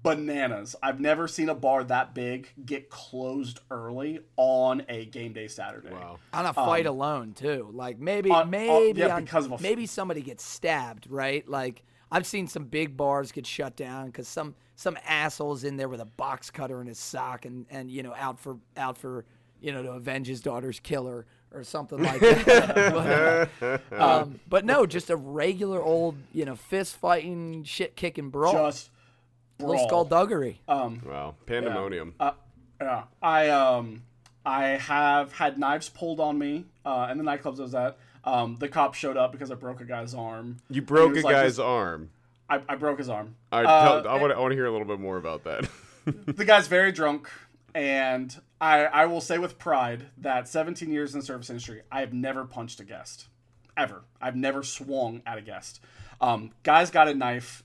bananas. I've never seen a bar that big get closed early on a game day Saturday. Wow. on a um, fight alone too. Like maybe On- on- maybe yeah, on- because of a f- maybe somebody gets stabbed, right? Like I've seen some big bars get shut down because some some assholes in there with a box cutter in his sock and and you know out for out for you know to avenge his daughter's killer or something like that. but, uh, um, but no, just a regular old you know fist fighting, shit kicking brawl, Just little brawl. skullduggery. Wow. Pandemonium. Uh, yeah, I um, I have had knives pulled on me uh, in the nightclubs I was at. Um, the cop showed up because I broke a guy's arm. you broke a like, guy's this- arm. I, I broke his arm. All right, Uh, tell, I want to I want to hear a little bit more about that. the guy's very drunk, and I I will say with pride that 17 years in the service industry, I have never punched a guest, ever. I've never swung at a guest. Um, guy's got a knife,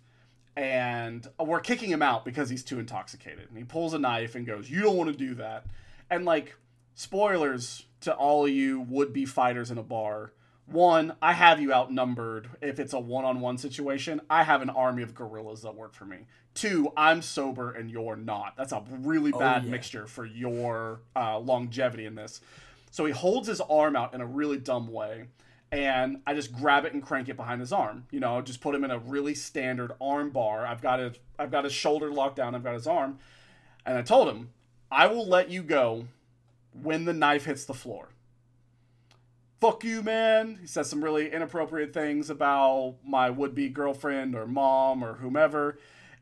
and we're kicking him out because he's too intoxicated. And he pulls a knife and goes, "You don't want to do that." And like, spoilers to all you would-be fighters in a bar. One, I have you outnumbered if it's a one-on-one situation. I have an army of gorillas that work for me. Two, I'm sober and you're not. That's a really bad mixture for your uh, longevity in this. So he holds his arm out in a really dumb way, and I just grab it and crank it behind his arm. You know, just put him in a really standard arm bar. I've got his, I've got his shoulder locked down. I've got his arm, and I told him, I will let you go when the knife hits the floor fuck you, man. He says some really inappropriate things about my would be girlfriend or mom or whomever.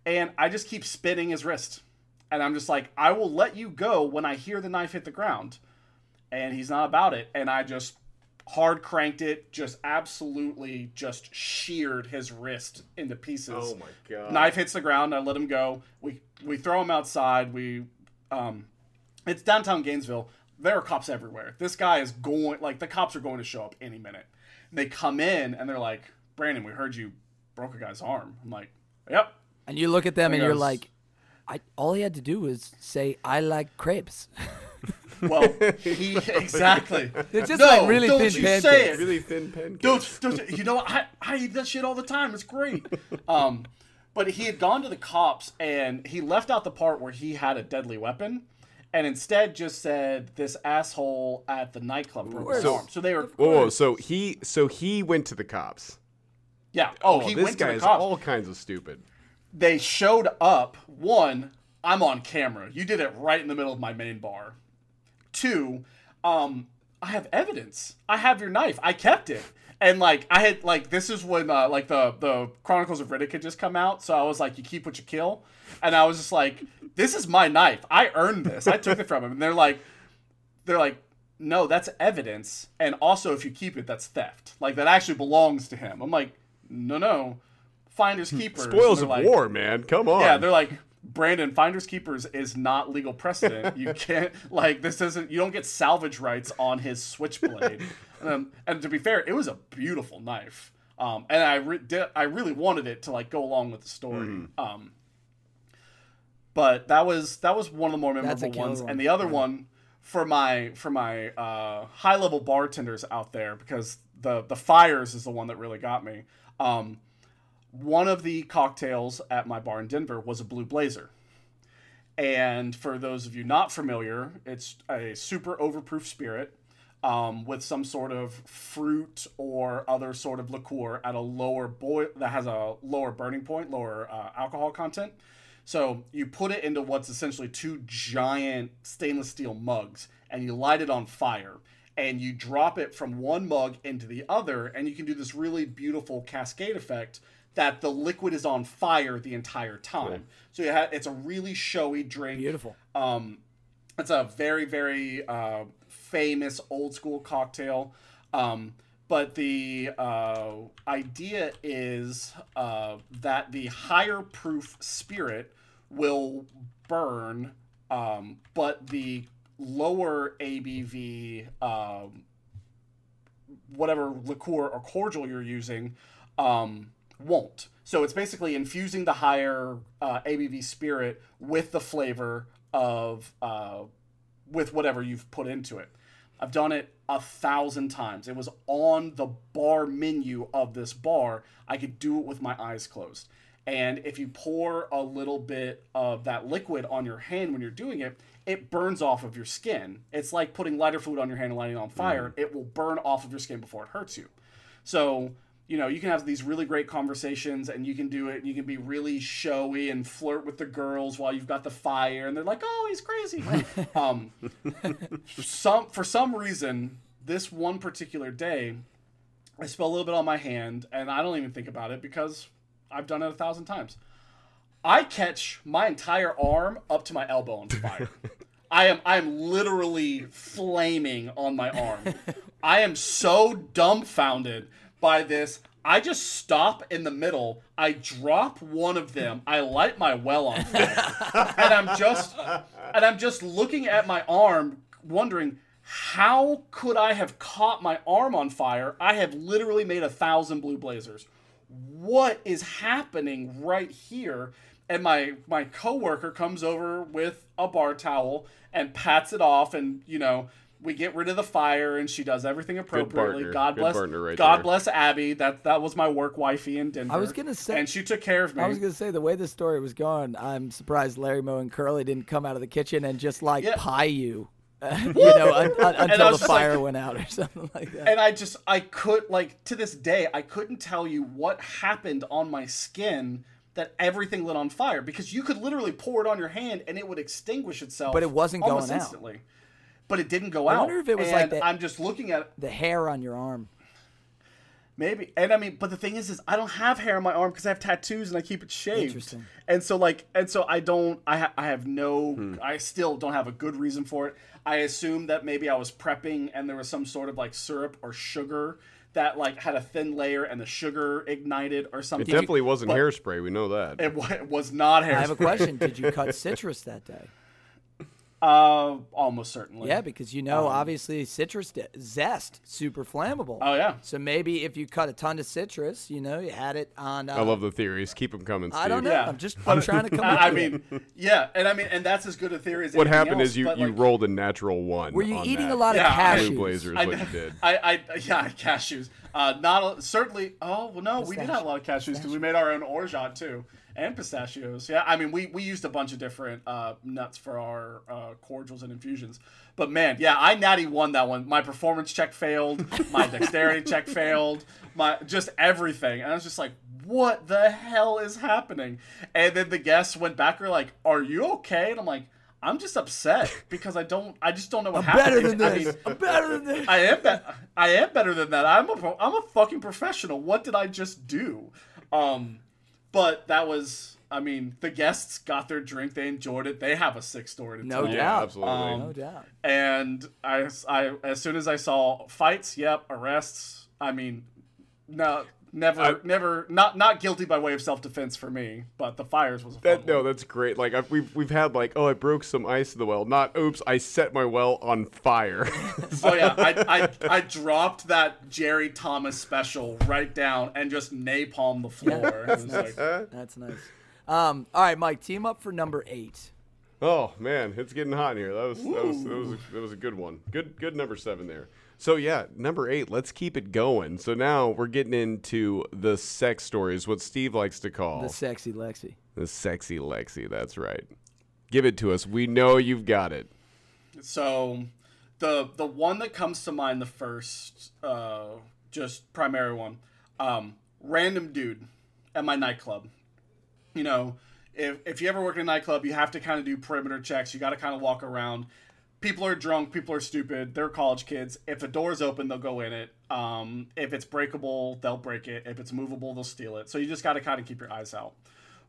And I just keep spinning his wrist. And I'm just like, I will let you go when I hear the knife hit the ground. And he's not about it. And I just hard cranked it, just absolutely just sheared his wrist into pieces. oh my god. Knife hits the ground. I let him go. We we throw him outside. We um, it's downtown Gainesville. There are cops everywhere. This guy is going like the cops are going to show up any minute. They come in and they're like, Brandon, we heard you broke a guy's arm. I'm like, Yep. And you look at them and you're goes- like, I all he had to do was say I like crepes. Well, he exactly. It's just no, like really don't thin you pancakes. say it. really thin pen. Don't, don't you know I, I eat that shit all the time. It's great. Um, but he had gone to the cops and he left out the part where he had a deadly weapon, and instead just said this asshole at the nightclub broke his So- arm. So they were whoa, so he so he went to the cops. yeah. Oh, he this went to guy the is cops. all kinds of stupid. they showed up. One, I'm on camera. You did it right in the middle of my main bar. Two, um, I have evidence. I have your knife. I kept it. And like I had like this is when uh, like the the Chronicles of Riddick had just come out, so I was like, you keep what you kill, and I was just like, this is my knife. I earned this. I took it from him, and they're like, they're like, no, that's evidence, and also if you keep it, that's theft. Like that actually belongs to him. I'm like, no, no, finders keepers. Spoils of like, war, man. Come on. yeah, they're like, Brandon, finders keepers is not legal precedent. You can't like this isn't. You don't get salvage rights on his switchblade. um, and to be fair, it was a beautiful knife. Um, and I re- did, I really wanted it to like go along with the story. Um, but that was that was one of the more memorable ones. one. And the other one for my for my uh, high level bartenders out there because the the fires is the one that really got me. Um, one of the cocktails at my bar in Denver was a blue blazer. And for those of you not familiar, it's a super overproof spirit um, with some sort of fruit or other sort of liqueur at a lower boil that has a lower burning point, lower uh, alcohol content. So you put it into what's essentially two giant stainless steel mugs, and you light it on fire, and you drop it from one mug into the other, and you can do this really beautiful cascade effect that the liquid is on fire the entire time. So you ha- it's a really showy drink. Beautiful. Um, it's a very, very uh, famous old school cocktail. Um, but the uh, idea is uh, that the higher proof spirit will burn, um, but the lower ABV, um, whatever liqueur or cordial you're using, um, won't. So it's basically infusing the higher uh, ABV spirit with the flavor of uh, with whatever you've put into it. I've done it a thousand times. It was on the bar menu of this bar. I could do it with my eyes closed. And if you pour a little bit of that liquid on your hand when you're doing it, it burns off of your skin. It's like putting lighter fluid on your hand and lighting it on fire. It will burn off of your skin before it hurts you. So, you know, you can have these really great conversations and you can do it. and You can be really showy and flirt with the girls while you've got the fire and they're like, "Oh, he's crazy." um some for some reason, this one particular day, I spill a little bit on my hand and I don't even think about it because I've done it a thousand times. I catch my entire arm up to my elbow on fire. I am I am literally flaming on my arm. I am so dumbfounded by this. I just stop in the middle. I drop one of them. I light my well on fire. and I'm just and I'm just looking at my arm wondering how could I have caught my arm on fire? I have literally made a thousand blue blazers what is happening right here and my my coworker comes over with a bar towel and pats it off and you know we get rid of the fire and she does everything appropriately partner. god Good bless partner right god there. bless abby that that was my work wifey in denver I was gonna say- and she took care of me I was gonna say the way the story was going, I'm surprised Larry Moe and Curly didn't come out of the kitchen and just like Yeah. pie you, you know, un- un- until the just like- fire went out or something like that. and I just I could like to this day I couldn't tell you what happened on my skin that everything lit on fire because you could literally pour it on your hand and it would extinguish itself. But it wasn't going out. instantly. But it didn't go I out. I wonder if it was like And that- I'm just looking at it, the hair on your arm. maybe, and I mean, but the thing is, is I don't have hair on my arm because I have tattoos and I keep it shaved. Interesting. And so like, and so I don't. I ha- I have no. Hmm. I still don't have a good reason for it. I assume that maybe I was prepping and there was some sort of like syrup or sugar that like had a thin layer and the sugar ignited or something. It definitely wasn't but- hairspray. We know that. It, wa- it was not hair. I have a question. Did you cut citrus that day? Uh, almost certainly. Yeah, because you know, obviously, citrus di- zest super flammable. Oh yeah. So maybe if you cut a ton of citrus, you know, you had it on. Uh, I love the theories. Keep them coming, Steve. I don't know. Yeah. I'm just. I'm trying to come up. I, I with it. mean, yeah, and I mean, and that's as good a theory as What happened else, is you, you like, rolled a natural one. were you on eating that. a lot of Yeah, I- cashews? Blue Blazer is I, what you did. I, I, yeah, cashews. Uh, not a, certainly. Oh well, no, we did have a lot of cashews because we made our own orgeat too, and pistachios. Yeah, I mean, we, we used a bunch of different uh, nuts for our uh, cordials and infusions. But man, yeah, I natty won that one. My performance check failed. My dexterity check failed. My just everything, and I was just like, "What the hell is happening?" And then the guests went back. Were like, "Are you okay?" And I'm like. I'm just upset because I don't. I just don't know what I'm better happened. than I this. mean, I'm better than this. I am be- I am better than that. I'm a pro- I'm a fucking professional. What did I just do? Um, but that was. I mean, the guests got their drink. They enjoyed it. They have a sick story to No tell. Yeah, doubt. absolutely. Um, no doubt. And I, I, as soon as I saw fights, yep, arrests. I mean, no, never, never, not not guilty by way of self defense for me, but the fires was a fun That one. no, that's great. Like I've, we've we've had like, oh, I broke some ice in the well. Not, oops, I set my well on fire. Oh yeah, I, I I dropped that Jerry Thomas special right down and just napalm the floor. It was like, That's nice. Um, all right, Mike, team up for number eight. oh man, it's getting hot in here. That was that was that was, a, that was a good one. Good good number seven there. So yeah, number eight. Let's keep it going. So now we're getting into the sex stories, what Steve likes to call The sexy Lexi. the sexy Lexi. That's right. Give it to us. We know you've got it. So, the the one that comes to mind the first, uh, just primary one, um, random dude at my nightclub. You know, if if you ever work in a nightclub, you have to kind of do perimeter checks. You got to kind of walk around. People are drunk. People are stupid. They're college kids. If a door's open, they'll go in it. Um, if it's breakable, they'll break it. If it's movable, they'll steal it. So you just got to kind of keep your eyes out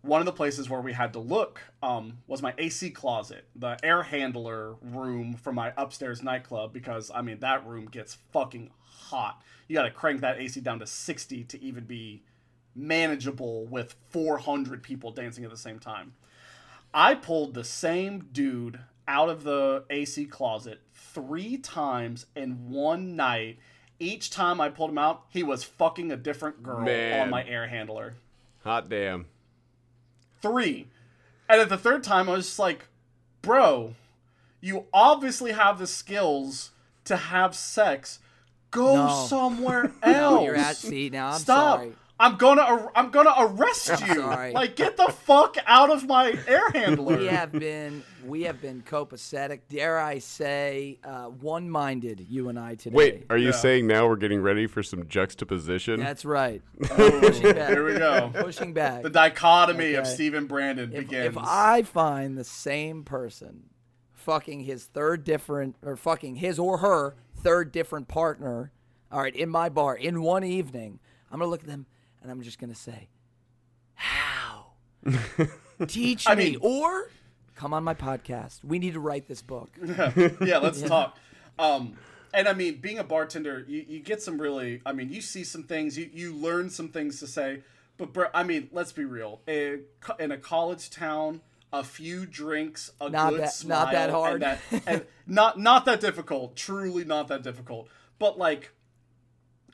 one of the places where we had to look um, was my AC closet, the air handler room for my upstairs nightclub, because I mean that room gets fucking hot. You got to crank that AC down to 60 to even be manageable with 400 people dancing at the same time. I pulled the same dude out of the AC closet three times in one night. Each time I pulled him out, he was fucking a different girl Man. on my air handler Hot damn. three. And at the third time, I was just like, bro, you obviously have the skills to have sex. Go No. somewhere else. No, you're at see now. I'm Stop. sorry. I'm gonna I'm gonna arrest you. sorry. Like get the fuck out of my air handler. We have been we have been copacetic, dare I say, uh, one-minded. You and I today. Wait, are you Yeah. saying now we're getting ready for some juxtaposition? That's right. Ooh, Pushing back. here we go. Pushing back. The dichotomy of Stephen Brandon if, begins. if I find the same person fucking his third different or fucking his or her third different partner, all right, in my bar in one evening, I'm gonna look at them and I'm just gonna say, "How? Teach I me." mean- or come on my podcast. We need to write this book. yeah, let's talk. Um, and I mean, being a bartender, you, you get some really, I mean, you see some things, you, you learn some things to say. But, bro, I mean, let's be real. A, in a college town, a few drinks, a Not good that- smile, not that hard. and, that, and not not that difficult. Truly, not that difficult. But like,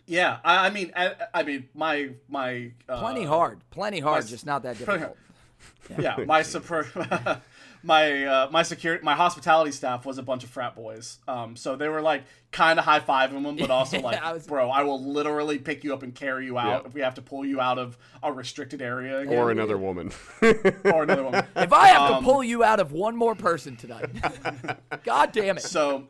yeah, I, I mean, I, I mean, my my uh, Plenty hard, plenty hard, my- just not that difficult. yeah, my super, my uh, my security, my hospitality staff was a bunch of frat boys. Um, so they were like kind of high fiving them, but also like, I was- bro, I will literally pick you up and carry you out Yeah. if we have to pull you out of a restricted area again. or another woman. or another woman. If I have Um, to pull you out of one more person tonight, God damn it! So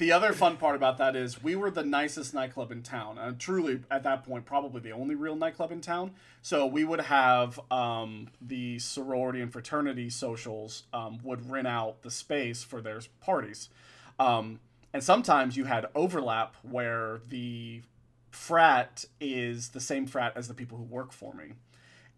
the other fun part about that is we were the nicest nightclub in town and truly at that point probably the only real nightclub in town. So we would have um, the sorority and fraternity socials um, would rent out the space for their parties. Um, and sometimes you had overlap where the frat is the same frat as the people who work for me.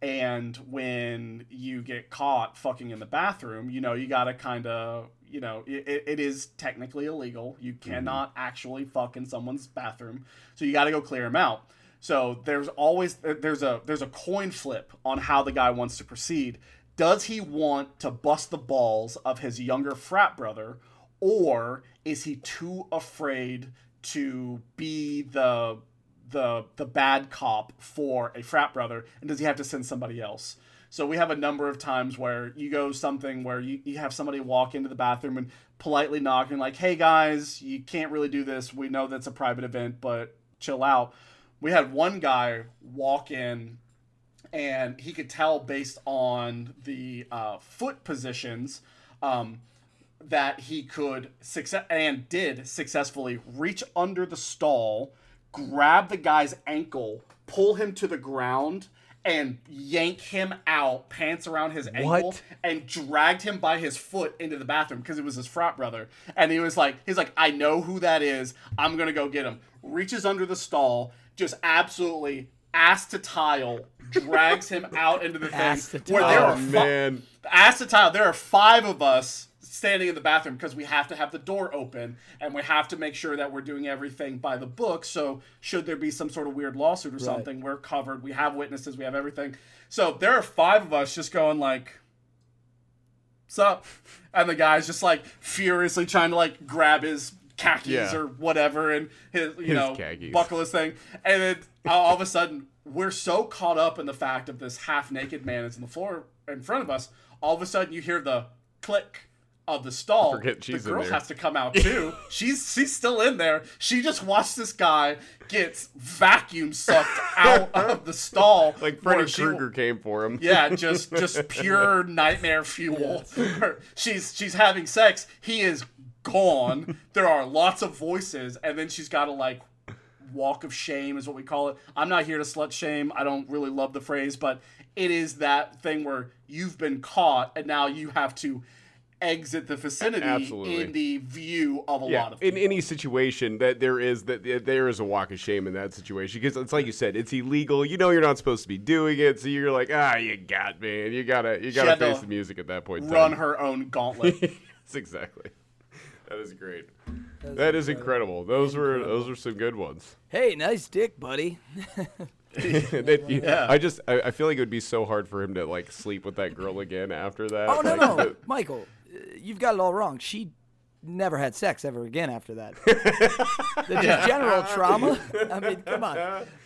And when you get caught fucking in the bathroom you know you gotta kind of you know it, it is technically illegal. You mm-hmm. cannot actually fuck in someone's bathroom. So you gotta go clear them out. So there's always there's a there's a coin flip on how the guy wants to proceed. Does he want to bust the balls of his younger frat brother or is he too afraid to be the the the bad cop for a frat brother and does he have to send somebody else so we have a number of times where you go something where you, you have somebody walk into the bathroom and politely knock and like hey guys you can't really do this. We know that's a private event but chill out. We had one guy walk in and he could tell based on the uh, foot positions um, that he could success and did successfully reach under the stall, grab the guy's ankle, pull him to the ground, and yank him out, pants around his ankle, What? and dragged him by his foot into the bathroom because it was his frat brother. And he was like, he's like, I know who that is. I'm gonna go get him. Reaches under the stall, just absolutely ass to tile, drags him out into the thing Ass to where there oh are fu- man. ass to tile. There are five of us standing in the bathroom because we have to have the door open and we have to make sure that we're doing everything by the book. So should there be some sort of weird lawsuit or something, we're covered. We have witnesses. We have everything. So there are five of us just going like, "Sup?" and the guy's just like furiously trying to like grab his khakis Yeah. or whatever and his you His know khakis. buckle his thing, and then all of a sudden we're so caught up in the fact of this half naked man is on the floor in front of us. All of a sudden you hear the click of the stall. Forget the girl has to come out too. she's she's still in there. She just watched this guy get vacuum sucked out of the stall. Like Freddy Krueger came for him. yeah, just just pure nightmare fuel. Her- She's she's having sex. He is gone. There are lots of voices, and then she's got to like walk of shame is what we call it. I'm not here to slut shame. I don't really love the phrase, but it is that thing where you've been caught and now you have to exit the vicinity Absolutely. in the view of a Yeah, lot of people. in any situation that there is that that there is a walk of shame in that situation because it's like you said, it's illegal. You know you're not supposed to be doing it, so you're like, ah, you got man, you gotta you gotta had to face the music at that point. in Run time. her own gauntlet. Yes, exactly. That is great. That is incredible. Those were those were some good ones. Hey, nice dick, buddy. That Yeah. I just I, I feel like it would be so hard for him to like sleep with that girl again after that. Oh no, Like, no, the- Michael, you've got it all wrong. She never had sex ever again after that. the just general trauma. I mean, come on.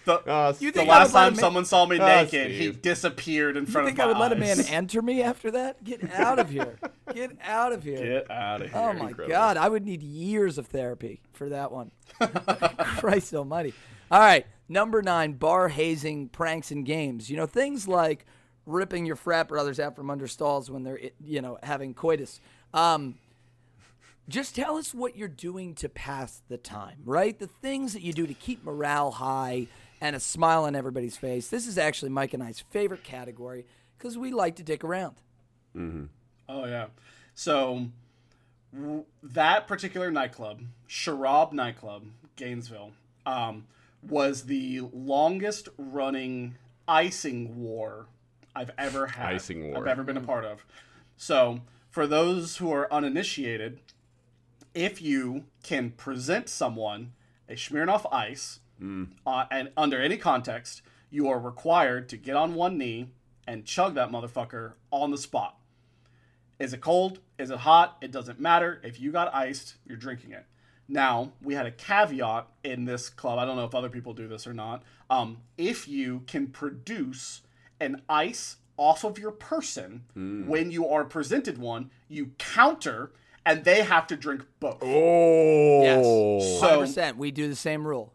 The, You the think I would last time man- someone saw me Ah, naked, he disappeared in You front think of I my would let a man enter me after that? Get out of here. Get out of here. Get out of here. Oh my Incredible. God, I would need years of therapy for that one. Christ Almighty! All right, number nine: bar hazing, pranks, and games. You know things like ripping your frat brothers out from under stalls when they're you know having coitus. Um, just tell us what you're doing to pass the time, right? The things that you do to keep morale high and a smile on everybody's face. This is actually Mike and I's favorite category because we like to dick around. Oh yeah. So w- that particular nightclub, Sharab nightclub, Gainesville, um, was the longest running icing war I've ever had. Icing war. I've ever been a part of. So for those who are uninitiated, if you can present someone a Smirnoff Ice, uh, and under any context, you are required to get on one knee and chug that motherfucker on the spot. Is it cold? Is it hot? It doesn't matter. If you got iced, you're drinking it. Now, we had a caveat in this club. I don't know if other people do this or not. Um, if you can produce an ice off of your person hmm. when you are presented one, you counter and they have to drink both. Oh. Yes, So- hundred percent. We do the same rule.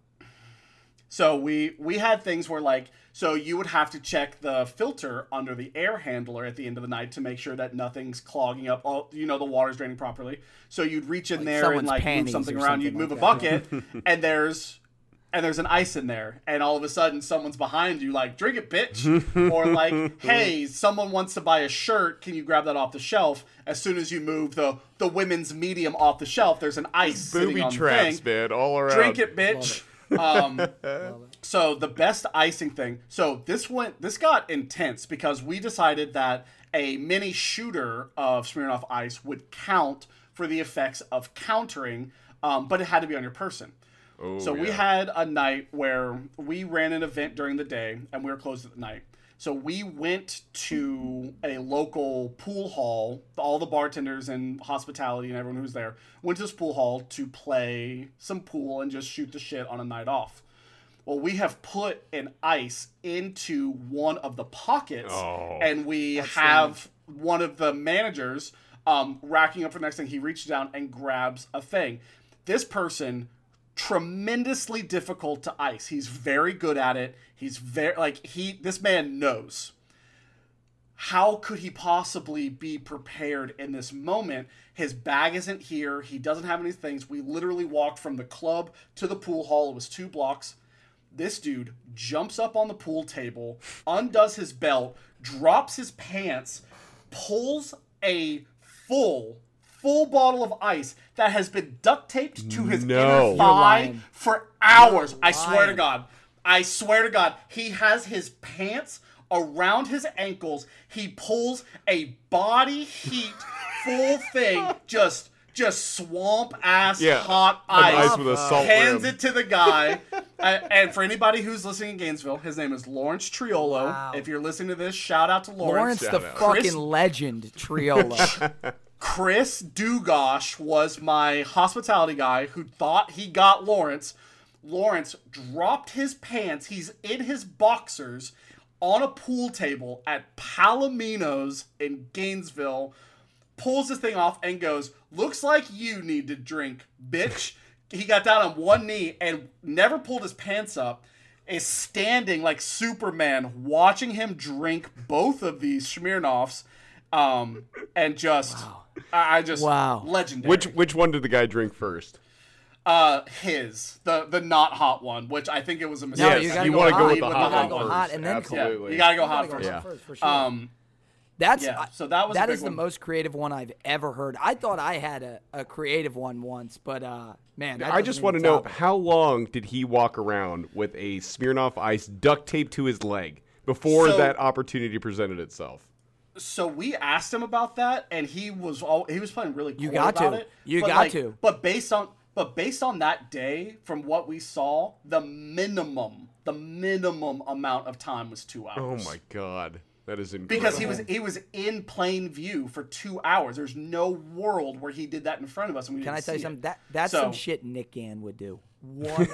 So we we had things where like so you would have to check the filter under the air handler at the end of the night to make sure that nothing's clogging up all you know the water's draining properly. So you'd reach in there and like move something around, something you'd move like a bucket and there's and there's an ice in there and all of a sudden someone's behind you like drink it bitch or like hey someone wants to buy a shirt can you grab that off the shelf as soon as you move the the women's medium off the shelf there's an ice Booby on traps, the thing man, all around. drink it, bitch. Um, so the best icing thing. So this went. This got intense because we decided that a mini shooter of Smirnoff Ice would count for the effects of countering, um, but it had to be on your person. Oh, So we had a night where we ran an event during the day and we were closed at night. So we went to a local pool hall. All the bartenders and hospitality and everyone who's there went to this pool hall to play some pool and just shoot the shit on a night off. Well, we have put an ice into one of the pockets, Oh. and we have one of the managers um, racking up for the next thing. He reaches down and grabs a thing. This person tremendously difficult to ice. He's very good at it. He's very like he this man knows. How could he possibly be prepared in this moment? His bag isn't here. He doesn't have any things. We literally walked from the club to the pool hall. It was two blocks. This dude jumps up on the pool table, undoes his belt, drops his pants, pulls a full, full bottle of ice that has been duct taped to his No. inner thigh for hours. I swear to. God. I swear to God. He has his pants around his ankles. He pulls a body heat full thing, just just swamp ass Yeah, hot ice, ice with a salt hands rim. it to the guy. Uh, and for anybody who's listening in Gainesville, his name is Lawrence Triolo. Wow. If you're listening to this, shout out to Lawrence, Lawrence. the out. fucking Chris- legend, Triolo. Chris Dugosh was my hospitality guy who thought he got Lawrence. Lawrence dropped his pants. He's in his boxers on a pool table at Palomino's in Gainesville. Pulls this thing off and goes, Looks like you need to drink, bitch. he got down on one knee and never pulled his pants up. Is standing like Superman, watching him drink both of these Smirnoffs, um, and just, I, I just, Wow. legendary. Which which one did the guy drink first? Uh, his the the not hot one, which I think it was a mistake. No, yes, you you, gotta go want to go with the gotta hot go one hot and then cold. Yeah, you gotta go hot Gotta go first. Yeah. first, for sure. Um, That's Yeah, so that was that is that big is the most creative one I've ever heard. I thought I had a, a creative one once, but uh, man, that I just want to know it. how long did he walk around with a Smirnoff Ice duct taped to his leg before So- that opportunity presented itself? So we asked him about that, and he was all he was playing really cool You got about to. it. You but got like- to. But based on but based on that day, from what we saw, the minimum the minimum amount of time was two oh hours. Oh my god, that is incredible. Because he was he was in plain view for two hours. There's no world where he did that in front of us, and we Can didn't I tell you see it. something? That that's So- some shit Nick Gann would do. One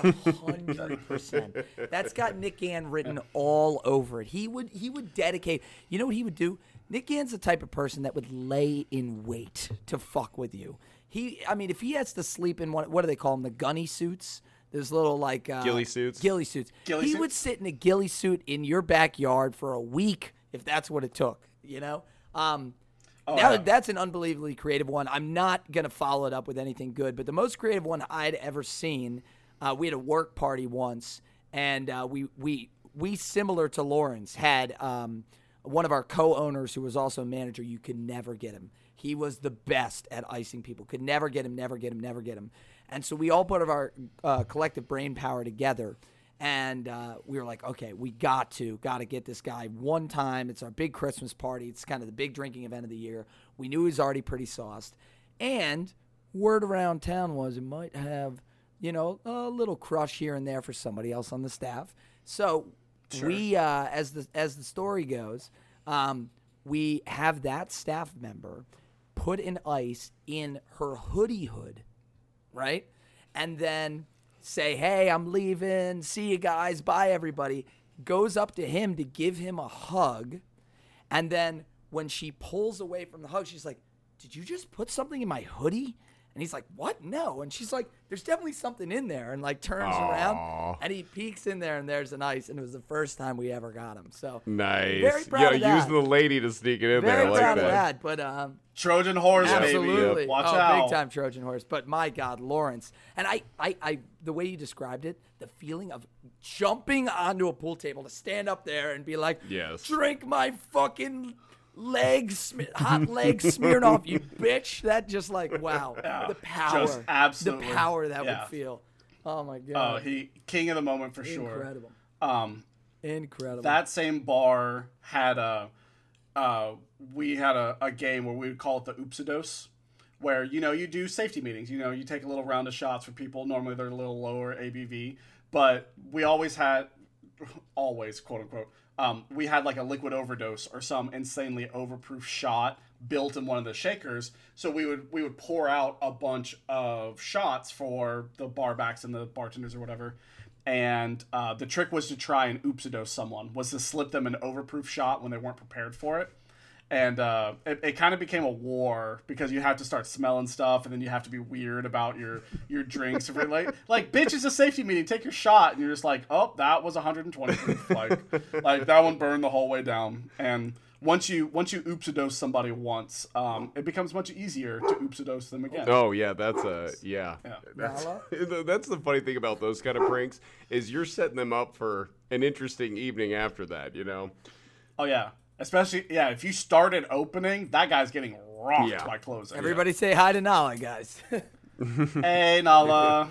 hundred percent. That's got Nick Gann written all over it. He would he would dedicate. You know what he would do? Nick Gann's the type of person that would lay in wait to fuck with you. He, I mean, if he has to sleep in one, what do they call them? The gunny suits. Those little like uh, Ghillie suits? Ghillie suits. Ghillie he suits? would sit in a ghillie suit in your backyard for a week if that's what it took. You know. Um, now, yeah. that's an unbelievably creative one. I'm not gonna follow it up with anything good, but the most creative one I'd ever seen. Uh, we had a work party once, and uh, we we we similar to Lawrence had um, one of our co-owners who was also a manager. You could never get him. He was the best at icing people. Could never get him. Never get him. Never get him. And so we all put our uh, collective brain power together and uh, we were like, okay, we got to, got to get this guy one time. It's our big Christmas party. It's kind of the big drinking event of the year. We knew he was already pretty sauced, and word around town was he might have, you know, a little crush here and there for somebody else on the staff. So we, uh, as the as the story goes, um, we have that staff member put an ice in her hoodie hood right? And then say, hey, I'm leaving. See you guys. Bye, everybody. Goes up to him to give him a hug. And then when she pulls away from the hug, she's like, did you just put something in my hoodie? And he's like, what? No. And she's like, there's definitely something in there. And like turns around and he peeks in there and there's an ice. And it was the first time we ever got him. So nice. Very proud yeah, of that. using the lady to sneak it in very there. I like proud that. of that. But um, Trojan horse, Absolutely. baby. Watch oh, out. big time Trojan horse. But my God, Lawrence. And I, I, I, the way you described it, the feeling of jumping onto a pool table to stand up there and be like, Yes. drink my fucking legs, sm- hot legs smeared off, you bitch. That just like, wow. the power. absolutely. The power that Yeah. would feel. Oh my god. Oh, God. he king of the moment for sure. Incredible. Um, Incredible. that same bar had a uh, we had a, a game where we would call it the oopsidose where you know you do safety meetings you know you take a little round of shots for people normally they're a little lower abv but we always had always quote unquote um, we had like a liquid overdose or some insanely overproof shot built in one of the shakers. So we would we would pour out a bunch of shots for the barbacks and the bartenders or whatever. And uh, the trick was to try and oopsidose someone was to slip them an overproof shot when they weren't prepared for it and uh, it, it kind of became a war because you have to start smelling stuff and then you have to be weird about your your drinks If you're like like bitch it's a safety meeting take your shot and you're just like oh that was 120 proof like like that one burned the whole way down and once you once you oopsidose somebody once um, it becomes much easier to oopsidose them again Oh yeah, that's a yeah. Yeah. That's, that's the funny thing about those kind of pranks is you're setting them up for an interesting evening after that. You know. oh yeah especially yeah if you started opening that guy's getting rocked Yeah. by closing Everybody say hi to Nala, guys. hey Nala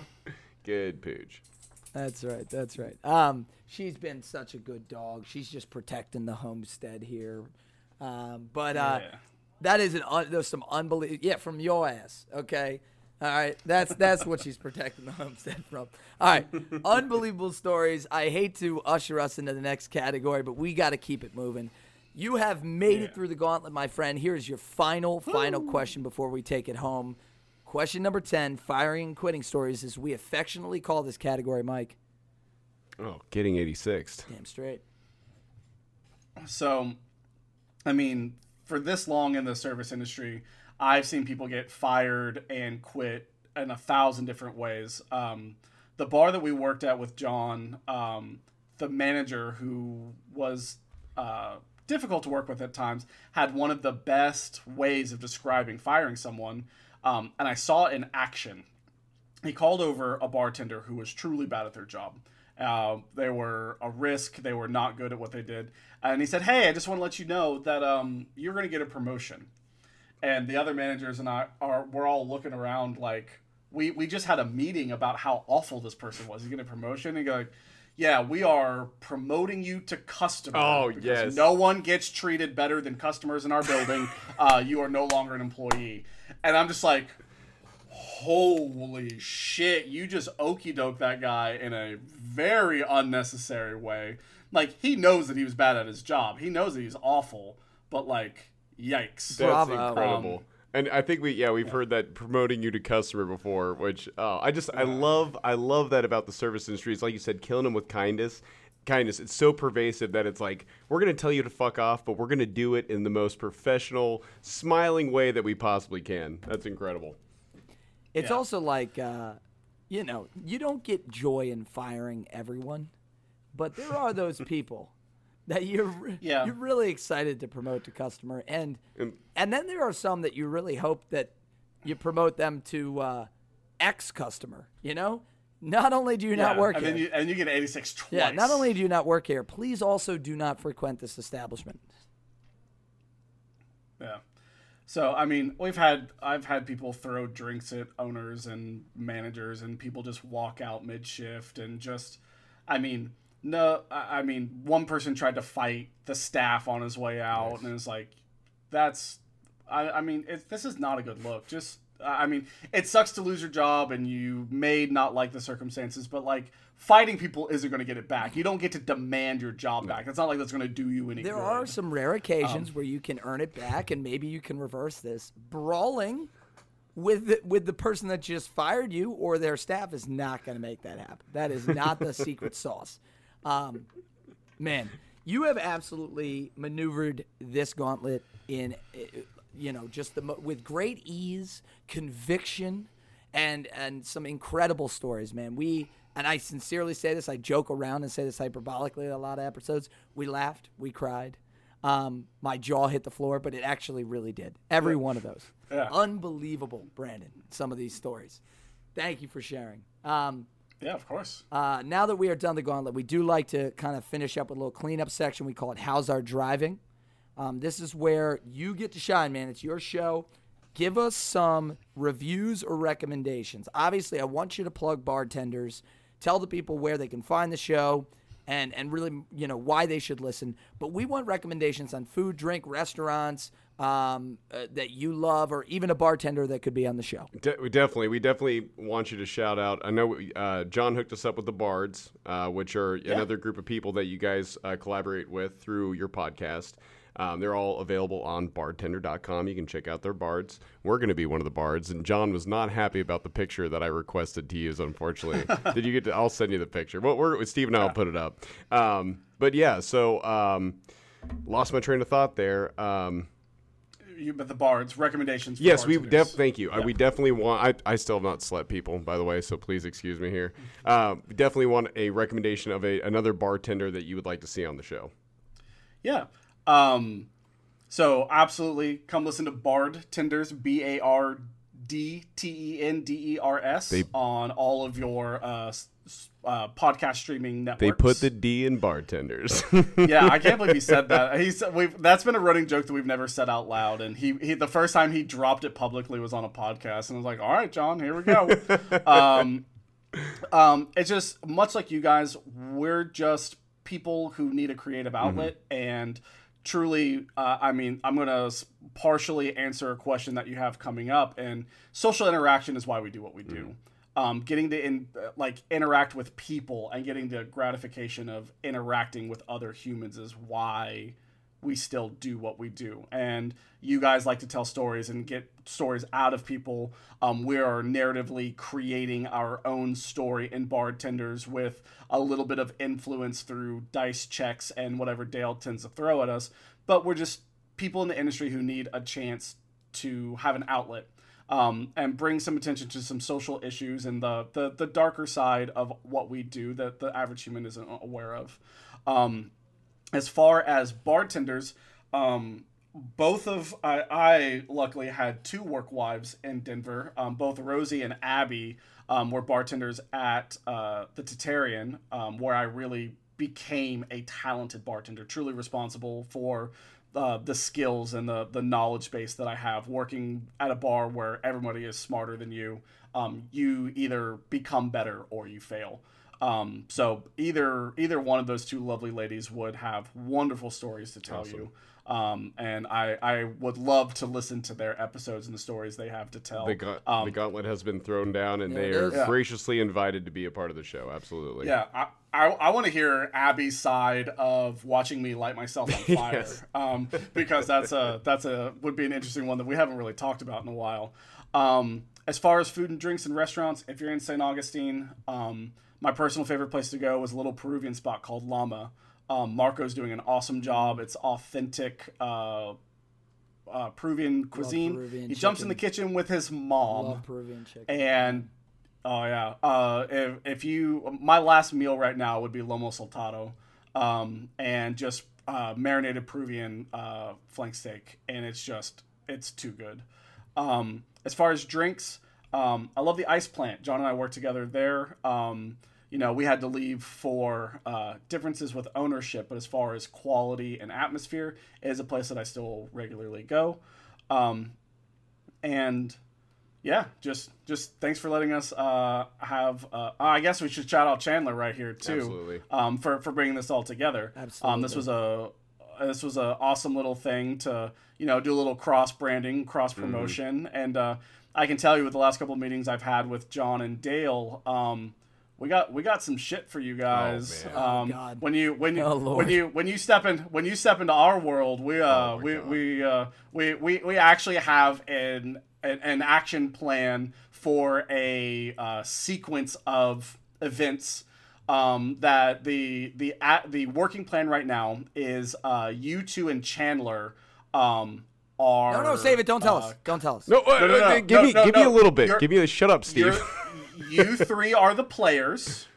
Good pooch. That's right. That's right. Um, she's been such a good dog. She's just protecting the homestead here. Um, but uh, Yeah. That is an un- there's some unbelievable yeah from your ass. Okay, all right. That's that's what she's protecting the homestead from. All right, unbelievable stories. I hate to usher us into the next category, but we got to keep it moving. You have made it through the gauntlet, my friend. Here's your final final question before we take it home. Question number ten: Firing and quitting stories, as we affectionately call this category, Mike. Oh, getting 86. Damn straight. So, I mean, for this long in the service industry, I've seen people get fired and quit in a thousand different ways. Um, the bar that we worked at with John, um, the manager who was uh, difficult to work with at times, had one of the best ways of describing firing someone. Um, and I saw it in action. He called over a bartender who was truly bad at their job. Uh, they were a risk. They were not good at what they did. And he said, "Hey, I just want to let you know that um, you're going to get a promotion." And the other managers and I are we're all looking around like we we just had a meeting about how awful this person was. He's getting a promotion and go like, "Yeah, we are promoting you to customer. Oh, because yes. No one gets treated better than customers in our building. uh, you are no longer an employee." And I'm just like, holy shit, you just okey doke that guy in a very unnecessary way. Like, he knows that he was bad at his job, he knows that he's awful, but like, yikes. That's Bravo. incredible. Um, and I think we yeah we've heard that promoting you to customer before, which oh, I just I love I love that about the service industry. It's like you said, killing them with kindness. Kindness. It's so pervasive that it's like we're gonna tell you to fuck off, but we're gonna do it in the most professional, smiling way that we possibly can. That's incredible. It's Yeah. also like, uh, you know, you don't get joy in firing everyone, but there are those people that you're Yeah. you're really excited to promote to customer, and and then there are some that you really hope that you promote them to uh, ex customer. You know, not only do you not work and here, then you and you get 86 twice. yeah, not only do you not work here, please also do not frequent this establishment. Yeah. So I mean, we've had I've had people throw drinks at owners and managers, and people just walk out mid shift and just, I mean, no, I mean, one person tried to fight the staff on his way out, and it's like, that's, I, I mean, it, this is not a good look. Just, I mean, it sucks to lose your job, and you may not like the circumstances, but like. Fighting people isn't going to get it back. You don't get to demand your job back. It's not like that's going to do you any good. There good. are some rare occasions um, where you can earn it back, and maybe you can reverse this. Brawling with the, with the person that just fired you or their staff is not going to make that happen. That is not the secret sauce. Um, man, you have absolutely maneuvered this gauntlet in, uh, you know, just the mo- with great ease, conviction, and and some incredible stories, man. We and I sincerely say this. I joke around and say this hyperbolically a lot of episodes. We laughed, we cried. Um, my jaw hit the floor, but it actually really did. Every one of those. Yeah. Unbelievable, Brandon. Some of these stories. Thank you for sharing. Um, Yeah, of course. uh, now that we are done the gauntlet, we do like to kind of finish up with a little cleanup section. We call it "How's Our Driving." Um, this is where you get to shine, man. It's your show. Give us some reviews or recommendations. Obviously, I want you to plug Bardtenders. Tell the people where they can find the show, and and really, you know, why they should listen. But we want recommendations on food, drink, restaurants um, uh, that you love, or even a bartender that could be on the show. De- we definitely, we definitely want you to shout out. I know uh, John hooked us up with the Bards, uh, which are another group of people that you guys uh, collaborate with through your podcast. Um, they're all available on bartender.com. You can check out their bards. We're going to be one of the bards, and John was not happy about the picture that I requested to use. Unfortunately, did you get? to I'll send you the picture. Well, we're Steve and I will put it up. Um, but yeah, so um, lost my train of thought there. Um, you, but the bards recommendations. For Yes, we def. Thank you. We definitely want. I, I still have not slept, people, by the way. So please excuse me here. We definitely want a recommendation of a another bartender that you would like to see on the show. Yeah. Um, so absolutely come listen to Bard Tenders, B A R D T E N D E R S, on all of your uh, uh, podcast streaming networks. They put the D in bartenders. yeah, I can't believe he said that. He's we've that's been a running joke that we've never said out loud. And he, he the first time he dropped it publicly was on a podcast, and I was like, "All right, John, here we go." um, um, it's just much like you guys. We're just people who need a creative outlet, and truly, uh, I mean, I'm going to partially answer a question that you have coming up. And social interaction is why we do what we do. Um, getting to in, uh, like interact with people and getting the gratification of interacting with other humans is why we still do what we do. And you guys like to tell stories and get stories out of people. Um, we are narratively creating our own story in Bardtenders with a little bit of influence through dice checks and whatever Dale tends to throw at us. But we're just people in the industry who need a chance to have an outlet. Um, and bring some attention to some social issues and the, the, the darker side of what we do that the average human isn't aware of. Um, as far as bartenders, um, both of I, I, luckily had two work wives in Denver. Um, both Rosie and Abby um, were bartenders at uh, the Tatarian, um, where I really became a talented bartender, truly responsible for uh, the skills and the the knowledge base that I have working at a bar where everybody is smarter than you. Um, you either become better or you fail. Um, so either either one of those two lovely ladies would have wonderful stories to tell Awesome. you. Um, and I, I would love to listen to their episodes and the stories they have to tell. The, ga- Um, the gauntlet has been thrown down, and they are. Yeah. graciously invited to be a part of the show. Absolutely. Yeah, I, I, I want to hear Abby's side of watching me light myself on fire, Yes. um, because that's a that's a would be an interesting one that we haven't really talked about in a while. Um, as far as food and drinks and restaurants, if you're in St. Augustine, um, my personal favorite place to go was a little Peruvian spot called Llama. Um, Marco's doing an awesome job. It's authentic uh, uh, Peruvian cuisine. Peruvian he jumps in the kitchen with his mom Love Peruvian chicken. and oh yeah. Uh if, if you my last meal right now would be lomo saltado um and just uh marinated peruvian uh flank steak and it's just it's too good. Um as far as drinks um i love the ice plant. John and i work together there. Um you know we had to leave for uh, differences with ownership but as far as quality and atmosphere it is a place that i still regularly go. Um and yeah, just just thanks for letting us uh, have. Uh, I guess we should shout out Chandler right here too, Absolutely. um, for for bringing this all together. Um, this was a this was a awesome little thing to you know do a little cross branding, cross Mm-hmm. promotion, and uh, I can tell you with the last couple of meetings I've had with John and Dale. Um, we got we got some shit for you guys. man. um, God. When you when you Oh, when you when you step in when you step into our world, we uh Oh, we God. we uh we, we we actually have an an, an action plan for a uh, sequence of events um, that the the at, the working plan right now is uh, you two and Chandler um, are no, no, save it. Don't tell uh, us. Don't tell us. No, uh, No, no, uh, no, give no, me no, give me a little bit. You're- give me a shut up, Steve. you three are the players,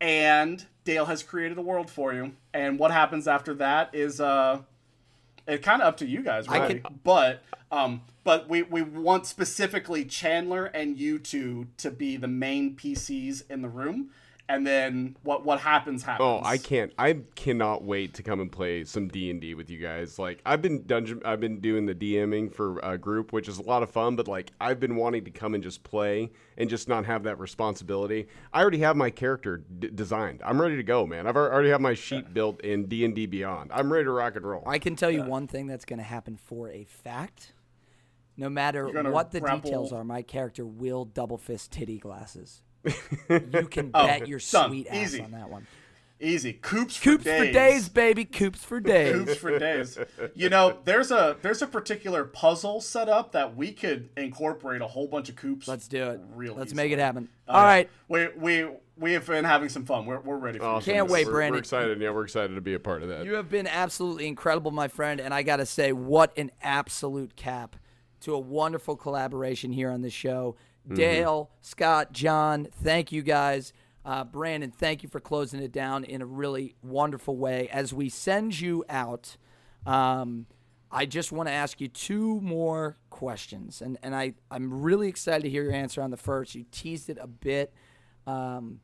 and Dale has created a world for you. And what happens after that is uh, it kind of up to you guys, I really. can- But um, but we we want specifically Chandler and you two to be the main PCs in the room, and then what what happens happens. Oh, I can't. I cannot wait to come and play some D and D with you guys. Like I've been dungeon. I've been doing the DMing for a group, which is a lot of fun. But like I've been wanting to come and just play and just not have that responsibility. I already have my character d- designed. I'm ready to go, man. I've already have my sheet built in D and D Beyond. I'm ready to rock and roll. I can tell you one thing that's going to happen for a fact. No matter what the grapple- details are, my character will double fist titty glasses. you can Oh, bet your done. sweet ass Easy. on that one. Easy coupes Coupes for for days. days, baby. Coupes for days. Coupes for days. You know, there's a there's a particular puzzle set up that we could incorporate a whole bunch of coupes. Let's do it. Real Let's easily. make it happen. Uh, All right. we we we have been having some fun. We're, we're ready for Awesome. Can't wait, we're, Brandon. We're excited. Yeah, we're excited to be a part of that. You have been absolutely incredible, my friend, and I got to say, what an absolute cap to a wonderful collaboration here on the show. Dale, Scott, John, thank you guys. Uh, Brandon, thank you for closing it down in a really wonderful way. As we send you out, um, I just want to ask you two more questions, and and I I'm really excited to hear your answer on the first. You teased it a bit. Um,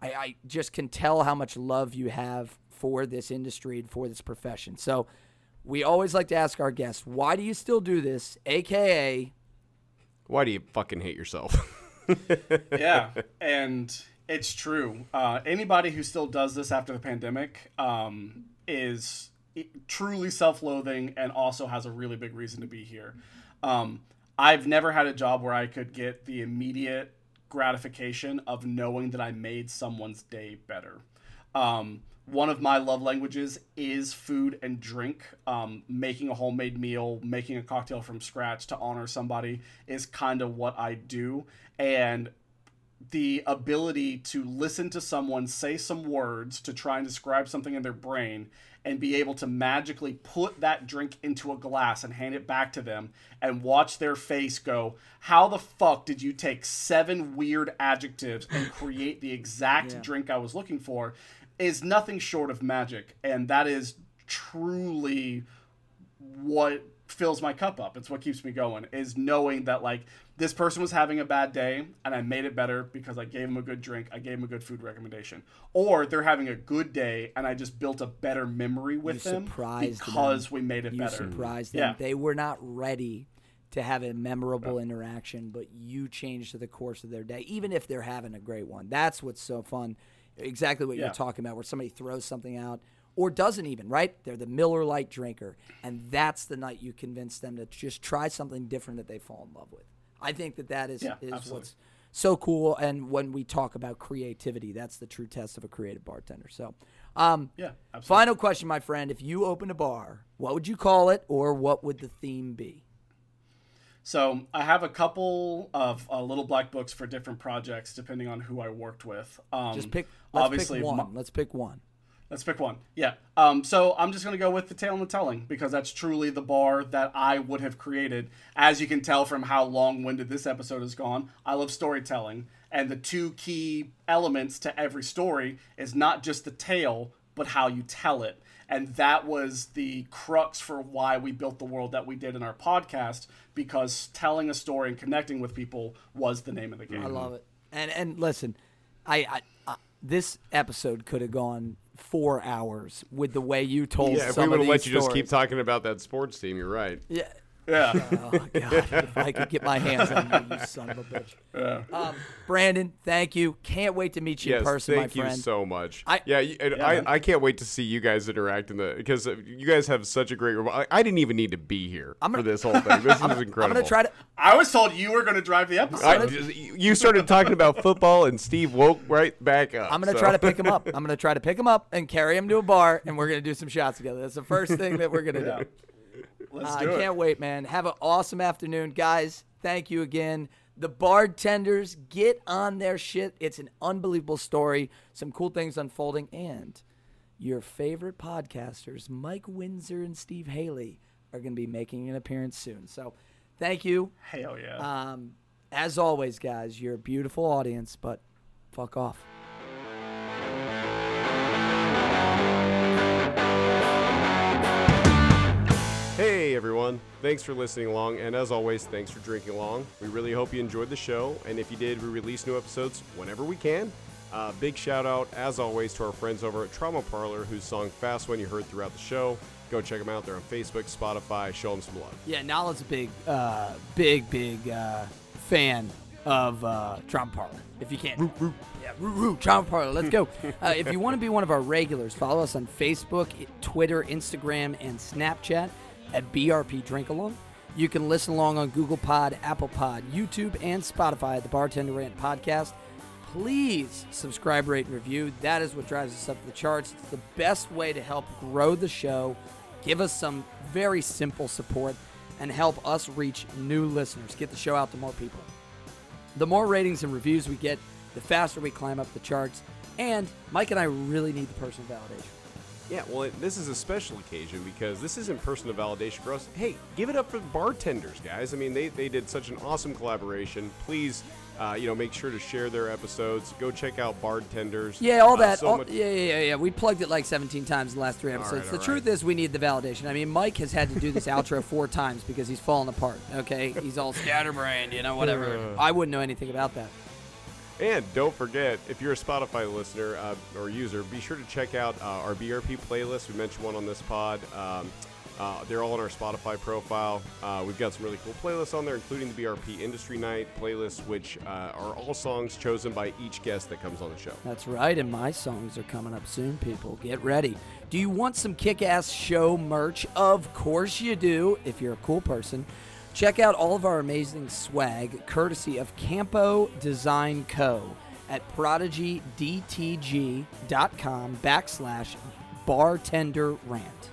I, I just can tell how much love you have for this industry and for this profession. So we always like to ask our guests, why do you still do this? AKA, Why do you fucking hate yourself? yeah, and it's true. Uh, anybody who still does this after the pandemic um, is truly self-loathing and also has a really big reason to be here. Um, I've never had a job where I could get the immediate gratification of knowing that I made someone's day better. Um, one of my love languages is food and drink. Um, making a homemade meal, making a cocktail from scratch to honor somebody is kind of what I do. And the ability to listen to someone say some words to try and describe something in their brain and be able to magically put that drink into a glass and hand it back to them and watch their face go, How the fuck did you take seven weird adjectives and create the exact Yeah. drink I was looking for? Is nothing short of magic. And that is truly what fills my cup up. It's what keeps me going is knowing that like this person was having a bad day and I made it better because I gave them a good drink, I gave them a good food recommendation. Or they're having a good day and I just built a better memory with You them surprised because them. we made it You better. surprised them. Yeah. They were not ready to have a memorable interaction, but you changed the course of their day, even if they're having a great one. That's what's so fun. Exactly what Yeah. you're talking about, where somebody throws something out or doesn't even, right? They're the Miller Lite drinker. And that's the night you convince them to just try something different that they fall in love with. I think that that is, Yeah, is what's so cool. And when we talk about creativity, that's the true test of a creative bartender. So, um, Yeah, absolutely. Final question, my friend. If you opened a bar, what would you call it or what would the theme be? So I have a couple of uh, little black books for different projects depending on who I worked with. Um, Just pick let's obviously pick one. my- let's pick one. Let's pick one. Yeah. Um, so I'm just going to go with the tale and the telling because that's truly the bar that I would have created. As you can tell from how long winded this episode has gone, I love storytelling. And the two key elements to every story is not just the tale, but how you tell it. And that was the crux for why we built the world that we did in our podcast because telling a story and connecting with people was the name of the game. I love it. And and listen, I, I, I this episode could have gone four hours with the way you told. Yeah, if we would have let these you just keep talking about that sports team, you're right. Yeah. Yeah. Oh God! If I could get my hands on you, you son of a bitch. Um, Brandon, thank you. Can't wait to meet you Yes, in person, thank my you so much. I- yeah, and Yeah, I, man. I can't wait to see you guys interact in the because uh, you guys have such a great. I, I didn't even need to be here I'm gonna- for this whole thing. This is incredible. I'm gonna try to. I was told you were going to drive the episode. I, you started talking about football, and Steve woke right back up. I'm gonna so- try to pick him up. I'm gonna try to pick him up and carry him to a bar, and we're gonna do some shots together. That's the first thing that we're gonna do. Let's I do it. can't wait, man. Have an awesome afternoon, guys. Thank you again. The Bardtenders get on their shit. It's an unbelievable story. Some cool things unfolding, and your favorite podcasters, Mike Windsor and Steve Haley, are going to be making an appearance soon. So, thank you. Hell yeah. Um, as always, guys, you're a beautiful audience, but fuck off. Everyone, thanks for listening along, and as always, thanks for drinking along. We really hope you enjoyed the show, and if you did, we release new episodes whenever we can. Uh, big shout out, as always, to our friends over at Trauma Parlor, whose song Fast One you heard throughout the show. Go check them out. They're on Facebook, Spotify. Show them some love. Yeah, Nala's a big, uh, big, big uh, fan of uh, Trauma Parlor. If you can't, yeah, root, root, Trauma Parlor. Let's go. uh, if you want to be one of our regulars, follow us on Facebook, Twitter, Instagram, and Snapchat at BRP Drink Along. You can listen along on Google Pod, Apple Pod, YouTube, and Spotify at the Bartender Rant Podcast. Please subscribe, rate, and review. That is what drives us up the charts. It's the best way to help grow the show, give us some very simple support, and help us reach new listeners, get the show out to more people. The more ratings and reviews we get, the faster we climb up the charts. And Mike and I really need the personal validation. Yeah, well, it, this is a special occasion because this isn't personal validation for us. Hey, give it up for the Bardtenders, guys. I mean, they, they did such an awesome collaboration. Please, uh, you know, make sure to share their episodes. Go check out Bardtenders. Yeah, all Uh, that. so all- much- yeah, yeah, yeah, yeah. We plugged it like 17 times in the last three episodes. right, the truth right. is, we need the validation. I mean, Mike has had to do this outro four times because he's fallen apart. Okay, he's all scatterbrained, you know, whatever. I wouldn't know anything about that. And don't forget, if you're a Spotify listener uh, or user, be sure to check out uh, our BRP playlist. We mentioned one on this pod. Um, Uh, they're all on our Spotify profile. Uh, we've got some really cool playlists on there, including the BRP Industry Night playlist, which uh, are all songs chosen by each guest that comes on the show. That's right, and my songs are coming up soon, people. Get ready. Do you want some kick ass show merch? Of course you do, if you're a cool person. Check out all of our amazing swag, courtesy of Campo Design Co. at prodigydtg.com backslash bartender rant.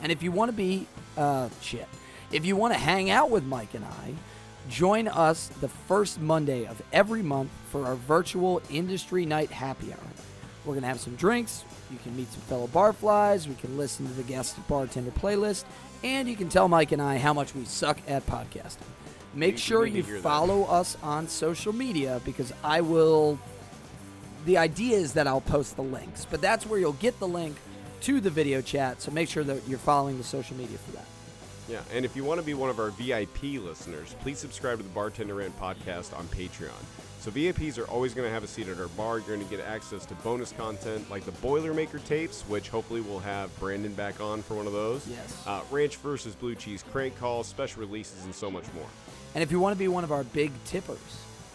And if you want to be, uh, shit, if you want to hang out with Mike and I, join us the first Monday of every month for our virtual industry night happy hour. We're going to have some drinks. You can meet some fellow barflies. We can listen to the guest bartender playlist. And you can tell Mike and I how much we suck at podcasting. Make We- sure you hear that. follow us on social media because I will the idea is that I'll post the links, but that's where you'll get the link to the video chat. So make sure that you're following the social media for that. Yeah, and if you want to be one of our VIP listeners, please subscribe to the Bartender Rant podcast on Patreon. So VIPs are always going to have a seat at our bar. You're going to get access to bonus content like the Boilermaker tapes, which hopefully we'll have Brandon back on for one of those. Yes. Uh, Ranch versus Blue Cheese crank calls, special releases, and so much more. And if you want to be one of our big tippers,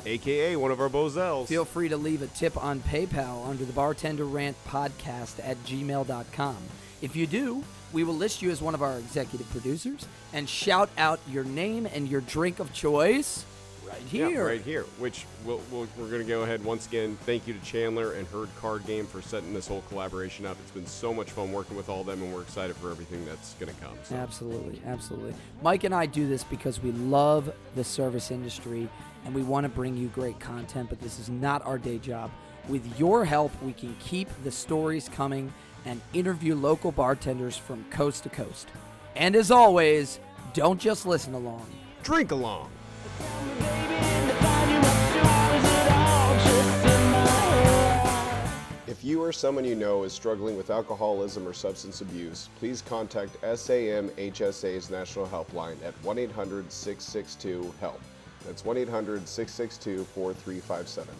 AKA one of our Bozels. feel free to leave a tip on PayPal under the Bartender Rant Podcast at gmail.com. If you do, we will list you as one of our executive producers and shout out your name and your drink of choice right Yeah, here. right here. Which we'll, we'll, we're going to go ahead once again. Thank you to Chandler and Herd Card Game for setting this whole collaboration up. It's been so much fun working with all of them, and we're excited for everything that's going to come. So. Absolutely, absolutely. Mike and I do this because we love the service industry and we want to bring you great content, but this is not our day job. With your help, we can keep the stories coming and interview local bartenders from coast to coast. And as always, don't just listen along. Drink along. If you or someone you know is struggling with alcoholism or substance abuse, please contact SAMHSA's National Helpline at 1 800 662 HELP. That's 1 800 662 4357.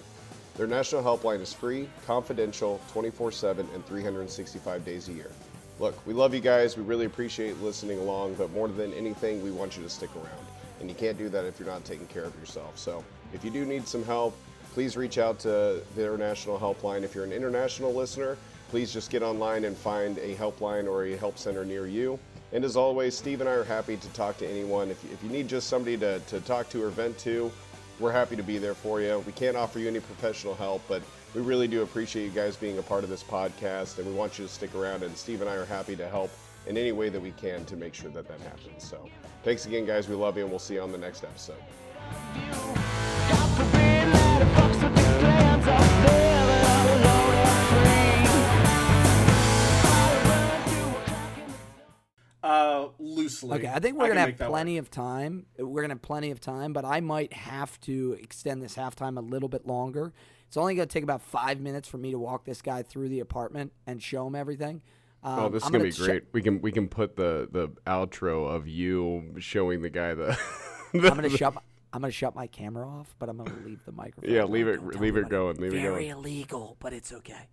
Their national helpline is free, confidential, 24 7, and 365 days a year. Look, we love you guys. We really appreciate listening along, but more than anything, we want you to stick around. And you can't do that if you're not taking care of yourself. So if you do need some help, please reach out to the International helpline. If you're an international listener, please just get online and find a helpline or a help center near you. And as always, Steve and I are happy to talk to anyone. If you, if you need just somebody to, to talk to or vent to, we're happy to be there for you. We can't offer you any professional help, but we really do appreciate you guys being a part of this podcast, and we want you to stick around. And Steve and I are happy to help in any way that we can to make sure that that happens. So, thanks again, guys. We love you, and we'll see you on the next episode. Uh, loosely. Okay, I think we're can gonna have plenty work. of time. We're gonna have plenty of time, but I might have to extend this halftime a little bit longer. It's only gonna take about five minutes for me to walk this guy through the apartment and show him everything. Um, Oh, this is I'm gonna, be che- great. we can we can put the the outro of you showing the guy the. I'm gonna shut. I'm gonna shut my camera off, but I'm gonna leave the microphone. Yeah, leave it- leave it going, leave it going. Very going. illegal, but it's okay.